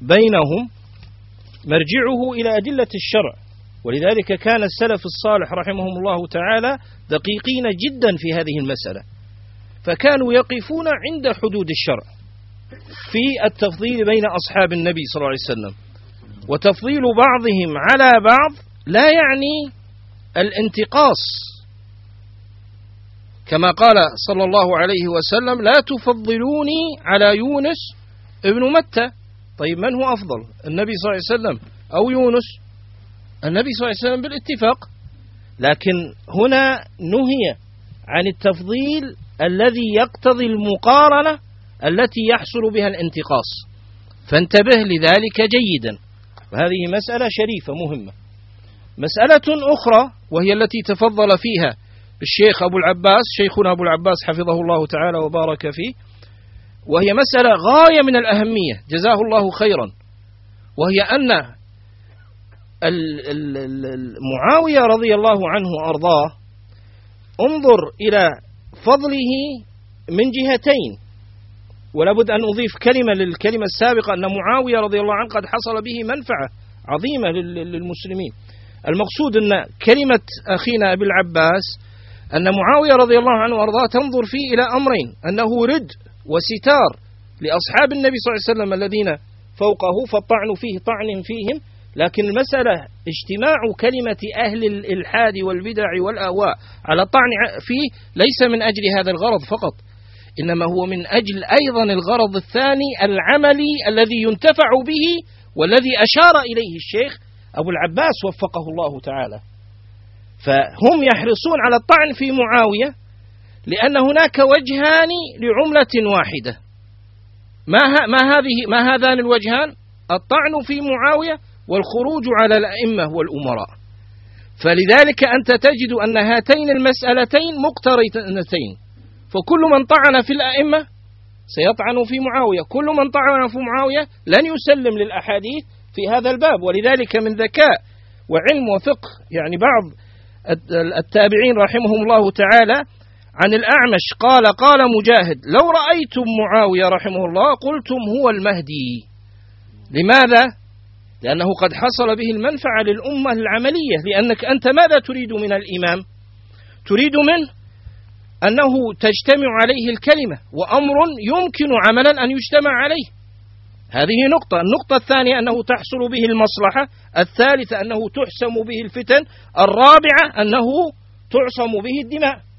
بينهم مرجعه إلى أدلة الشرع. ولذلك كان السلف الصالح رحمهم الله تعالى دقيقين جدا في هذه المسألة. فكانوا يقفون عند حدود الشرع في التفضيل بين أصحاب النبي صلى الله عليه وسلم. وتفضيل بعضهم على بعض لا يعني الانتقاص. كما قال صلى الله عليه وسلم لا تفضلوني على يونس ابن متى. طيب من هو أفضل؟ النبي صلى الله عليه وسلم أو يونس؟ النبي صلى الله عليه وسلم بالاتفاق. لكن هنا نهي عن التفضيل الذي يقتضي المقارنة التي يحصل بها الانتقاص. فانتبه لذلك جيدا. وهذه مسألة شريفة مهمة. مسألة أخرى وهي التي تفضل فيها الشيخ أبو العباس شيخنا أبو العباس حفظه الله تعالى وبارك فيه وهي مسألة غاية من الأهمية. جزاه الله خيرا. وهي أن معاوية رضي الله عنه وأرضاه انظر إلى فضله من جهتين. ولابد أن أضيف كلمة للكلمة السابقة أن معاوية رضي الله عنه قد حصل به منفعة عظيمة للمسلمين. المقصود أن كلمة أخينا أبي العباس أن معاوية رضي الله عنه وأرضاه تنظر فيه إلى أمرين أنه رد وستار لأصحاب النبي صلى الله عليه وسلم الذين فوقه فالطعن فيه طعن فيهم. لكن المسألة اجتماع كلمة أهل الإلحاد والبدع والآواء على الطعن فيه ليس من أجل هذا الغرض فقط إنما هو من أجل أيضا الغرض الثاني العملي الذي ينتفع به والذي أشار إليه الشيخ أبو العباس وفقه الله تعالى. فهم يحرصون على الطعن في معاوية لأن هناك وجهان لعملة واحدة. ما, ما هذه ما هذان الوجهان؟ الطعن في معاوية والخروج على الأئمة والأمراء. فلذلك أنت تجد أن هاتين المسألتين مقترنتين. فكل من طعن في الأئمة سيطعن في معاوية. كل من طعن في معاوية لن يسلم للأحاديث في هذا الباب. ولذلك من ذكاء وعلم وفقه يعني بعض التابعين رحمهم الله تعالى عن الأعمش قال قال مجاهد لو رأيتم معاوية رحمه الله قلتم هو المهدي. لماذا؟ لأنه قد حصل به المنفعة للأمة العملية. لأنك أنت ماذا تريد من الإمام؟ تريد منه أنه تجتمع عليه الكلمة وأمر يمكن عملا أن يجتمع عليه. هذه نقطة. النقطة الثانية أنه تحصل به المصلحة. الثالثة أنه تحسم به الفتن. الرابعة أنه تعصم به الدماء.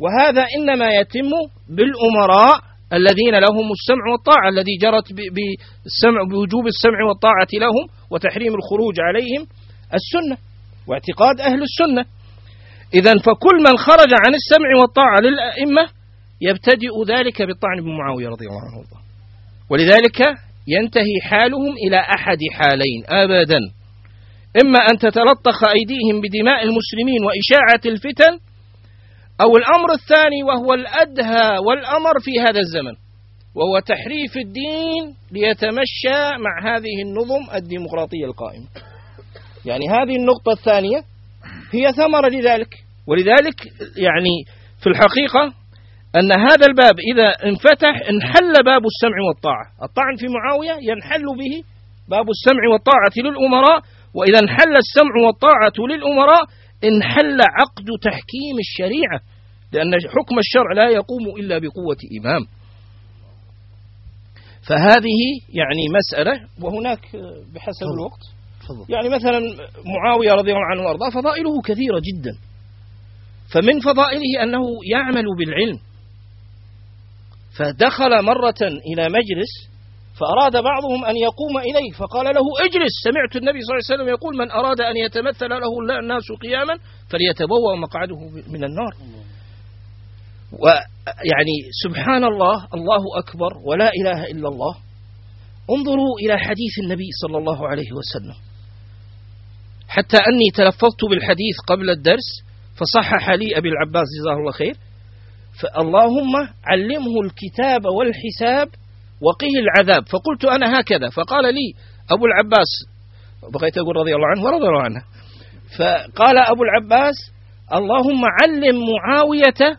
وهذا إنما يتم بالأمراء الذين لهم السمع والطاعة الذي جرت بالسمع بوجوب السمع والطاعة لهم وتحريم الخروج عليهم السنة واعتقاد أهل السنة. إذا فكل من خرج عن السمع والطاعة للأئمة يبتدئ ذلك بالطعن بمعاوية رضي الله عنه. وارضاه ولذلك ينتهي حالهم إلى أحد حالين أبدا. إما أن تتلطخ أيديهم بدماء المسلمين وإشاعة الفتن أو الأمر الثاني وهو الأدهى والأمر في هذا الزمن وهو تحريف الدين ليتمشى مع هذه النظم الديمقراطية القائمة. يعني هذه النقطة الثانية هي ثمرة لذلك ولذلك يعني في الحقيقة أن هذا الباب إذا انفتح انحل باب السمع والطاعة. الطعن في معاوية ينحل به باب السمع والطاعة للأمراء وإذا انحل السمع والطاعة للأمراء انحل عقد تحكيم الشريعة لأن حكم الشرع لا يقوم إلا بقوة إمام. فهذه يعني مسألة وهناك بحسب الوقت تفضل. يعني مثلا معاوية رضي الله عنه وأرضاه فضائله كثيرة جدا. فمن فضائله أنه يعمل بالعلم. فدخل مرة إلى مجلس فأراد بعضهم أن يقوم إليه فقال له اجلس. سمعت النبي صلى الله عليه وسلم يقول من أراد أن يتمثل له الناس قياما فليتبوأ مقعده من النار. ويعني سبحان الله الله أكبر ولا إله إلا الله. انظروا إلى حديث النبي صلى الله عليه وسلم. حتى أني تلفظت بالحديث قبل الدرس فصحح لي أبي العباس جزاه الله خير. فاللهم علمه الكتاب والحساب وقه العذاب. فقلت أنا هكذا. فقال لي أبو العباس بغيت أقول رضي الله عنه ورضي الله عنه. فقال أبو العباس اللهم علم معاوية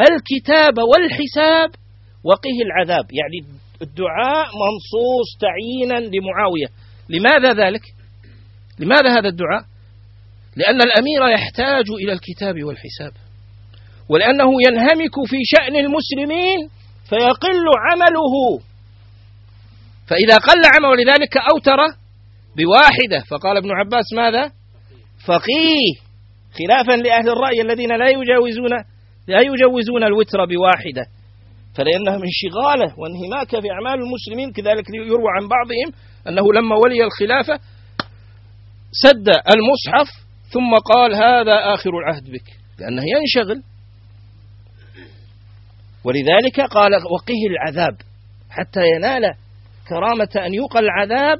الكتاب والحساب وقه العذاب. يعني الدعاء منصوص تعيينا لمعاوية. لماذا ذلك؟ لماذا هذا الدعاء؟ لأن الأمير يحتاج إلى الكتاب والحساب. ولأنه ينهمك في شأن المسلمين فيقل عمله. فإذا قل عمله لذلك أوتر بواحدة. فقال ابن عباس ماذا؟ فقيه. خلافا لأهل الرأي الذين لا يجاوزون لا يجوزون الوتر بواحدة. فلأنها من شغاله وانهماك في أعمال المسلمين كذلك يروى عن بعضهم أنه لما ولي الخلافة سد المصحف ثم قال هذا آخر العهد بك. لأنه ينشغل ولذلك قال وقه العذاب حتى ينال كرامة أن يوقى العذاب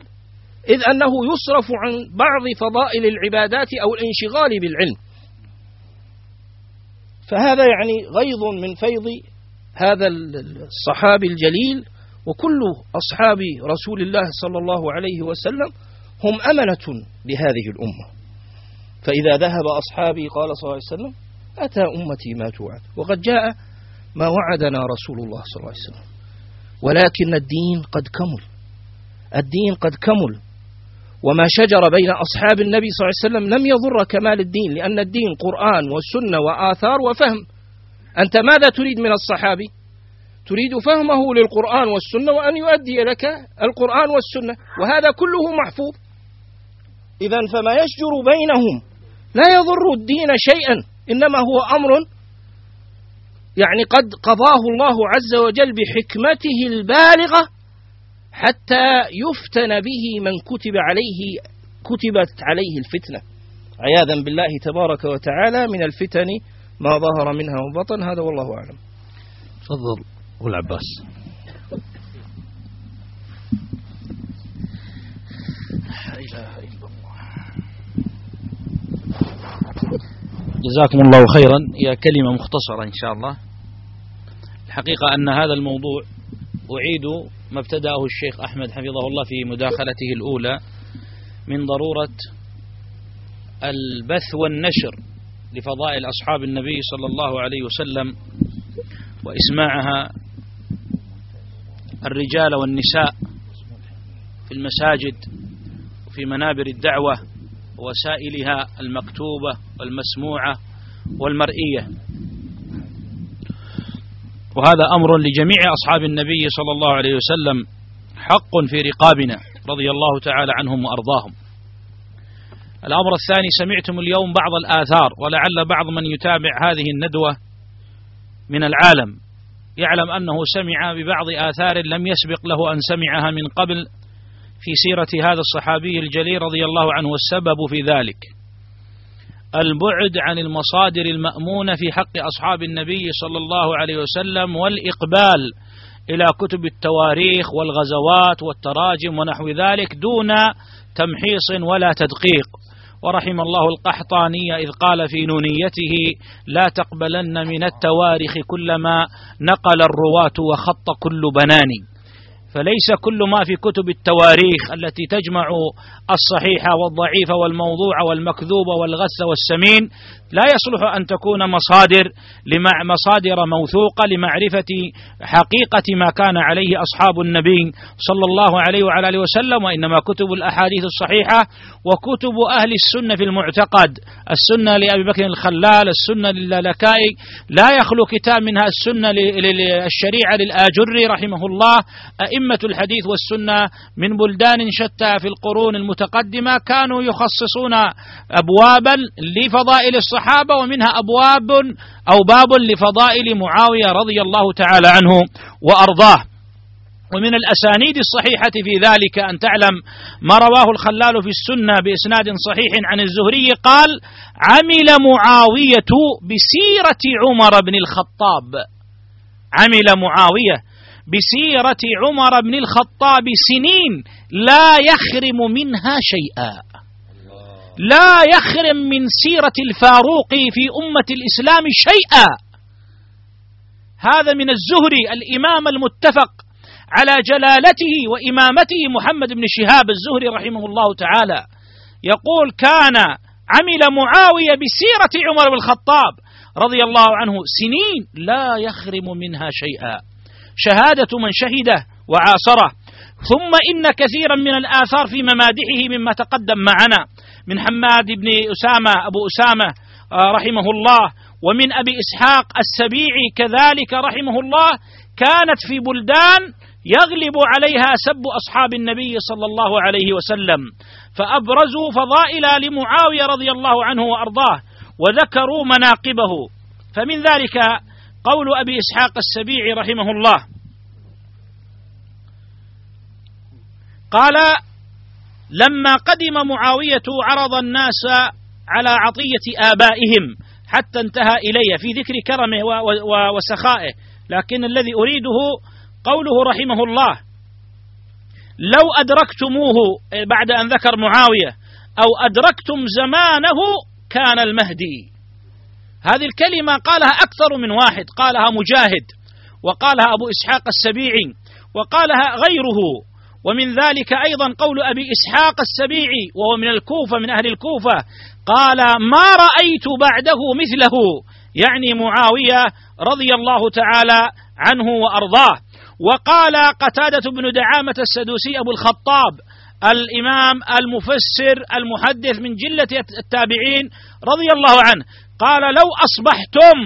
إذ أنه يصرف عن بعض فضائل العبادات أو الانشغال بالعلم. فهذا يعني غيظ من فيض هذا الصحابي الجليل وكل أصحاب رسول الله صلى الله عليه وسلم هم أمنة لهذه الأمة. فإذا ذهب أصحابي قال صلى الله عليه وسلم أتى أمتي ما توعد. وقد جاء ما وعدنا رسول الله صلى الله عليه وسلم. ولكن الدين قد كمل. الدين قد كمل. وما شجر بين أصحاب النبي صلى الله عليه وسلم لم يضر كمال الدين لأن الدين قرآن وسنة وآثار وفهم. أنت ماذا تريد من الصحابي؟ تريد فهمه للقرآن والسنة وأن يؤدي لك القرآن والسنة وهذا كله محفوظ. إذا فما يشجر بينهم لا يضر الدين شيئا إنما هو أمر يعني قد قضاه الله عز وجل بحكمته البالغة حتى يفتن به من كتب عليه كتبت عليه الفتنة. عياذا بالله تبارك وتعالى من الفتن ما ظهر منها وبطن هذا والله أعلم. تفضل أبو العباس. جزاكم الله خيرا. هي كلمة مختصرة إن شاء الله. الحقيقة أن هذا الموضوع أعيد ما ابتدأه الشيخ أحمد حفظه الله في مداخلته الأولى من ضرورة البث والنشر لفضائل أصحاب النبي صلى الله عليه وسلم وإسماعها الرجال والنساء في المساجد وفي منابر الدعوة ووسائلها المكتوبة والمسموعة والمرئية. وهذا أمر لجميع أصحاب النبي صلى الله عليه وسلم حق في رقابنا رضي الله تعالى عنهم وأرضاهم. الأمر الثاني سمعتم اليوم بعض الآثار ولعل بعض من يتابع هذه الندوة من العالم يعلم أنه سمع ببعض آثار لم يسبق له أن سمعها من قبل في سيرة هذا الصحابي الجليل رضي الله عنه والسبب في ذلك. البعد عن المصادر المأمونة في حق أصحاب النبي صلى الله عليه وسلم والإقبال إلى كتب التواريخ والغزوات والتراجم ونحو ذلك دون تمحيص ولا تدقيق. ورحم الله القحطاني إذ قال في نونيته لا تقبلن من التواريخ كلما نقل الرواة وخط كل بناني فليس كل ما في كتب التواريخ التي تجمع الصحيح والضعيف والموضوع والمكذوب والغث والسمين لا يصلح أن تكون مصادر مصادر موثوقة لمعرفة حقيقة ما كان عليه أصحاب النبي صلى الله عليه وعلى آله وسلم وإنما كتب الأحاديث الصحيحة وكتب أهل السنة في المعتقد. السنة لأبي بكر الخلال السنة للالكائي. لا يخلو كتاب منها السنة للشريعة للآجري رحمه الله. أئمة الحديث والسنة من بلدان شتى في القرون المتقدمة كانوا يخصصون أبوابا لفضائل الصحابة ومنها أبواب أو باب لفضائل معاوية رضي الله تعالى عنه وأرضاه. ومن الأسانيد الصحيحة في ذلك أن تعلم ما رواه الخلال في السنة بإسناد صحيح عن الزهري قال عمل معاوية بسيرة عمر بن الخطاب. عمل معاوية بسيرة عمر بن الخطاب سنين لا يخرم منها شيئا. لا يخرم من سيرة الفاروق في أمة الإسلام شيئا. هذا من الزهري الإمام المتفق على جلالته وإمامته محمد بن شهاب الزهري رحمه الله تعالى. يقول كان عمل معاوية بسيرة عمر بن الخطاب رضي الله عنه سنين لا يخرم منها شيئا. شهادة من شهده وعاصره. ثم إن كثيرا من الآثار في ممادحه مما تقدم معنا. من حماد بن أسامة أبو أسامة آه، رحمه الله. ومن أبي إسحاق السبيعي كذلك رحمه الله. كانت في بلدان يغلب عليها سب أصحاب النبي صلى الله عليه وسلم. فأبرزوا فضائل لمعاوية رضي الله عنه وأرضاه وذكروا مناقبه. فمن ذلك قول أبي إسحاق السبيعي رحمه الله. قال لما قدم معاوية عرض الناس على عطية آبائهم حتى انتهى إلي في ذكر كرمه وسخائه لكن الذي أريده قوله رحمه الله لو أدركتموه بعد أن ذكر معاوية أو أدركتم زمانه كان المهدي. هذه الكلمة قالها أكثر من واحد قالها مجاهد وقالها أبو إسحاق السبيعي وقالها غيره ومن ذلك أيضا قول أبي إسحاق السبيعي وهو من الكوفة من أهل الكوفة قال ما رأيت بعده مثله. يعني معاوية رضي الله تعالى عنه وأرضاه. وقال قتادة بن دعامة السدوسي أبو الخطاب الإمام المفسر المحدث من جلة التابعين رضي الله عنه قال لو أصبحتم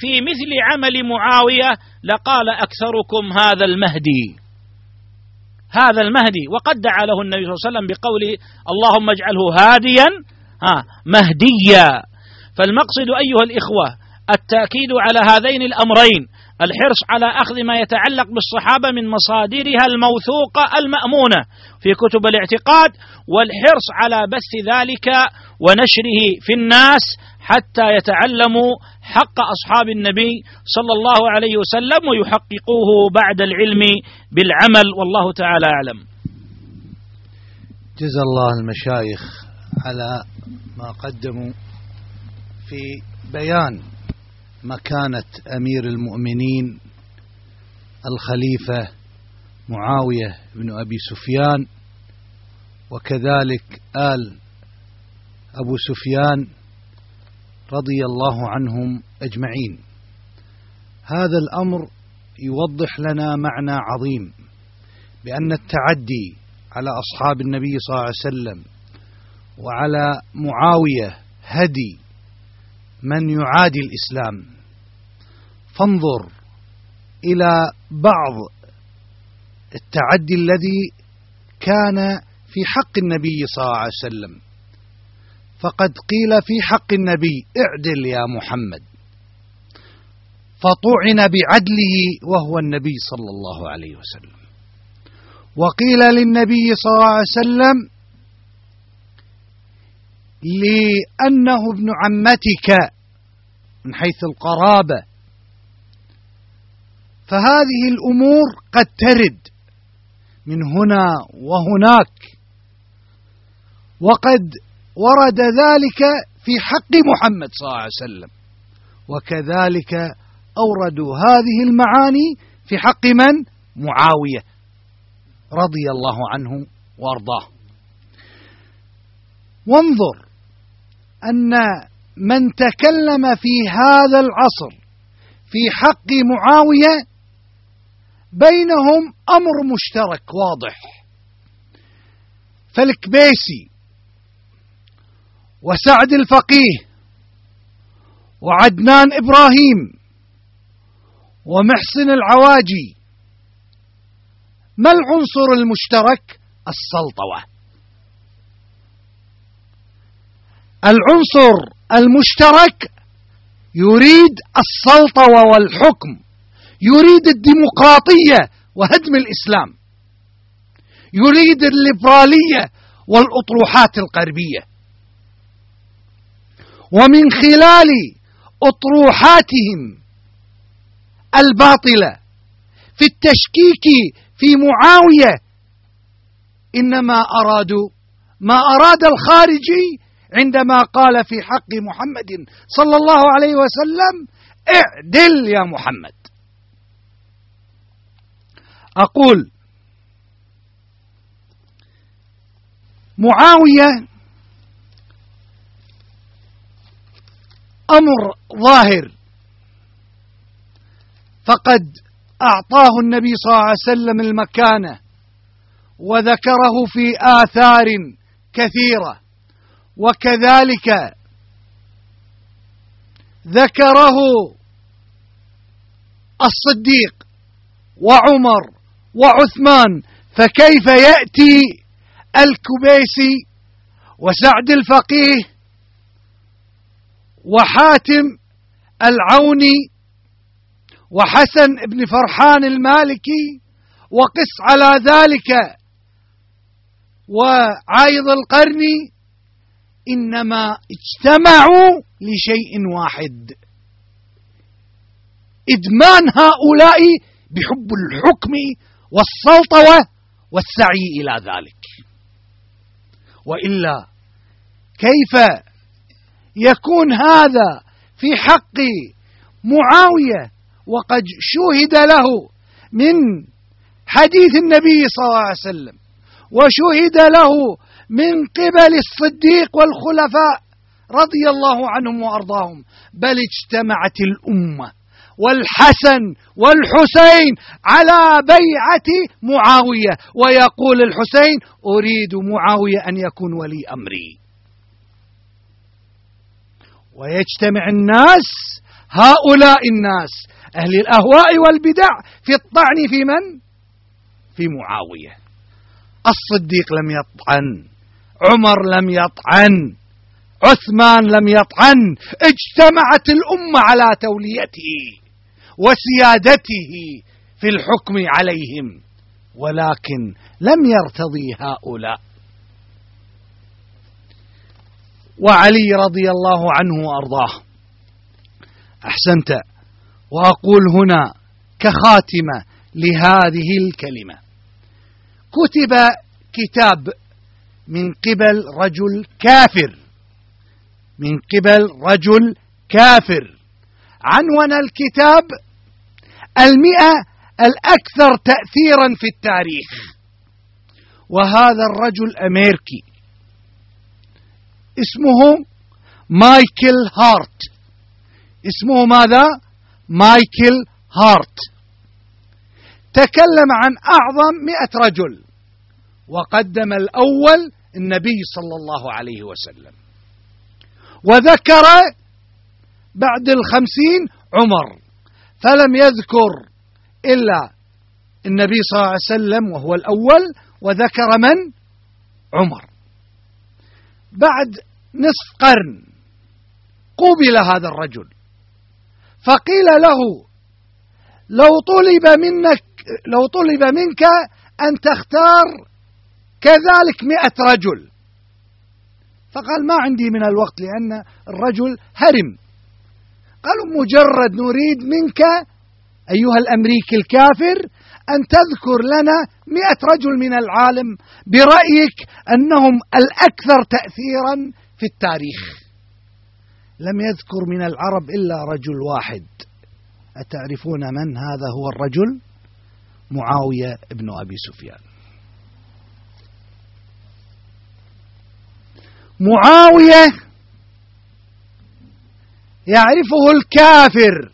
في مثل عمل معاوية لقال أكثركم هذا المهدي. هذا المهدي. وقد دعا له النبي صلى الله عليه وسلم بقوله اللهم اجعله هاديا ها مهديا. فالمقصد أيها الإخوة التأكيد على هذين الأمرين. الحرص على أخذ ما يتعلق بالصحابة من مصادرها الموثوقة المأمونة في كتب الاعتقاد والحرص على بث ذلك ونشره في الناس حتى يتعلموا حق أصحاب النبي صلى الله عليه وسلم ويحققوه بعد العلم بالعمل والله تعالى أعلم. جزا الله المشايخ على ما قدموا في بيان مكانة أمير المؤمنين الخليفة معاوية بن أبي سفيان وكذلك آل أبو سفيان رضي الله عنهم أجمعين. هذا الأمر يوضح لنا معنى عظيم بأن التعدي على أصحاب النبي صلى الله عليه وسلم وعلى معاوية هدي من يعادي الإسلام. فانظر إلى بعض التعدي الذي كان في حق النبي صلى الله عليه وسلم. فقد قيل في حق النبي اعدل يا محمد. فطعن بعدله وهو النبي صلى الله عليه وسلم. وقيل للنبي صلى الله عليه وسلم لأنه ابن عمتك من حيث القرابة. فهذه الأمور قد ترد من هنا وهناك. وقد ورد ذلك في حق محمد صلى الله عليه وسلم. وكذلك أوردوا هذه المعاني في حق من؟ معاوية رضي الله عنه وأرضاه. وانظر أن من تكلم في هذا العصر في حق معاوية بينهم أمر مشترك واضح. فالكبيسي وسعد الفقيه وعدنان إبراهيم ومحسن العواجي. ما العنصر المشترك؟ السلطوة. العنصر المشترك يريد السلطوة والحكم يريد الديمقراطية وهدم الإسلام يريد الليبرالية والأطروحات الغربية. ومن خلال أطروحاتهم الباطلة في التشكيك في معاوية إنما أرادوا ما أراد الخارجي عندما قال في حق محمد صلى الله عليه وسلم اعدل يا محمد. أقول معاوية أمر ظاهر. فقد أعطاه النبي صلى الله عليه وسلم المكانة وذكره في آثار كثيرة. وكذلك ذكره الصديق وعمر وعثمان فكيف يأتي الكبيسي وسعد الفقيه وحاتم العوني وحسن بن فرحان المالكي وقس على ذلك وعايض القرني إنما اجتمعوا لشيء واحد. إدمان هؤلاء بحب الحكم والسلطوة والسعي إلى ذلك. وإلا كيف يكون هذا في حق معاوية وقد شوهد له من حديث النبي صلى الله عليه وسلم وشهد له من قبل الصديق والخلفاء رضي الله عنهم وأرضاهم بل اجتمعت الأمة والحسن والحسين على بيعة معاوية ويقول الحسين أريد معاوية أن يكون ولي أمري. ويجتمع الناس هؤلاء الناس أهل الأهواء والبدع في الطعن في من؟ في معاوية. الصديق لم يطعن عمر لم يطعن عثمان لم يطعن اجتمعت الأمة على توليته وسيادته في الحكم عليهم ولكن لم يرتضي هؤلاء. وعلي رضي الله عنه وأرضاه. أحسنت. وأقول هنا كخاتمة لهذه الكلمة. كتب كتاب من قبل رجل كافر. من قبل رجل كافر. عنون الكتاب المئة الأكثر تأثيرا في التاريخ. وهذا الرجل أمريكي اسمه مايكل هارت. اسمه ماذا؟ مايكل هارت. تكلم عن أعظم مئة رجل وقدم الأول النبي صلى الله عليه وسلم. وذكر بعد الخمسين عمر فلم يذكر إلا النبي صلى الله عليه وسلم وهو الأول وذكر من؟ عمر. بعد نصف قرن قوبل هذا الرجل. فقيل له لو طلب منك لو طلب منك أن تختار كذلك مئة رجل. فقال ما عندي من الوقت لأن الرجل هرم. قالوا مجرد نريد منك أيها الأمريكي الكافر أن تذكر لنا مئة رجل من العالم برأيك أنهم الأكثر تأثيرا في التاريخ. لم يذكر من العرب إلا رجل واحد. أتعرفون من؟ هذا هو الرجل معاوية بن أبي سفيان. معاوية يعرفه الكافر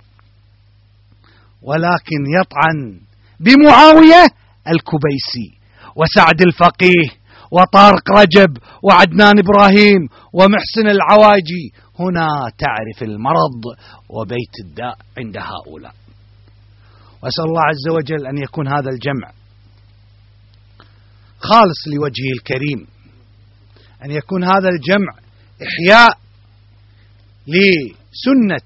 ولكن يطعن بمعاوية الكبيسي وسعد الفقيه. وطارق رجب وعدنان إبراهيم ومحسن العواجي. هنا تعرف المرض وبيت الداء عند هؤلاء. وأسأل الله عز وجل أن يكون هذا الجمع خالص لوجهه الكريم. أن يكون هذا الجمع إحياء لسنة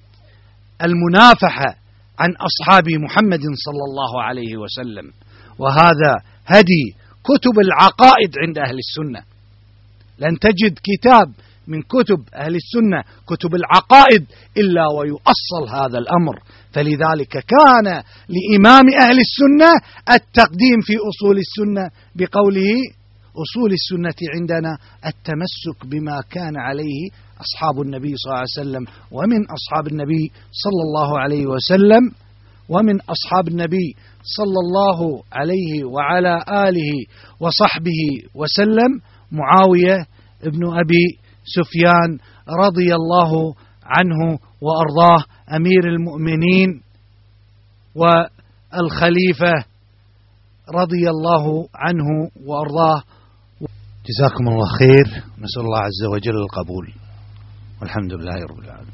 المنافحة عن أصحاب محمد صلى الله عليه وسلم. وهذا هدي كتب العقائد عند أهل السنة. لن تجد كتاب من كتب أهل السنة كتب العقائد إلا ويؤصل هذا الأمر. فلذلك كان لإمام أهل السنة التقديم في أصول السنة بقوله أصول السنة عندنا التمسك بما كان عليه أصحاب النبي صلى الله عليه وسلم ومن أصحاب النبي صلى الله عليه وسلم ومن أصحاب النبي صلى الله عليه وعلى آله وصحبه وسلم معاوية ابن أبي سفيان رضي الله عنه وأرضاه أمير المؤمنين والخليفة رضي الله عنه وأرضاه. جزاكم الله خير. نسأل الله عز وجل القبول. والحمد لله رب العالمين.